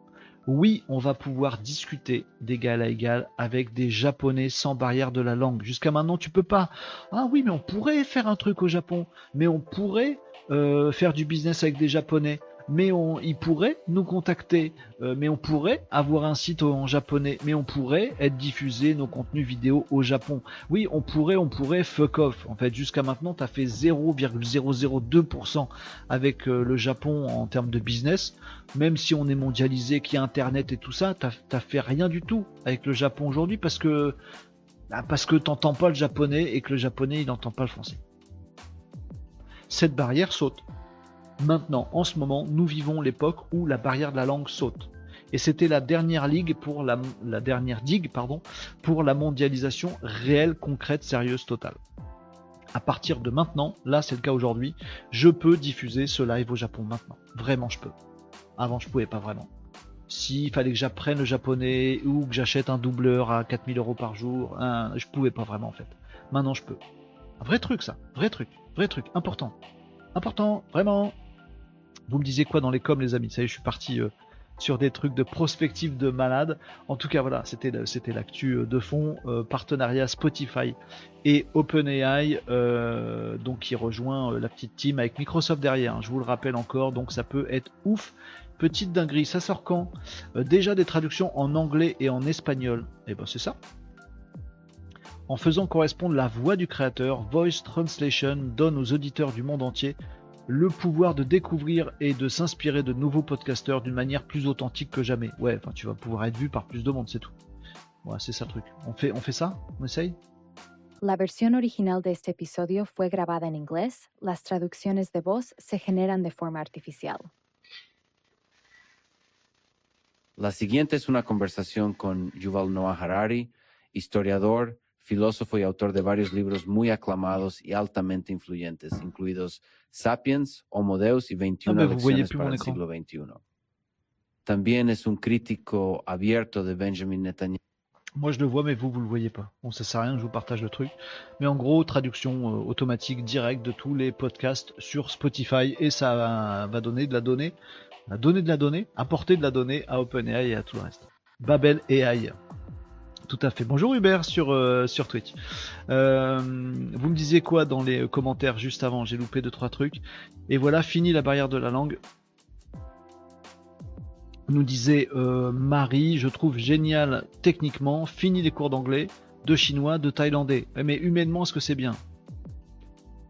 Oui, on va pouvoir discuter d'égal à égal avec des Japonais sans barrière de la langue. Jusqu'à maintenant, tu peux pas. Ah oui, mais on pourrait faire un truc au Japon. Mais on pourrait euh, faire du business avec des Japonais mais on, ils pourraient nous contacter, euh, mais on pourrait avoir un site en japonais, mais on pourrait être diffusé nos contenus vidéo au Japon. Oui, on pourrait, on pourrait, fuck off. En fait, jusqu'à maintenant, tu as fait 0,002% avec euh, le Japon en termes de business. Même si on est mondialisé, qu'il y a Internet et tout ça, t'as fait rien du tout avec le Japon aujourd'hui parce que bah, parce que t'entends pas le japonais et que le japonais il n'entend pas le français. Cette barrière saute. Maintenant, en ce moment, nous vivons l'époque où la barrière de la langue saute. Et c'était la dernière ligue pour la, dernière digue, pardon, pour la mondialisation réelle, concrète, sérieuse, totale. À partir de maintenant, là c'est le cas aujourd'hui, je peux diffuser ce live au Japon maintenant. Vraiment, je peux. Avant, je pouvais pas vraiment. S'il fallait que j'apprenne le japonais ou que j'achète un doubleur à 4000 euros par jour, je pouvais pas vraiment en fait. Maintenant, je peux. Un vrai truc, ça. Vrai truc. Vrai truc. Important. Important. Vraiment. Vous me disiez quoi dans les coms, les amis? Ça y est, je suis parti euh, sur des trucs de prospective de malade. En tout cas, voilà, c'était l'actu euh, de fond, euh, partenariat Spotify et OpenAI, donc qui rejoint la petite team avec Microsoft derrière. Hein, je vous le rappelle encore, donc ça peut être ouf. Petite dinguerie, ça sort quand? Déjà des traductions en anglais et en espagnol. Et eh ben c'est ça. En faisant correspondre la voix du créateur, Voice Translation donne aux auditeurs du monde entier le pouvoir de découvrir et de s'inspirer de nouveaux podcasteurs d'une manière plus authentique que jamais. Ouais, enfin, tu vas pouvoir être vu par plus de monde, c'est tout. Ouais, c'est ça le truc. On fait, on fait ça? On essaye? La versión original de este episodio fue grabada en inglés. Las traducciones de voz se generan de forma artificial. La siguiente es una conversación con Yuval Noah Harari, historiador, filósofo y autor de varios libros muy aclamados y altamente influyentes, incluidos Sapiens, Homo Deus y 21 ah, lecciones para el siglo XXI. También es un crítico abierto de Benjamin Netanyahu. Moi je le vois mais vous vous le voyez pas. Bon ça sert à rien je vous partage le truc. Mais en gros traduction euh, automatique directe de tous les podcasts sur Spotify et ça va, va donner de la donnée, va donner de la donnée, apporter de la donnée à OpenAI et à tout le reste. Babel AI. Tout à fait. Bonjour Hubert sur, euh, Twitch. Euh, vous me disiez quoi dans les commentaires juste avant? J'ai loupé deux trois trucs. Et voilà, fini la barrière de la langue. Nous disait euh, Marie, je trouve génial techniquement. Fini les cours d'anglais, de chinois, de thaïlandais. Mais humainement, est-ce que c'est bien?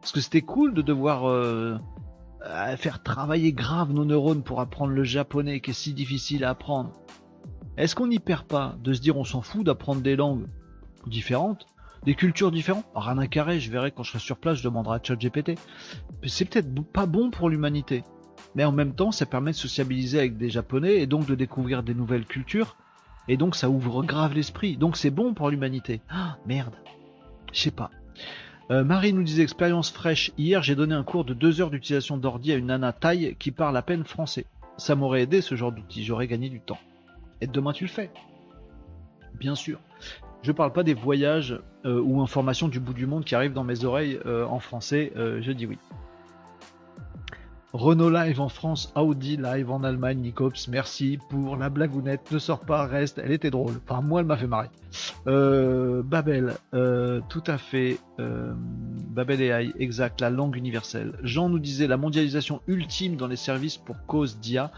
Parce que c'était cool de devoir faire travailler grave nos neurones pour apprendre le japonais qui est si difficile à apprendre. Est-ce qu'on n'y perd pas de se dire on s'en fout d'apprendre des langues différentes, des cultures différentes? Rien à carré, je verrai quand je serai sur place, je demanderai à ChatGPT. C'est peut-être pas bon pour l'humanité. Mais en même temps, ça permet de sociabiliser avec des Japonais et donc de découvrir des nouvelles cultures. Et donc ça ouvre grave l'esprit. Donc c'est bon pour l'humanité. Ah, merde. Je sais pas. Euh, Marie nous disait expérience fraîche. Hier, j'ai donné un cours de deux heures d'utilisation d'ordi à une nana taille qui parle à peine français. Ça m'aurait aidé ce genre d'outil, j'aurais gagné du temps. Et demain tu le fais. Bien sûr. Je parle pas des voyages euh, ou informations du bout du monde qui arrivent dans mes oreilles euh, en français, euh, je dis oui. Renault Live en France, Audi Live en Allemagne, Nicops, merci pour la blagounette, ne sort pas, reste, elle était drôle. Enfin, moi, elle m'a fait marrer. Babel, tout à fait. Babel AI, exact, la langue universelle. Jean nous disait la mondialisation ultime dans les services pour cause d'IA.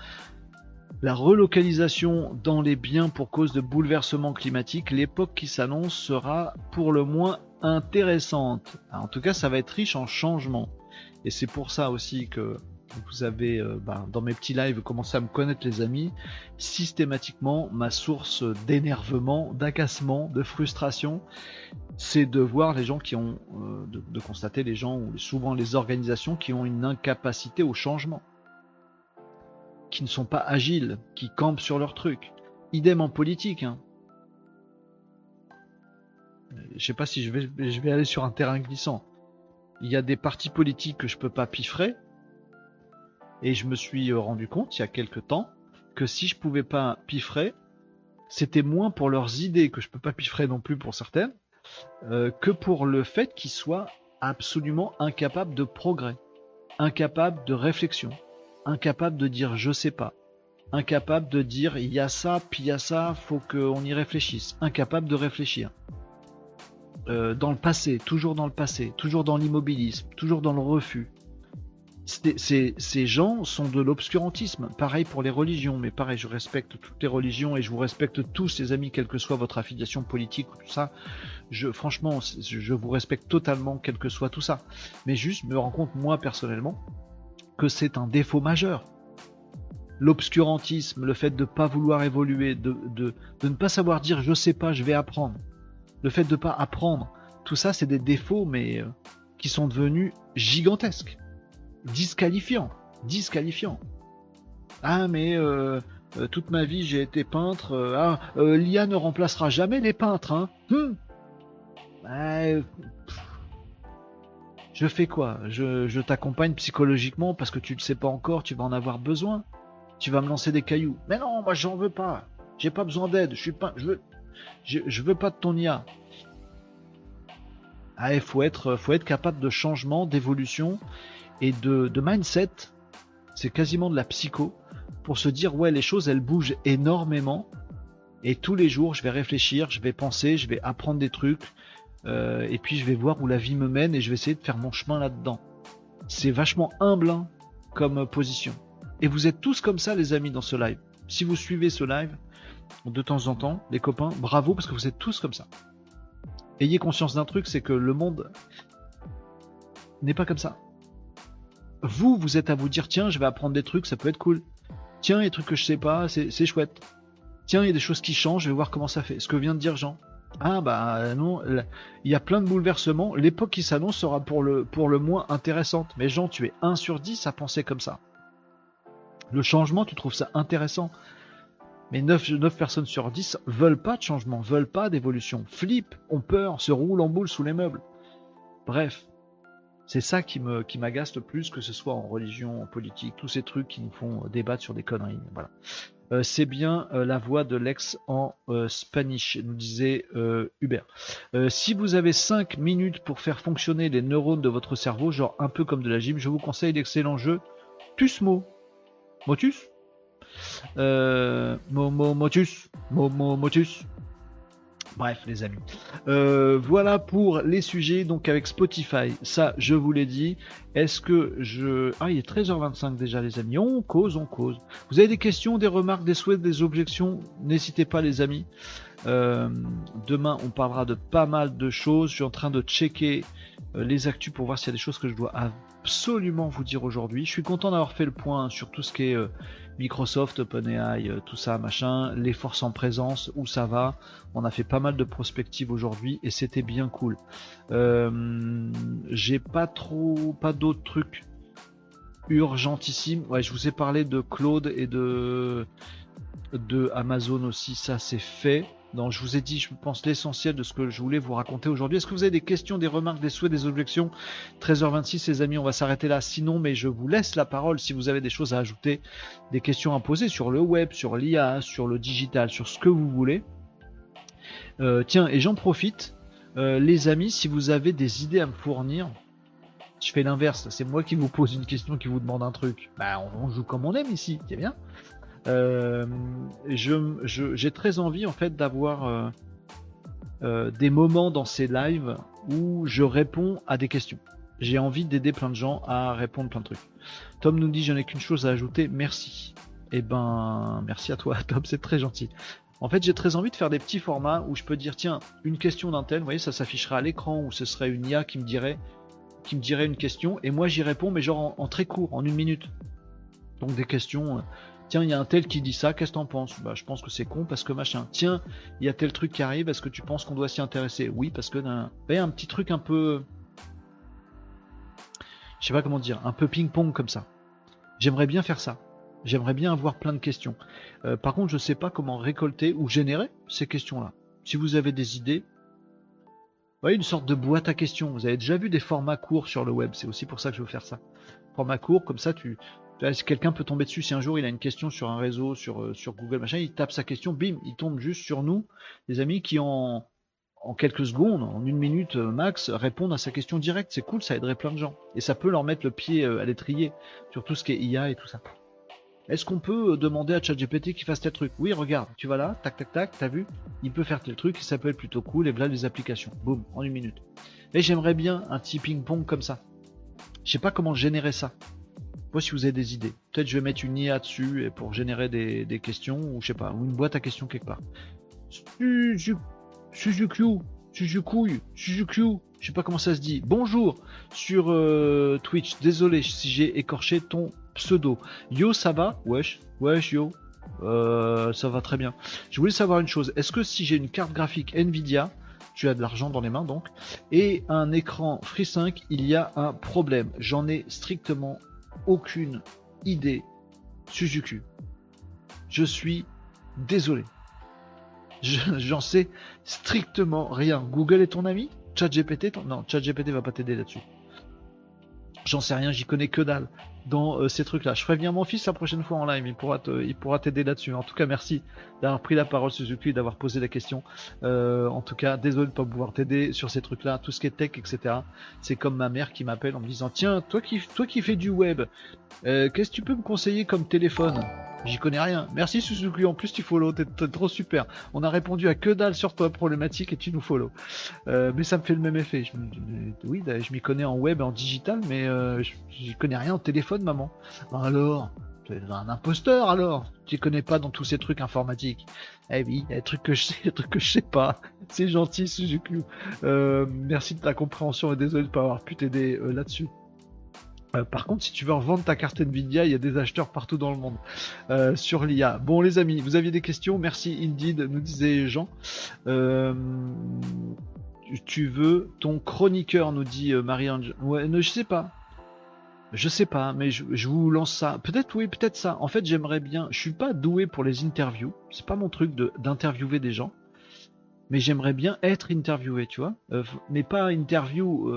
La relocalisation dans les biens pour cause de bouleversements climatiques, l'époque qui s'annonce sera pour le moins intéressante. En tout cas, ça va être riche en changements. Et c'est pour ça aussi que vous avez, euh, bah, dans mes petits lives, commencé à me connaître les amis, systématiquement, ma source d'énervement, d'agacement, de frustration, c'est de voir les gens qui ont, euh, de, constater les gens, ou souvent les organisations qui ont une incapacité au changement qui ne sont pas agiles, qui campent sur leur truc. Idem en politique. Hein. Je sais pas si je vais, aller sur un terrain glissant. Il y a des partis politiques que je peux pas piffrer. Et je me suis euh, rendu compte il y a quelques temps que si je pouvais pas piffrer, c'était moins pour leurs idées que je peux pas piffrer non plus pour certaines, euh, que pour le fait qu'ils soient absolument incapables de progrès, incapables de réflexion incapable de dire je sais pas. incapable de dire il y a ça, puis il y a ça, faut qu'on y réfléchisse, incapable de réfléchir. Euh, dans le passé, toujours dans le passé, toujours dans l'immobilisme, toujours dans le refus. Ces, gens sont de l'obscurantisme. Pareil pour les religions, mais pareil, je respecte toutes les religions et je vous respecte tous, les amis, quelle que soit votre affiliation politique ou tout ça. Je, franchement, je vous respecte totalement, quel que soit tout ça. Mais juste, me rends compte, moi personnellement, que c'est un défaut majeur. L'obscurantisme, le fait de ne pas vouloir évoluer, de, ne pas savoir dire je sais pas, je vais apprendre. Le fait de ne pas apprendre, tout ça, c'est des défauts, mais euh, qui sont devenus gigantesques disqualifiant. Disqualifiant. Ah, mais euh, euh, toute ma vie j'ai été peintre. Ah, l'IA ne remplacera jamais les peintres. Hein. Hmm. Je fais quoi? Je, t'accompagne psychologiquement parce que tu ne sais pas encore, tu vas en avoir besoin. Tu vas me lancer des cailloux. Mais non, moi j'en veux pas. J'ai pas besoin d'aide. Je suis pas. Je veux. Je, veux pas de ton IA. Ah, il faut être, faut être capable de changement, d'évolution et de, mindset, c'est quasiment de la psycho, pour se dire ouais les choses elles bougent énormément et tous les jours je vais réfléchir, je vais penser, je vais apprendre des trucs euh, et puis je vais voir où la vie me mène et je vais essayer de faire mon chemin là-dedans. C'est vachement humble hein, comme position. Et vous êtes tous comme ça les amis dans ce live. Si vous suivez ce live de temps en temps, les copains, bravo parce que vous êtes tous comme ça. Ayez conscience d'un truc, c'est que le monde n'est pas comme ça vous, vous êtes à vous dire tiens, je vais apprendre des trucs, ça peut être cool. Tiens, il y a des trucs que je sais pas, c'est chouette. Tiens, il y a des choses qui changent, je vais voir comment ça fait. Ce que vient de dire Jean. Ah bah non, il y a plein de bouleversements. L'époque qui s'annonce sera pour le, moins intéressante. Mais Jean, tu es 1 sur 10 à penser comme ça. Le changement, tu trouves ça intéressant. Mais 9, 9 personnes sur 10 veulent pas de changement, veulent pas d'évolution. Flippent, ont peur, se roulent en boule sous les meubles. Bref, c'est ça qui me qui m'agace le plus, que ce soit en religion, en politique, tous ces trucs qui nous font débattre sur des conneries. Voilà. Euh, c'est bien euh, la voix de l'ex en euh, Spanish, nous disait Hubert. si vous avez 5 minutes pour faire fonctionner les neurones de votre cerveau, genre un peu comme de la gym, je vous conseille l'excellent jeu Tusmo. Motus? Motus? Motus? Bref, les amis. Euh, voilà pour les sujets. Donc avec Spotify, ça, je vous l'ai dit. Est-ce que je... Ah, il est 13h25 déjà, les amis. On cause, on cause. Vous avez des questions, des remarques, des souhaits, des objections N'hésitez pas, les amis. Euh, demain, on parlera de pas mal de choses. Je suis en train de checker euh, les actus pour voir s'il y a des choses que je dois absolument vous dire aujourd'hui. Je suis content d'avoir fait le point sur tout ce qui est Microsoft, OpenAI, euh, tout ça, machin, les forces en présence, où ça va. On a fait pas mal de prospectives aujourd'hui et c'était bien cool. Euh, j'ai pas trop, pas d'autres trucs urgentissimes. Ouais, je vous ai parlé de Claude et de de Amazon aussi, ça c'est fait. Donc, je vous ai dit, je pense, l'essentiel de ce que je voulais vous raconter aujourd'hui. Est-ce que vous avez des questions, des remarques, des souhaits, des objections? 13h26, les amis, on va s'arrêter là. Sinon, mais je vous laisse la parole si vous avez des choses à ajouter, des questions à poser sur le web, sur l'IA, sur le digital, sur ce que vous voulez. Euh, tiens, et j'en profite, euh, les amis, si vous avez des idées à me fournir, je fais l'inverse, c'est moi qui vous pose une question, qui vous demande un truc. Bah, on, joue comme on aime ici, c'est bien. Euh, j'ai très envie en fait d'avoir euh, euh, des moments dans ces lives où je réponds à des questions. J'ai envie d'aider plein de gens à répondre plein de trucs. Tom nous dit j'en ai qu'une chose à ajouter, merci. Eh ben merci à toi [LAUGHS] Tom, c'est très gentil. En fait j'ai très envie de faire des petits formats où je peux dire tiens une question d'un tel, vous voyez ça s'affichera à l'écran ou ce serait une IA qui me dirait qui me dirait une question et moi j'y réponds mais genre en, en, très court, en une minute. Donc des questions Tiens, il y a un tel qui dit ça, qu'est-ce que t'en penses? Bah, je pense que c'est con parce que machin. Tiens, il y a tel truc qui arrive, est-ce que tu penses qu'on doit s'y intéresser? Oui, parce que d'un. a un petit truc un peu. Je sais pas comment dire, un peu ping-pong comme ça. J'aimerais bien faire ça. J'aimerais bien avoir plein de questions. Euh, par contre, je sais pas comment récolter ou générer ces questions-là. Si vous avez des idées, une sorte de boîte à questions. Vous avez déjà vu des formats courts sur le web, c'est aussi pour ça que je veux faire ça. Format court, comme ça, tu, si quelqu'un peut tomber dessus, si un jour il a une question sur un réseau, sur, euh, Google, machin, il tape sa question, bim, il tombe juste sur nous, des amis qui en, quelques secondes, en une minute euh, max, répondent à sa question directe. C'est cool, ça aiderait plein de gens. Et ça peut leur mettre le pied euh, à l'étrier sur tout ce qui est IA et tout ça. Est-ce qu'on peut demander à ChatGPT qu'il fasse tel truc? Oui, regarde, tu vas là, tac, tac, tac, t'as vu? Il peut faire tel truc, ça peut être plutôt cool, et voilà les applications. Boum, en une minute. Et j'aimerais bien un petit ping-pong comme ça. Je sais pas comment générer ça. Moi, si vous avez des idées, peut-être je vais mettre une IA dessus et pour générer des, questions, ou je sais pas, ou une boîte à questions quelque part. Suzuki, Suzuki, Suzuki, je sais pas comment ça se dit. Bonjour sur euh, Twitch. Désolé si j'ai écorché ton pseudo. Yo, ça va? Wesh, wesh, yo. Euh, ça va très bien. Je voulais savoir une chose. Est-ce que si j'ai une carte graphique Nvidia, tu as de l'argent dans les mains donc, et un écran Free 5, il y a un problème. J'en ai strictement aucune idée. Suzuki. Je suis désolé. J'en sais strictement rien. Google est ton ami? ChatGPT ton... Non, ChatGPT va pas t'aider là-dessus. J'en sais rien, j'y connais que dalle dans euh, ces trucs-là. Je ferai venir mon fils la prochaine fois en live, il pourra t'aider là-dessus. En tout cas, merci d'avoir pris la parole Suzuki et d'avoir posé la question. Euh, en tout cas, désolé de pas pouvoir t'aider sur ces trucs-là, tout ce qui est tech, etc. C'est comme ma mère qui m'appelle en me disant tiens, toi qui fais du web, euh, qu'est-ce que tu peux me conseiller comme téléphone? J'y connais rien. Merci Suzuki, en plus tu follow, t'es trop super. On a répondu à que dalle sur ta problématique et tu nous follow. Euh, mais ça me fait le même effet. Oui, je m'y connais en web, en digital, mais euh, j'y connais rien en téléphone, maman. Alors, tu es un imposteur alors. Tu connais pas dans tous ces trucs informatiques. Eh oui, il y des trucs que je sais, [LAUGHS] des trucs que je sais pas. C'est gentil Suzuki. Merci de ta compréhension et désolé de pas avoir pu t'aider là-dessus. Euh, par contre, si tu veux revendre ta carte Nvidia, il y a des acheteurs partout dans le monde euh, sur l'IA. Bon, les amis, vous aviez des questions? Merci Indeed, nous disait Jean. Euh, tu veux ton chroniqueur, nous dit Marie-Ange. Ouais, ne, je sais pas. Je sais pas, mais je, vous lance ça. Peut-être oui, peut-être ça. En fait, j'aimerais bien. Je suis pas doué pour les interviews. C'est pas mon truc d'interviewer des gens. Mais j'aimerais bien être interviewé, tu vois. mais pas interview,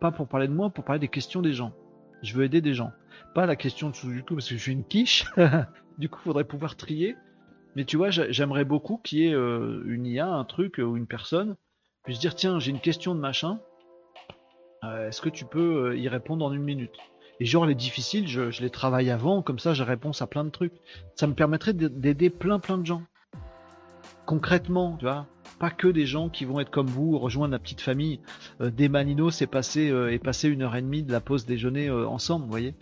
pas pour parler de moi, pour parler des questions des gens. Je veux aider des gens. Pas la question de Suzuki parce que je suis une quiche. [LAUGHS] du coup, faudrait pouvoir trier. Mais tu vois, j'aimerais beaucoup qu'il y ait euh, une IA, un truc ou une personne puisse dire tiens, j'ai une question de machin. Euh, est-ce que tu peux euh, y répondre en une minute? Et genre les difficiles, je, je, les travaille avant, comme ça j'ai réponse à plein de trucs. Ça me permettrait d'aider plein plein de gens. Concrètement, tu vois, pas que des gens qui vont être comme vous, rejoindre la petite famille. Euh, des Manino, c'est passé, euh, passé une heure et demie de la pause déjeuner euh, ensemble, voyez.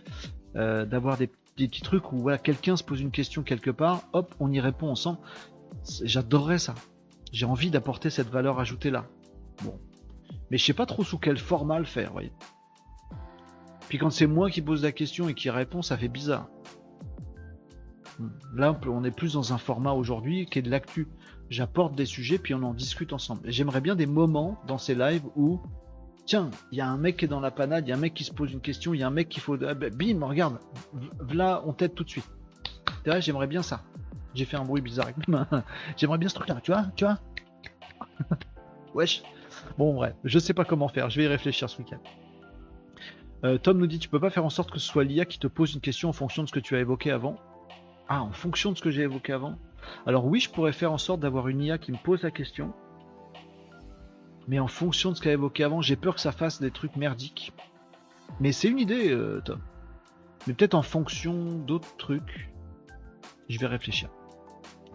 D'avoir des, petits trucs où voilà, quelqu'un se pose une question quelque part, hop, on y répond ensemble. J'adorerais ça. J'ai envie d'apporter cette valeur ajoutée là. Bon. Mais je sais pas trop sous quel format le faire, voyez. Puis quand c'est moi qui pose la question et qui répond, ça fait bizarre. Là, on est plus dans un format aujourd'hui qui est de l'actu j'apporte des sujets, puis on en discute ensemble. j'aimerais bien des moments dans ces lives où, tiens, il y a un mec qui est dans la panade, il y a un mec qui se pose une question, il y a un mec qui faut... Ah, bah, bim, regarde, là, on t'aide tout de suite. J'aimerais bien ça. J'ai fait un bruit bizarre avec ma. [LAUGHS] J'aimerais bien ce truc-là, tu vois, tu vois [LAUGHS] Wesh. Bon, bref, je sais pas comment faire, je vais y réfléchir ce week-end. Euh, Tom nous dit tu peux pas faire en sorte que ce soit l'IA qui te pose une question en fonction de ce que tu as évoqué avant? Ah, en fonction de ce que j'ai évoqué avant? Alors oui, je pourrais faire en sorte d'avoir une IA qui me pose la question. Mais en fonction de ce qu'a évoqué avant, j'ai peur que ça fasse des trucs merdiques. Mais c'est une idée, euh, Tom. Mais peut-être en fonction d'autres trucs. Je vais réfléchir.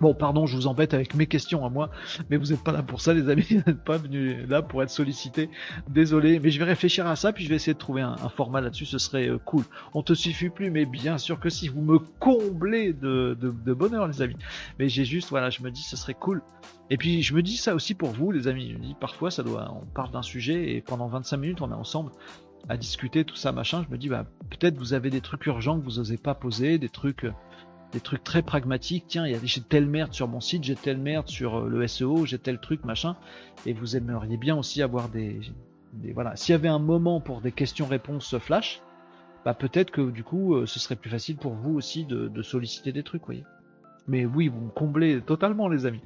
Bon, pardon, je vous embête avec mes questions à moi, mais vous n'êtes pas là pour ça, les amis. [LAUGHS] Vous n'êtes pas venus là pour être sollicité. Désolé, mais je vais réfléchir à ça, puis je vais essayer de trouver un, format là-dessus. Ce serait euh, cool. On te suffit plus, mais bien sûr que si vous me comblez de, bonheur, les amis. Mais j'ai juste, voilà, je me dis, ce serait cool. Et puis, je me dis ça aussi pour vous, les amis. Je me dis, parfois, ça doit, on parle d'un sujet et pendant 25 minutes, on est ensemble à discuter, tout ça, machin. Je me dis, bah, peut-être vous avez des trucs urgents que vous n'osez pas poser, des trucs des trucs très pragmatiques. Tiens, j'ai telle merde sur mon site, j'ai telle merde sur euh, le SEO, j'ai tel truc, machin. Et vous aimeriez bien aussi avoir des, voilà. S'il y avait un moment pour des questions-réponses flash, bah peut-être que du coup, euh, ce serait plus facile pour vous aussi de, solliciter des trucs, voyez. Mais oui, vous me comblez totalement, les amis.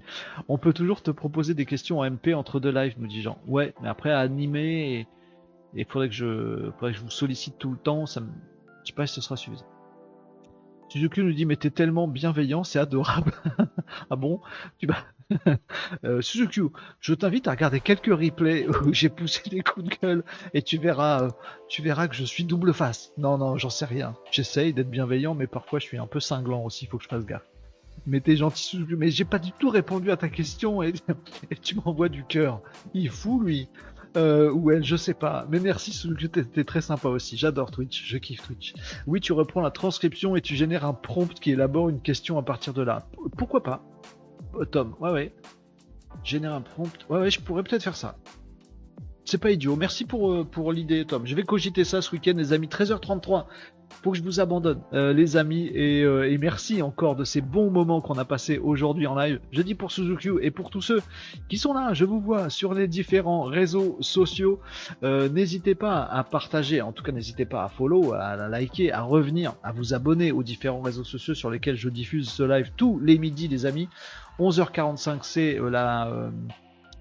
On peut toujours te proposer des questions en MP entre deux lives, nous dit Jean. Ouais, mais après à animer et il faudrait que je, faudrait vous sollicite tout le temps. Ça me, je sais pas si ce sera suffisant. Suzuki nous dit mais t'es tellement bienveillant, c'est adorable. [LAUGHS] ah bon? Tu vas [LAUGHS] euh, Suzuki, je t'invite à regarder quelques replays [LAUGHS] où j'ai poussé des coups de gueule et tu verras, euh, tu verras que je suis double face. Non non, j'en sais rien. J'essaye d'être bienveillant, mais parfois je suis un peu cinglant aussi. Faut que je fasse gaffe. Mais t'es gentil, Suzuki. Mais j'ai pas du tout répondu à ta question et, et tu m'envoies du cœur. Il est fou lui. Euh, ou elle, je sais pas. Mais merci, t'es très sympa aussi. J'adore Twitch, je kiffe Twitch. Oui, tu reprends la transcription et tu génères un prompt qui élabore une question à partir de là. Pourquoi pas? Euh, Tom, ouais, ouais. Génère un prompt. Ouais, ouais, je pourrais peut-être faire ça. C'est pas idiot. Merci pour, euh, pour l'idée, Tom. Je vais cogiter ça ce week-end, les amis. 13h33 faut que je vous abandonne, euh, les amis, euh, et, merci encore de ces bons moments qu'on a passés aujourd'hui en live. Je dis pour Suzuki et pour tous ceux qui sont là, je vous vois sur les différents réseaux sociaux. Euh, n'hésitez pas à partager, en tout cas n'hésitez pas à follow, à liker, à revenir, à vous abonner aux différents réseaux sociaux sur lesquels je diffuse ce live tous les midis, les amis. 11h45, c'est la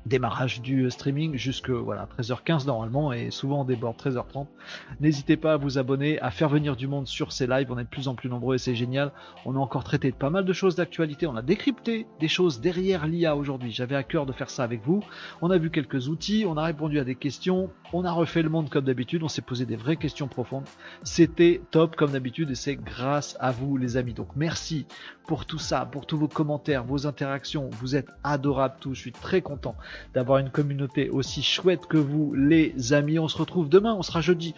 démarrage du streaming jusque voilà 13h15 normalement et souvent on déborde 13h30. N'hésitez pas à vous abonner, à faire venir du monde sur ces lives, on est de plus en plus nombreux et c'est génial. On a encore traité de pas mal de choses d'actualité, on a décrypté des choses derrière l'IA aujourd'hui. J'avais à cœur de faire ça avec vous. On a vu quelques outils, on a répondu à des questions, on a refait le monde comme d'habitude, on s'est posé des vraies questions profondes. C'était top comme d'habitude et c'est grâce à vous les amis. Donc merci pour tout ça, pour tous vos commentaires, vos interactions. Vous êtes adorables tous, je suis très content d'avoir une communauté aussi chouette que vous, les amis. On se retrouve demain, on sera jeudi.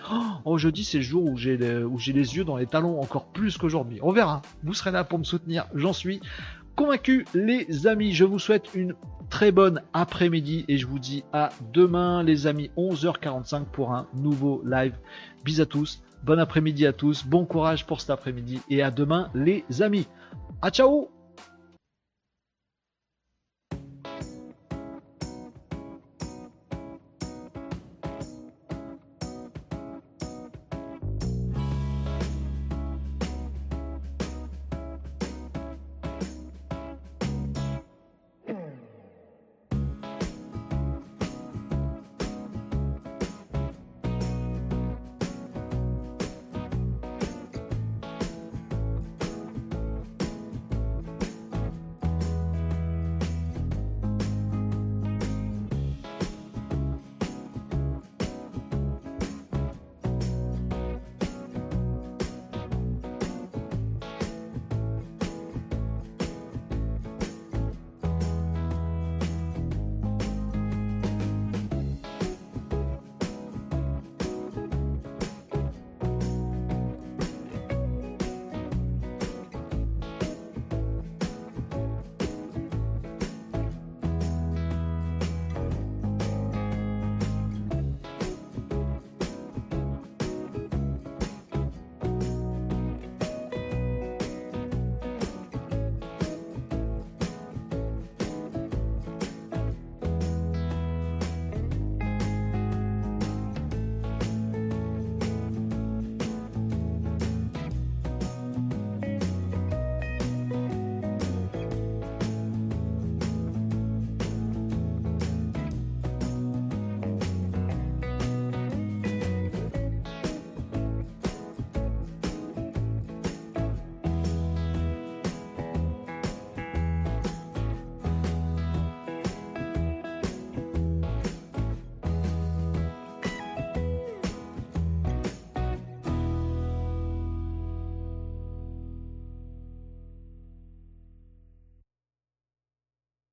Oh, jeudi, c'est le jour où j'ai les, où j'ai les yeux dans les talons encore plus qu'aujourd'hui. On verra. Vous serez là pour me soutenir, j'en suis convaincu, les amis. Je vous souhaite une très bonne après-midi et je vous dis à demain, les amis, 11h45 pour un nouveau live. Bis à tous. Bon après-midi à tous, bon courage pour cet après-midi et à demain les amis. À ciao